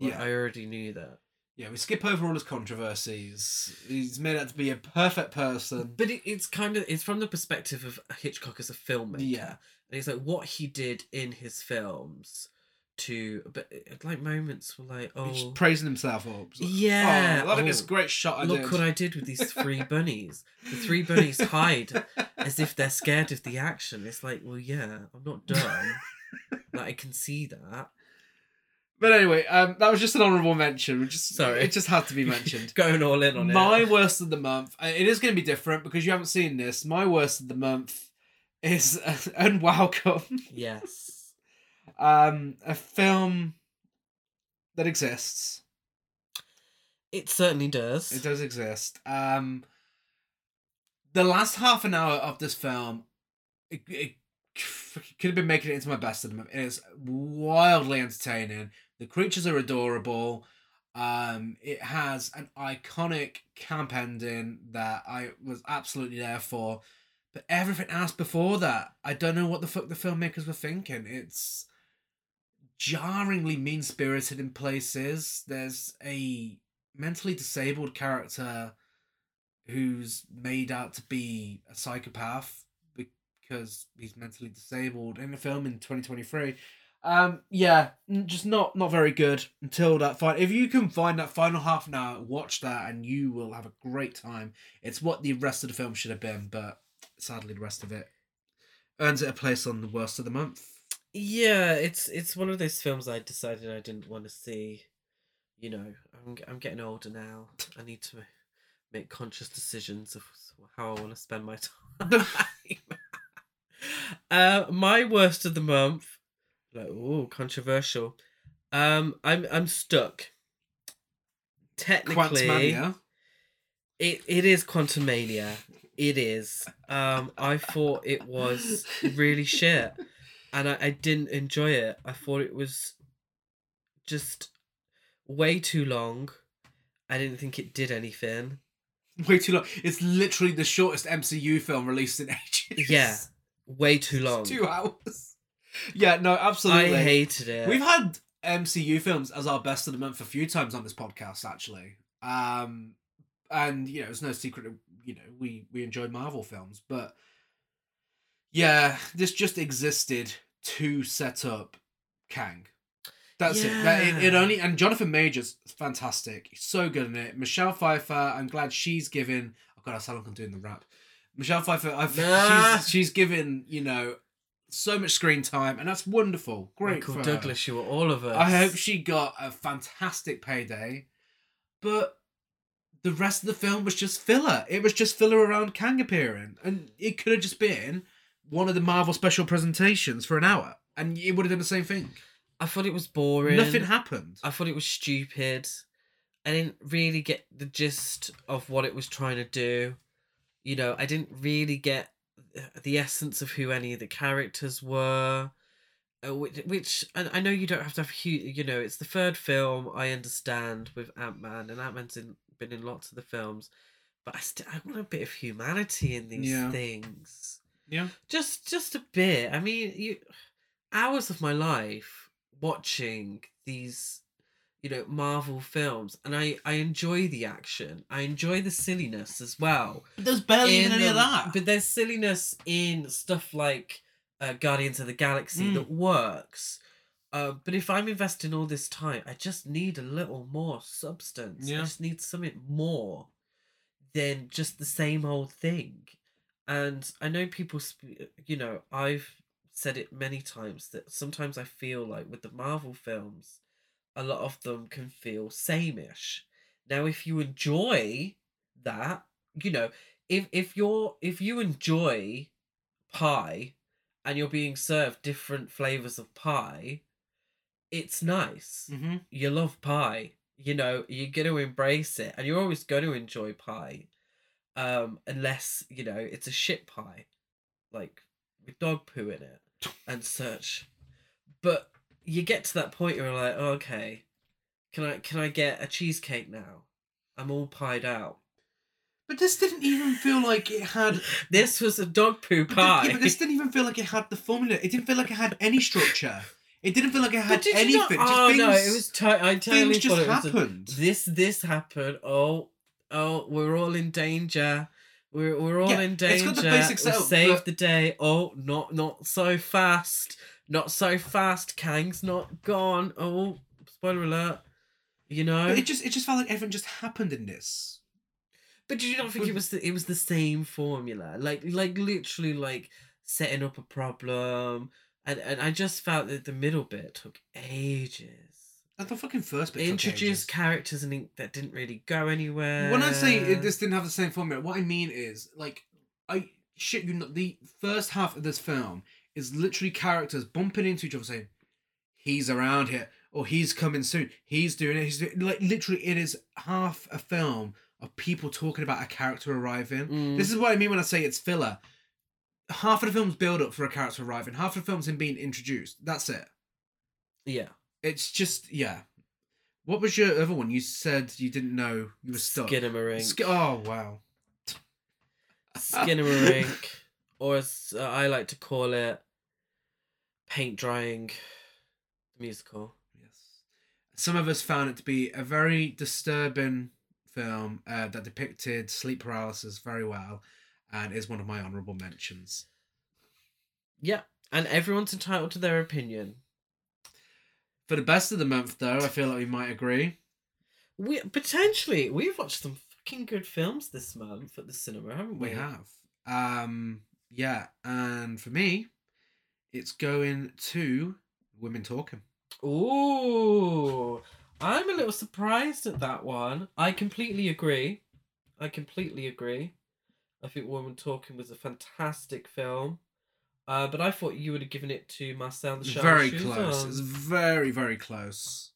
Like, yeah, i already knew that yeah. We skip over all his controversies. He's made out to be a perfect person. but it, it's kind of it's from the perspective of hitchcock as a filmmaker Yeah. and it's like what he did in his films to but uh, like moments were like oh He's praising himself up. Like, Yeah, Oh, look at this oh, great shot I look did. what i did with these three bunnies the three bunnies hide as if they're scared of the action it's like well yeah i'm not done [LAUGHS] like i can see that But anyway, um, that was just an honourable mention. Just Sorry. it just had to be mentioned. [LAUGHS] going all in on My it My worst of the month. It is going to be different because you haven't seen this. My worst of the month is [LAUGHS] uh, Unwelcome, yes um, a film that exists. It certainly does. It does exist. Um, the last half an hour of this film, it, it could have been making it into my best of the month. It is wildly entertaining. The creatures are adorable. Um, it has an iconic camp ending that I was absolutely there for. But everything else before that, I don't know what the fuck the filmmakers were thinking. It's jarringly mean spirited in places. There's a mentally disabled character who's made out to be a psychopath because he's mentally disabled in a film in 2023. Um, yeah, just not not very good until that fight. If you can find that final half an hour, watch that, and you will have a great time. It's what the rest of the film should have been, but sadly, the rest of it earns it a place on the worst of the month. Yeah, it's it's one of those films I decided I didn't want to see. You know, I'm I'm getting older now. I need to make conscious decisions of how I want to spend my [LAUGHS] time. [LAUGHS] uh, my worst of the month, like oh, controversial. Um, I'm I'm stuck. Technically, it it is Quantumania. It is. Um, I thought it was really shit, and I, I didn't enjoy it. I thought it was just way too long. I didn't think it did anything. Way too long. It's literally the shortest MCU film released in [LAUGHS] ages. Yeah, way too It's long. two hours. Yeah, no, absolutely. I hated it. We've had MCU films as our best of the month a few times on this podcast, actually. Um, and you know, it's no secret you know we we enjoy Marvel films, but yeah, this just existed to set up Kang. That's it. That, it. It only and Jonathan Majors fantastic. He's so good in it. Michelle Pfeiffer, I'm glad she's given. Oh god, I sound like I'm doing the rap. Michelle Pfeiffer, I've, Nah. she's she's given you know so much screen time, and that's wonderful. Great Michael for her. Douglas, you were all of us. I hope she got a fantastic payday, but the rest of the film was just filler. It was just filler around Kang appearing, and it could have just been one of the Marvel special presentations for an hour, and it would have done the same thing. I thought it was boring. Nothing happened. I thought it was stupid. I didn't really get the gist of what it was trying to do. You know, I didn't really get the essence of who any of the characters were. Uh, which, which and I know you don't have to have huge. You know, it's the third film. I understand with Ant Man, and Ant Man's in, been in lots of the films, but I still I want a bit of humanity in these Yeah. things Yeah. just just a bit i mean you hours of my life watching these you know marvel films and i i enjoy the action i enjoy the silliness as well But There's barely even any of that. but there's silliness in stuff like uh, guardians of the galaxy Mm. that works uh, but if i'm investing all this time i just need a little more substance Yeah. i just need something more than just the same old thing and i know people sp- you know i've said it many times that sometimes i feel like with the marvel films a lot of them can feel sameish. Now if you enjoy that you know if if you're if you enjoy pie and you're being served different flavors of pie it's nice. Mm-hmm. you love pie you know you're going to embrace it and you're always going to enjoy pie um unless you know it's a shit pie like with dog poo in it and such. But you get to that point where you're like oh, okay can i can i get a cheesecake now i'm all pied out But this didn't even feel like it had. [LAUGHS] this was a dog poo But, pie yeah, but this didn't even feel like it had the formula. It didn't feel like it had any structure. It didn't feel like it had anything. not? Oh things, no, it was. To- I totally things just it was a- happened. this this happened. Oh oh, we're all in danger. We're we're all Yeah, in it's danger. got the basic setup, save but- the day. Oh, not not so fast. Not so fast. Kang's not gone. Oh, spoiler alert. You know. But it just it just felt like everything just happened in this. But did you not think it was the, it was the same formula? Like like literally like setting up a problem, and and I just felt that the middle bit took ages. And the fucking first bit. Introduced characters and that didn't really go anywhere. When I say it, this didn't have the same formula, what I mean is like I shit you not. The first half of this film is literally characters bumping into each other, saying, "He's around here," or "He's coming soon." He's doing it. He's doing, like literally. It is half a film of people talking about a character arriving. Mm. This is what I mean when I say it's filler. Half of the film's build up for a character arriving. Half of the film's him being introduced. That's it. yeah, It's just yeah. What was your other one? You said you didn't know you were stuck. Skinamarink, Sk- oh wow. Skinamarink, [LAUGHS] or as uh, I like to call it, paint drying, the musical. Yes. Some of us found it to be a very disturbing film uh, that depicted sleep paralysis very well, and is one of my honourable mentions. Yeah, and everyone's entitled to their opinion. For the best of the month, though, I feel like we might agree. We potentially we've watched some fucking good films this month at the cinema, haven't we? We have. Um, yeah, and for me, it's going to Women Talking. Ooh, I'm a little surprised at that one. I completely agree. I completely agree. I think Woman Talking was a fantastic film. Uh, but I thought you would have given it to Marcel the Shell very close. on. It's very, very close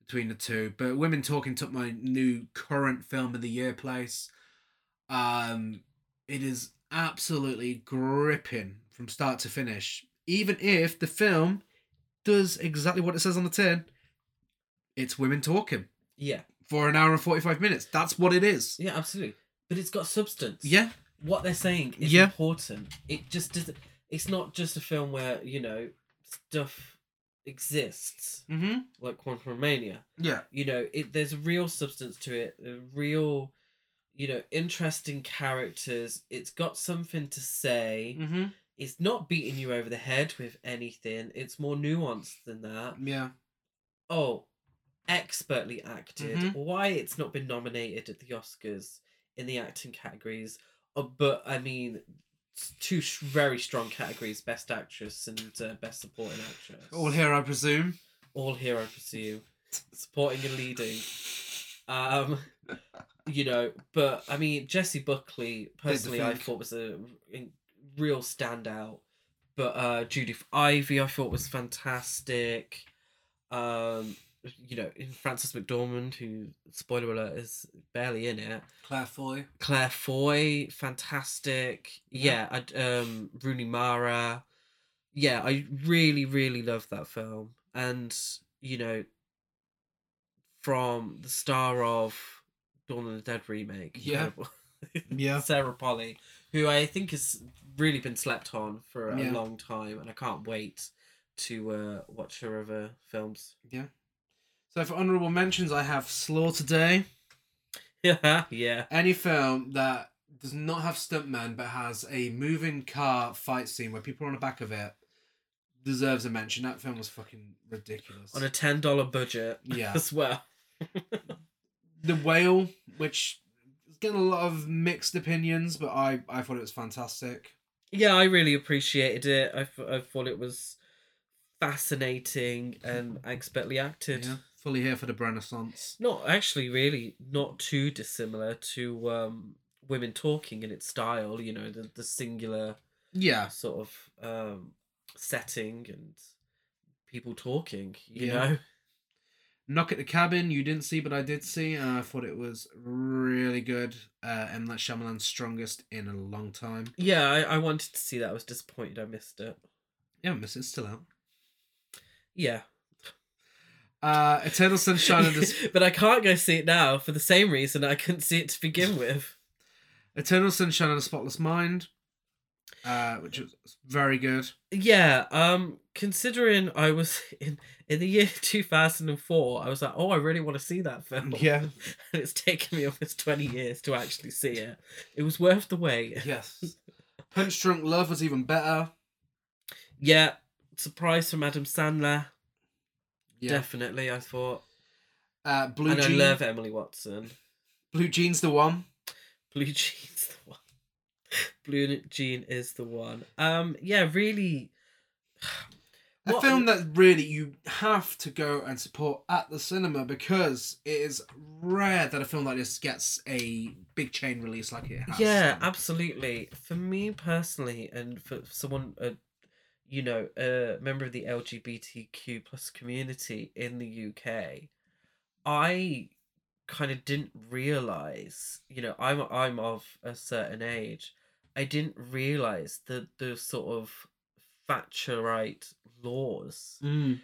between the two. But Women Talking took my new current film of the year place. Um, it is absolutely gripping from start to finish. Even if the film does exactly what it says on the tin, it's women talking Yeah, for an hour and 45 minutes. That's what it is. yeah, absolutely. But it's got substance. Yeah. what they're saying is Yeah. important. It just doesn't. It's not just a film where you know stuff exists Mm-hmm. like Quantumania. Yeah. You know, it there's real substance to it. a Real, you know, interesting characters. It's got something to say. Mm-hmm. It's not beating you over the head with anything. It's more nuanced than that. Yeah. Oh, expertly acted. Mhm. Why it's not been nominated at the Oscars in the acting categories? Uh, but I mean, two sh- very strong categories: best actress and uh, best supporting actress. All here, I presume. all here, I presume, supporting and leading. Um, [LAUGHS] you know, but I mean, Jessie Buckley personally, I thought was a real standout. But uh, Judith Ivey, I thought was fantastic. Um, you know, in Frances McDormand, who spoiler alert is barely in it. Claire Foy. Claire Foy, fantastic. Yeah, I, um, Rooney Mara. Yeah, I really, really love that film. And, you know, from the star of Dawn of the Dead remake. Yeah. [LAUGHS] Yeah. Sarah Polley, who I think has really been slept on for a Yeah. long time, and I can't wait to uh, watch her other films. Yeah. So for honourable mentions, I have Slaughter Day. Yeah, yeah. Any film that does not have stuntmen but has a moving car fight scene where people are on the back of it deserves a mention. That film was fucking ridiculous. On a ten dollar budget, Yeah. [LAUGHS] as well. [LAUGHS] The Whale, which is getting a lot of mixed opinions, but I, I thought it was fantastic. Yeah, I really appreciated it. I, th- I thought it was fascinating and expertly acted. Yeah. Fully here for the Renaissance. Not actually, really, not too dissimilar to um, Women Talking in its style. You know, the the singular Yeah. sort of um, setting and people talking. You Yeah. know, Knock at the Cabin, you didn't see, but I did see, and I thought it was really good. Uh, M. Night Shyamalan's strongest in a long time. yeah, I, I wanted to see that. I was disappointed I missed it. Yeah, I miss it's still out. Yeah, Uh, Eternal Sunshine of the [LAUGHS] but I can't go see it now for the same reason I couldn't see it to begin with. Eternal Sunshine of the Spotless Mind, uh, which was very good. Yeah, um, considering I was [LAUGHS] in in the year [LAUGHS] two thousand and four, I was like, oh, I really want to see that film. Yeah. [LAUGHS] and it's taken me almost twenty years to actually see it. It was worth the wait. Yes. Punch Drunk Love was even better. Yeah, surprise from Adam Sandler. Yeah. Definitely, I thought, Uh, Blue and Jean. I love Emily Watson. Blue Jean's the one. Blue Jean's the one. Blue Jean is the one. Um, yeah, really. [SIGHS] A film that really you have to go and support at the cinema because it is rare that a film like this gets a big chain release like it has. Yeah, absolutely. For me personally, and for someone, uh, you know, a member of the LGBTQ plus community in the UK, I kind of didn't realize. You know, I'm I'm of a certain age. I didn't realize the the sort of Thatcherite laws Mm.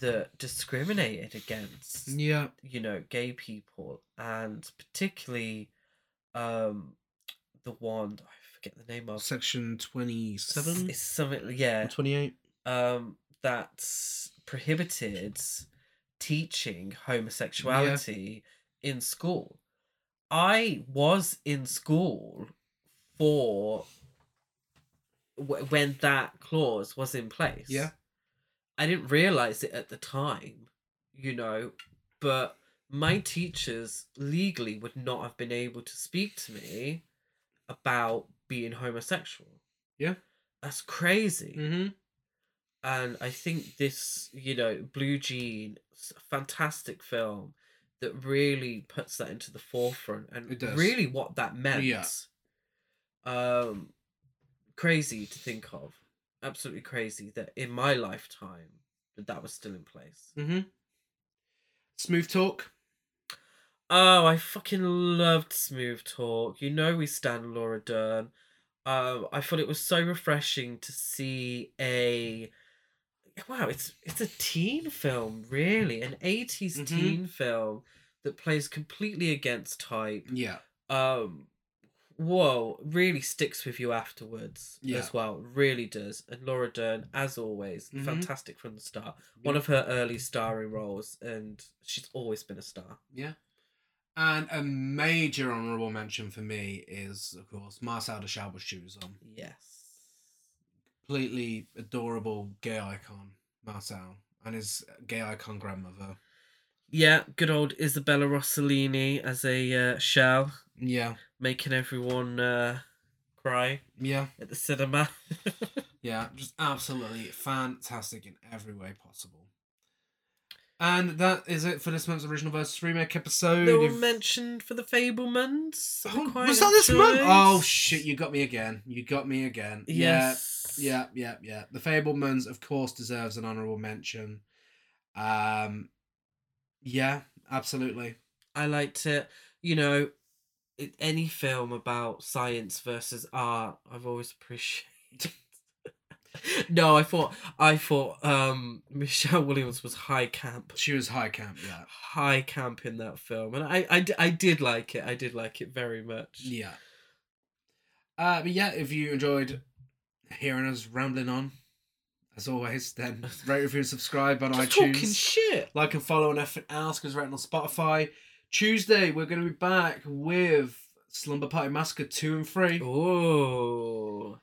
that discriminated against Yeah. you know gay people and particularly um the one i forget the name of Section 27? it's something yeah 28? um that prohibited teaching homosexuality in school i was in school for w- when that clause was in place. Yeah. I didn't realize it at the time, you know, but my teachers legally would not have been able to speak to me about being homosexual. Yeah. That's crazy. Mm-hmm. And I think this, you know, Blue Jean, fantastic film that really puts that into the forefront and really what that meant. Yeah. Um, crazy to think of. Absolutely crazy that in my lifetime that that was still in place. Mm-hmm. Smooth talk. Oh, I fucking loved Smooth Talk. You know we stand Laura Dern. Um, I thought it was so refreshing to see a wow, it's it's a teen film, really, an 80s Mhm. teen film that plays completely against type. Yeah. Um whoa, really sticks with you afterwards Yeah. as well. Really does. And Laura Dern, as always, Mhm. fantastic from the start. One of her early starring roles, and she's always been a star. Yeah. And a major honourable mention for me is, of course, Marcel the Shell with Shoes On. Yes. Completely adorable gay icon, Marcel, and his gay icon grandmother. Yeah, good old Isabella Rossellini as a uh, shell, Yeah. making everyone uh, cry Yeah. at the cinema. [LAUGHS] Yeah. Just absolutely fantastic in every way possible. And that is it for this month's original versus remake episode. they were If- mentioned for the Fabelmans. Oh, was that this month? Oh shit! You got me again. You got me again. Yes. Yeah, yeah, yeah, yeah. The Fabelmans, of course, deserves an honourable mention. Um, yeah, absolutely. I liked it. You know, any film about science versus art, I've always appreciated. [LAUGHS] no, I thought I thought um Michelle Williams was high camp. She was high camp. Yeah, High camp in that film, and I, I, I did like it. I did like it very much. yeah. Uh, but yeah, if you enjoyed hearing us rambling on, as always, then [LAUGHS] rate, review, and subscribe on Just iTunes. talking shit. like and follow on everything else because written on Spotify. Tuesday, we're going to be back with Slumber Party Massacre 2 and 3. Oh,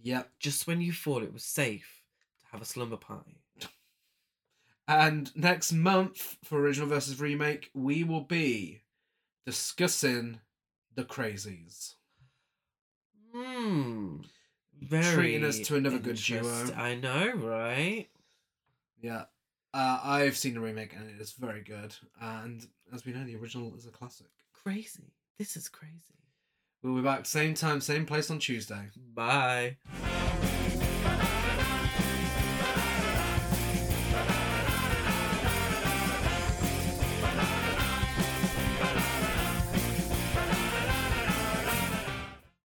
Yep. just when you thought it was safe to have a slumber party. And next month, for Original versus Remake, we will be discussing The Crazies. Hmm. Very Treating us to another good duo. I know, right? Yeah. Uh, I've seen the remake and it is very good. And as we know, the original is a classic. Crazy. This is crazy. We'll be back same time, same place on Tuesday. Bye.